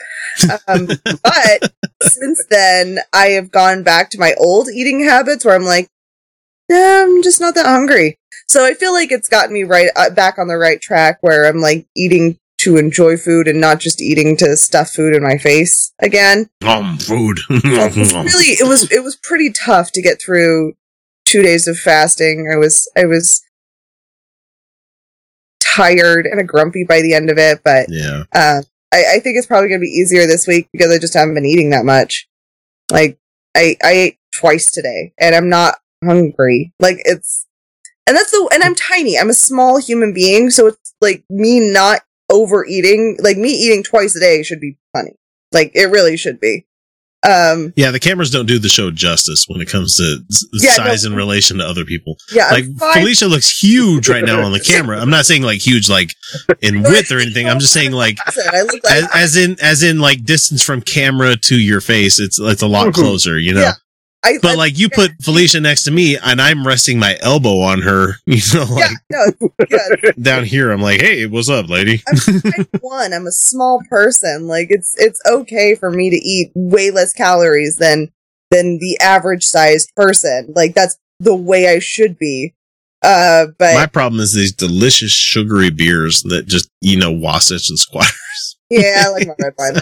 B: Um, but since then, I have gone back to my old eating habits, where I'm like, nah, I'm just not that hungry. So I feel like it's gotten me right uh, back on the right track, where I'm like eating to enjoy food and not just eating to stuff food in my face again.
A: Um, food.
B: Really, it was it was pretty tough to get through two days of fasting. I was I was tired and a grumpy by the end of it, but
A: yeah.
B: uh, I, I think it's probably going to be easier this week because I just haven't been eating that much. Like I I ate twice today, and I'm not hungry. Like it's, and that's the and I'm tiny. I'm a small human being, so it's like me not overeating. Like me eating twice a day should be funny. Like it really should be. Um,
A: Yeah, the cameras don't do the show justice when it comes to
B: Yeah,
A: size
B: no.
A: in relation to other people.
B: Yeah,
A: like. Felicia looks huge right now on the camera. I'm not saying like huge, like in width or anything. I'm just saying like
B: listen, I look like
A: as, as in as in like distance from camera to your face. It's it's a lot closer, you know.
B: Yeah. I,
A: But like you put Felicia next to me, and I'm resting my elbow on her, you know, like
B: no, it's good.
A: down here. I'm like, hey, what's up, lady?
B: I'm one i'm a small person like it's it's okay for me to eat way less calories than than the average sized person like that's the way i should be uh but
A: My problem is these delicious sugary beers that just you know Wasatch and Squatters.
B: yeah i like my red wine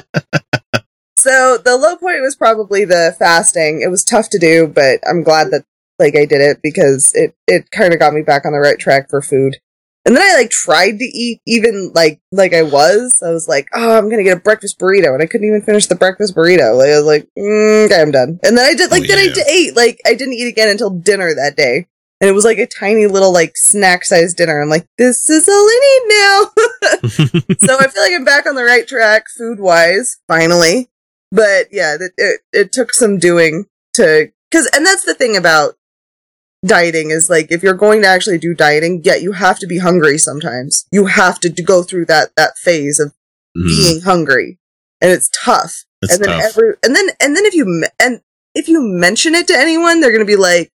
B: so the low point was probably the fasting it was tough to do but i'm glad that like i did it because it it kind of got me back on the right track for food and then I like tried to eat even like like I was. I was like, oh, I'm gonna get a breakfast burrito, and I couldn't even finish the breakfast burrito. Like I was like, mm, okay, I'm done. And then I did like
A: Oh,
B: then I
A: yeah.
B: d- ate like I didn't eat again until dinner that day, and it was like a tiny little like snack sized dinner. I'm like, this is all I need now. so I feel like I'm back on the right track food wise, finally. But yeah, it, it it took some doing to because and that's the thing about dieting is like if you're going to actually do dieting, yeah, you have to be hungry sometimes. You have to go through that that phase of
A: Mhm.
B: being hungry, and it's tough.
A: It's
B: and then
A: tough.
B: every and then and then if you and if you mention it to anyone, they're gonna be like,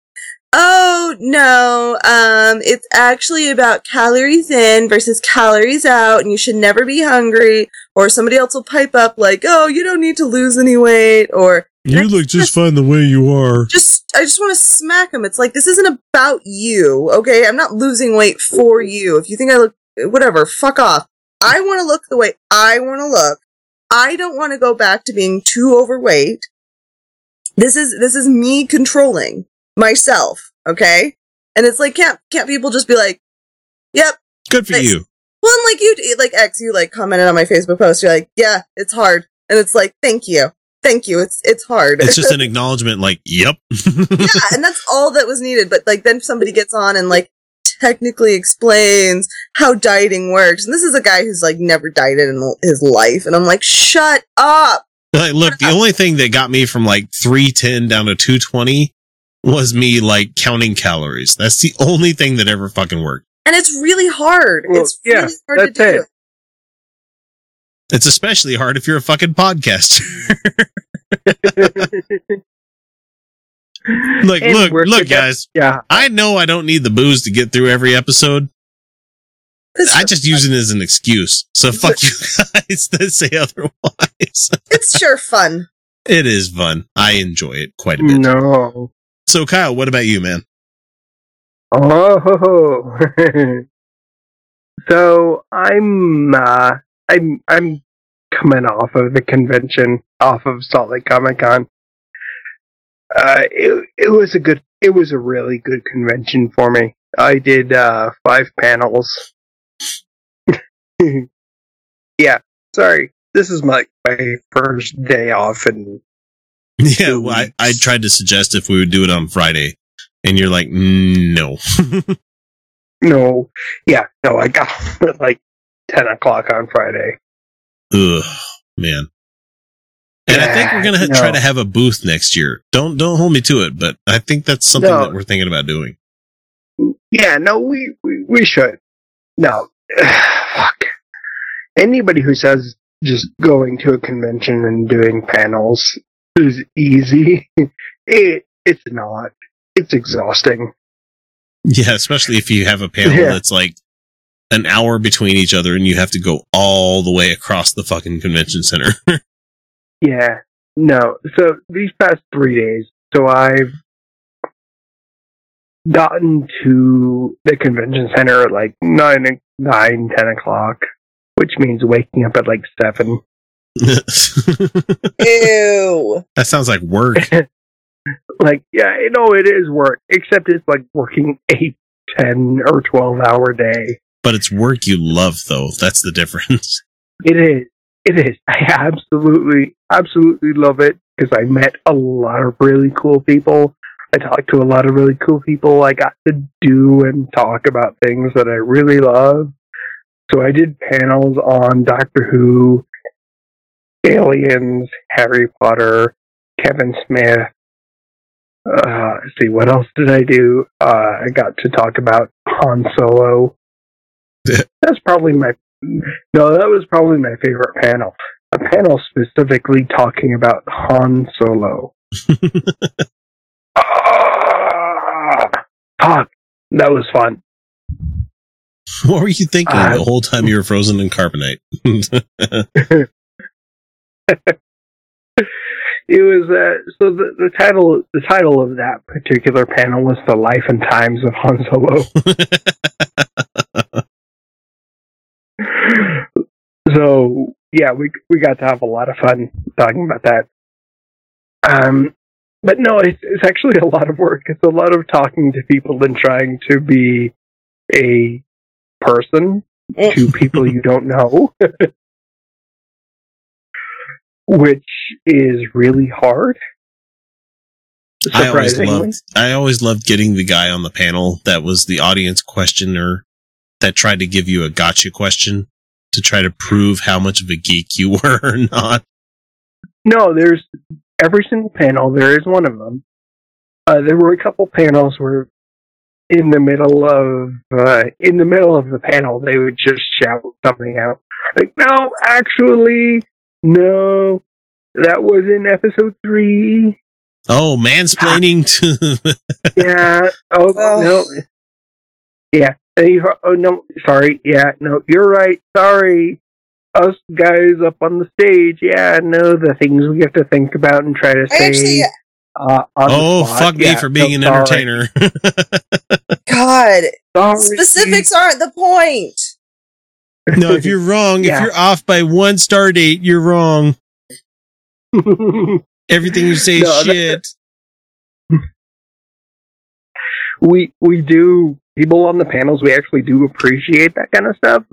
B: Oh no, um, it's actually about calories in versus calories out, and you should never be hungry. Or somebody else will pipe up like, "Oh, you don't need to lose any weight," or
N: You look just fine the way you are.
B: just I just want to smack them. It's like this isn't about you, okay? I'm not losing weight for you. If you think I look whatever, fuck off. I want to look the way I want to look. I don't want to go back to being too overweight. This is this is me controlling myself, okay? And it's like can't can't people just be like, "Yep,
A: Good for
B: Nice.
A: you.
B: well, and like you, like X, you like commented on my Facebook post. You're like, yeah, it's hard, and it's like, thank you, thank you. It's it's hard.
A: It's just an acknowledgement, like, yep.
B: yeah, and that's all that was needed. But like then somebody gets on and like technically explains how dieting works, and this is a guy who's like never dieted in his life, and I'm like, shut up.
A: Like, look, the only thing that got me from like 310 down to 220 was me like counting calories. That's the only thing that ever fucking worked.
B: And it's really hard.
C: Well,
B: it's
C: yeah,
B: really hard to do.
C: it.
A: It's especially hard if you're a fucking podcaster. Look,
C: And
A: look, look,
C: forget-
A: guys.
C: Yeah.
A: I know I don't need the booze to get through every episode. I just use it as an excuse. So fuck you guys that say otherwise.
B: It's sure fun.
A: It is fun. I enjoy it quite a bit.
C: No.
A: So Kyle, what about you, man?
C: Oh, so I'm uh, I'm I'm coming off of the convention, off of Salt Lake Comic Con. Uh, it it was a good, it was a really good convention for me. I did uh five panels. yeah, sorry, this is my my first day off, and
A: Yeah, well, I, I tried to suggest if we would do it on Friday, and you're like, "Mm, no.
C: no, yeah, no, I got at like ten o'clock on Friday.
A: Ugh, man. And I think we're gonna
C: No.
A: try to have a booth next year. Don't don't hold me to it, but I think that's something
C: No.
A: that we're thinking about doing.
C: Yeah, no, we we, we should. No, fuck. Anybody who says just going to a convention and doing panels is easy, it it's not. It's exhausting.
A: Yeah, especially if you have a panel
C: Yeah.
A: that's like an hour between each other, and you have to go all the way across the fucking convention center.
C: Yeah, no. So these past three days, so I've gotten to the convention center at like nine, nine, ten o'clock, which means waking up at like seven.
B: Ew.
A: that sounds like work.
C: like yeah you know it is work except it's like working eight ten or 12 hour day
A: but it's work you love, though. That's the difference.
C: it is it is i absolutely absolutely love it because i met a lot of really cool people i talked to a lot of really cool people i got to do and talk about things that i really love so i did panels on doctor who aliens harry potter kevin smith uh, let's see, what else did I do? Uh, I got to talk about Han Solo. That's probably my, no, that was probably my favorite panel. A panel specifically talking about Han Solo. Ah, fuck, that was fun.
A: what were you thinking
C: Uh,
A: the whole time you were frozen in carbonite?
C: It was uh, so the, the title the title of that particular panel was the life and times of Han Solo. so yeah, we we got to have a lot of fun talking about that. Um, but no, it's it's actually a lot of work. It's a lot of talking to people and trying to be a person to people you don't know. Which is really hard.
A: I always
C: Surprisingly.
A: loved. I always loved getting the guy on the panel that was the audience questioner that tried to give you a gotcha question to try to prove how much of a geek you were or not.
C: No, there's every single panel. There is one of them. Uh, there were a couple panels where, in the middle of uh, in the middle of the panel, they would just shout something out like, "No, actually, no, that was in episode three.
A: Oh, mansplaining to.
C: yeah. Oh, no. Yeah. Oh no. Sorry. Yeah. No. You're right. Sorry. Us guys up on the stage. Yeah. No. The things we have to think about and try to
B: I
C: say.
B: actually-
C: uh,
A: oh,
C: spot.
A: fuck me for being an
C: sorry.
A: entertainer.
B: God,
C: Sorry.
B: specifics aren't the point.
A: No, if you're wrong,
C: Yeah.
A: if you're off by one star date, you're wrong. Everything you say is
C: No, that-
A: shit.
C: we we do people on the panels. We actually do appreciate that kind of stuff.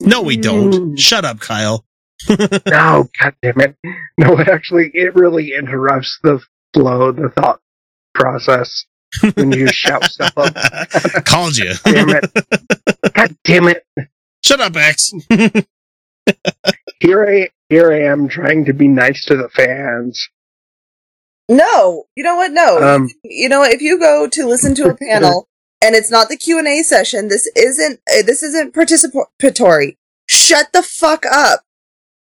A: No, we don't. Mm. Shut up, Kyle.
C: no, god damn it. No, it actually it really interrupts the flow, the thought process when you shout stuff up.
A: Called you.
C: Damn it. God damn it.
A: Shut up, X.
C: Here I here I am trying to be nice to the fans.
B: No, you know what? No,
C: Um,
B: you know what? If you go to listen to a panel and it's not the Q and A session, this isn't uh, this isn't participatory. Shut the fuck up.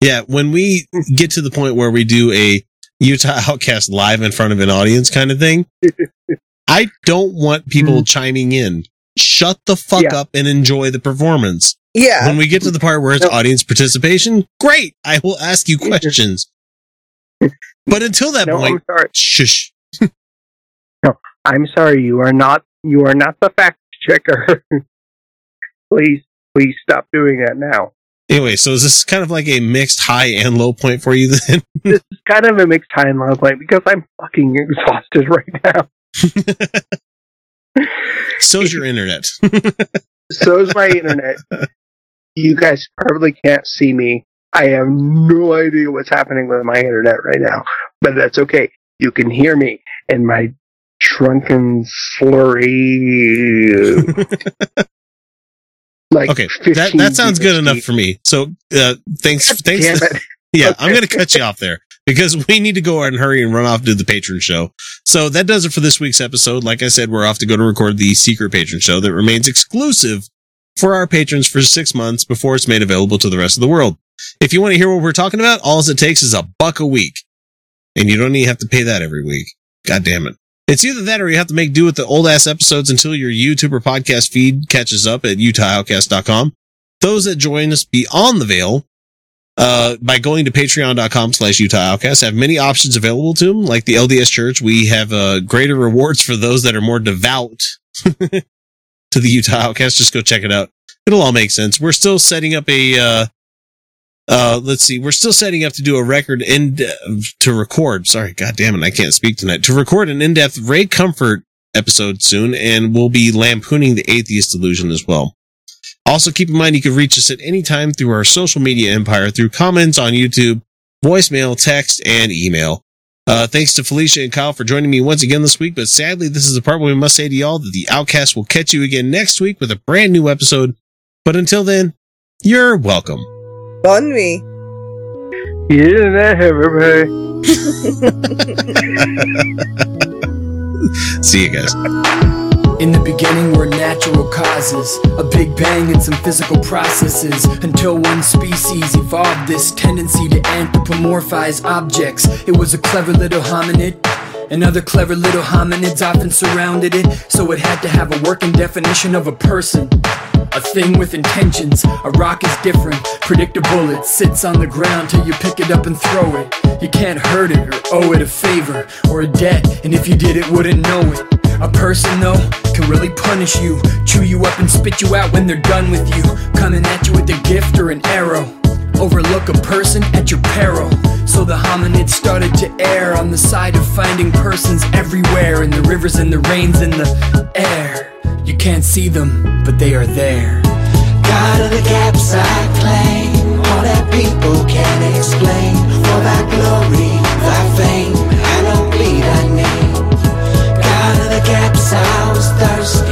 A: Yeah, when we get to the point where we do a Utah Outcast live in front of an audience kind of thing, I don't want people mm-hmm. chiming in. Shut the fuck
C: Yeah.
A: up and enjoy the performance.
B: Yeah.
A: When we get to the part where it's audience participation, great. I will ask you questions. But until that
C: No,
A: point,
C: I'm sorry.
A: shush.
C: No, I'm sorry. You are not. You are not the fact checker. please, please stop doing that now.
A: Anyway, so is this kind of like a mixed high and low point for you then?
C: This is kind of a mixed high and low point because I'm fucking exhausted right now.
A: So's your internet.
C: So's my internet. You guys probably can't see me. I have no idea what's happening with my internet right now, but that's okay. You can hear me and my drunken slurry. like
A: okay, that, that sounds good enough for me. So, uh, thanks, thanks. yeah, I'm going to cut you off there because we need to go out and hurry and run off to the patron show. So that does it for this week's episode. Like I said, we're off to go to record the secret patron show that remains exclusive for our patrons for six months before it's made available to the rest of the world. If you want to hear what we're talking about, all it takes is a buck a week. And you don't even have to pay that every week. God damn it. It's either that or you have to make do with the old ass episodes until your YouTube or podcast feed catches up at utahoutcast.com. Those that join us beyond the veil, uh, by going to patreon.com slash Utah Outcast have many options available to them. Like the LDS Church, we have, uh, greater rewards for those that are more devout to the Utah Outcast. Just go check it out. It'll all make sense. We're still setting up a, uh, uh, let's see. We're still setting up to do a record in to record. Sorry, God damn it, I can't speak tonight. To record an in-depth Ray Comfort episode soon, and we'll be lampooning the atheist delusion as well. Also, keep in mind you can reach us at any time through our social media empire through comments on YouTube, voicemail, text, and email. Uh, thanks to Felicia and Kyle for joining me once again this week, but sadly, this is the part where we must say to y'all that the Outcast will catch you again next week with a brand new episode. But until then, you're welcome.
B: Bon me.
C: Yeah, that everybody.
A: See you guys.
O: In the beginning were natural causes, a big bang and some physical processes, until one species evolved this tendency to anthropomorphize objects. It was a clever little hominid. And other clever little hominids often surrounded it, so it had to have a working definition of a person. A thing with intentions. A rock is different, predictable. It sits on the ground till you pick it up and throw it. You can't hurt it or owe it a favor or a debt, and if you did, it wouldn't know it. A person, though, can really punish you, chew you up and spit you out when they're done with you. Coming at you with a gift or an arrow. Overlook a person at your peril. So the hominids started to err on the side of finding persons everywhere in the rivers and the rains and the air. You can't see them, but they are there.
P: God of the gaps I claim, all that people can't explain. For thy glory, thy fame, I don't bleed thy name. God of the gaps, I was thirsty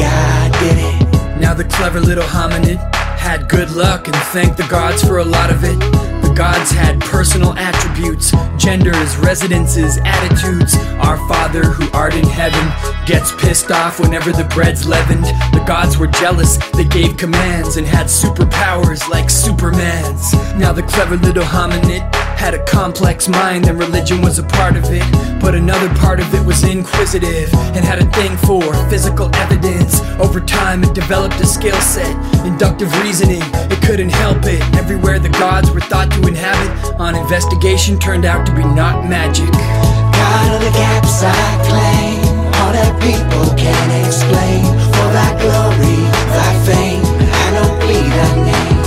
P: God did it.
O: Now the clever little hominid had good luck and thanked the gods for a lot of it. The gods had personal attributes, genders, residences, attitudes. Our Father who art in heaven gets pissed off whenever the bread's leavened. The gods were jealous, they gave commands and had superpowers like Superman's. Now the clever little hominid had a complex mind and religion was a part of it. But another part of it was inquisitive and had a thing for physical evidence. Over time, it developed a skill set, inductive reasoning. It couldn't help it. Everywhere the gods were thought to inhabit, on investigation turned out to be not magic.
P: God of the gaps I claim, all that people can't explain. For thy glory, thy fame, I don't bleed thy name.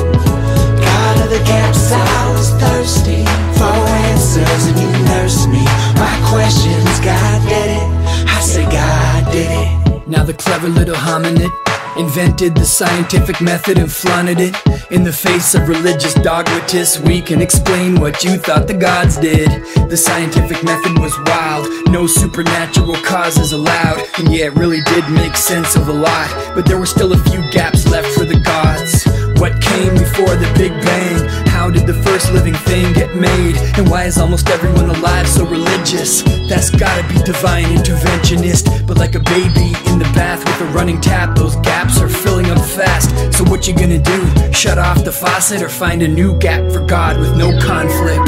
P: God of the gaps, I was thirsty for answers, and you nursed me. My questions, God did it. I say, God did it.
O: Now the clever little hominid invented the scientific method and flaunted it in the face of religious dogmatists. We can explain what you thought the gods did. The scientific method was wild, no supernatural causes allowed, and yeah, it really did make sense of a lot. But there were still a few gaps left for the gods. What came before the Big Bang? How did the first living thing get made? And why is almost everyone alive so religious? That's gotta be divine interventionist. But like a baby in the bath with a running tap, those gaps are filling up fast. So what you gonna do? Shut off the faucet or find a new gap for God with no conflict?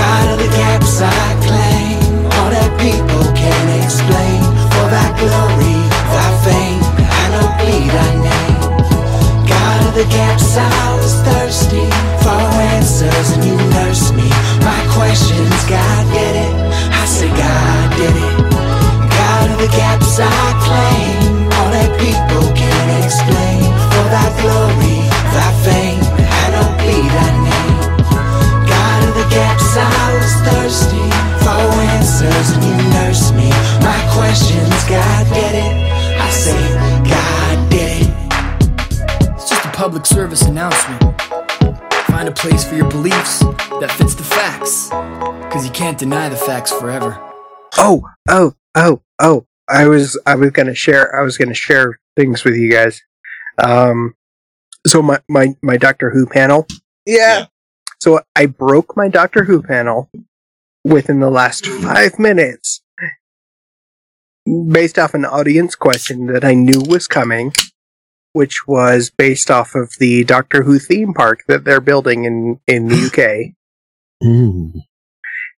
P: God of the gaps I claim, all that people can't explain. For thy glory, thy fame, I don't bleed the gaps, I was thirsty for answers, and you nursed me. My questions, God did it. I say, God did it. God of the gaps I claim, all that people can't explain. For thy glory, thy fame, I don't bleed thy name. God of the gaps, I was thirsty for answers, and you nursed me. My questions, God did it. I say, God did it.
O: It's just a public service announcement. Find a place for your beliefs that fits the facts. Because you can't deny the facts forever.
C: Oh, oh, oh, oh. I was I was gonna share I was gonna share things with you guys. Um so my, my, my Doctor Who panel.
B: Yeah.
C: So I broke my Doctor Who panel within the last five minutes based off an audience question that I knew was coming, which was based off of the Doctor Who theme park that they're building in, in the UK.
A: Ooh.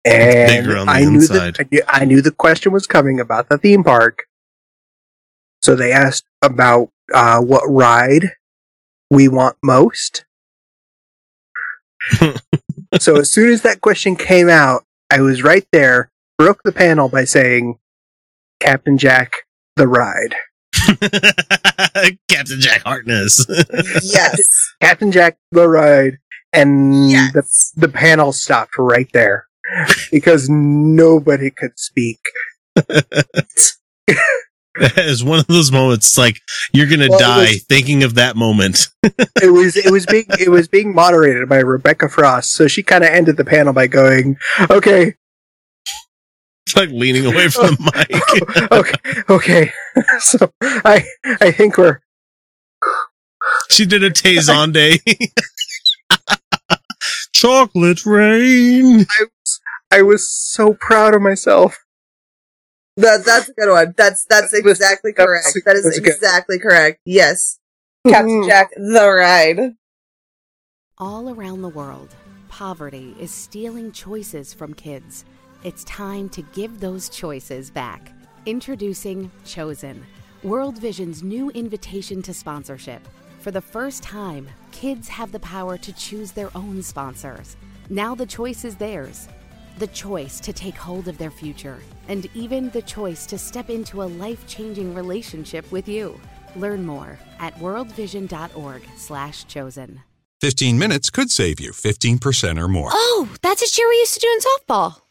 C: And
A: bigger on the
C: I knew
A: inside.
C: that I knew, I knew the question was coming about the theme park. So they asked about uh, what ride we want most. so as soon as that question came out, I was right there, broke the panel by saying, "Captain Jack, the ride."
A: Captain Jack Harkness.
B: Yes.
C: Captain Jack, the ride, and the the panel stopped right there because nobody could speak.
A: It's one of those moments like you're gonna
C: Well,
A: die
C: was-
A: thinking of that moment.
C: it was it was being it was being moderated by Rebecca Frost, so she kind of ended the panel by going, "Okay,
A: It's like leaning away from the mic.
C: okay, okay." so I I think we're
A: She did a Tay Zonday. Chocolate rain.
C: I was, I was so proud of myself.
B: That that's a good one. That's that's exactly
C: that
B: correct. That is
C: that good.
B: exactly correct. Yes. Hmm. Captain Jack, the ride.
Q: All around the world, poverty is stealing choices from kids. It's time to give those choices back. Introducing Chosen, World Vision's new invitation to sponsorship. For the first time, kids have the power to choose their own sponsors. Now the choice is theirs. The choice to take hold of their future, and even the choice to step into a life changing relationship with you. Learn more at worldvision.org/slash chosen.
R: 15 minutes could save you 15% or more.
S: Oh, that's a cheer we used to do in softball.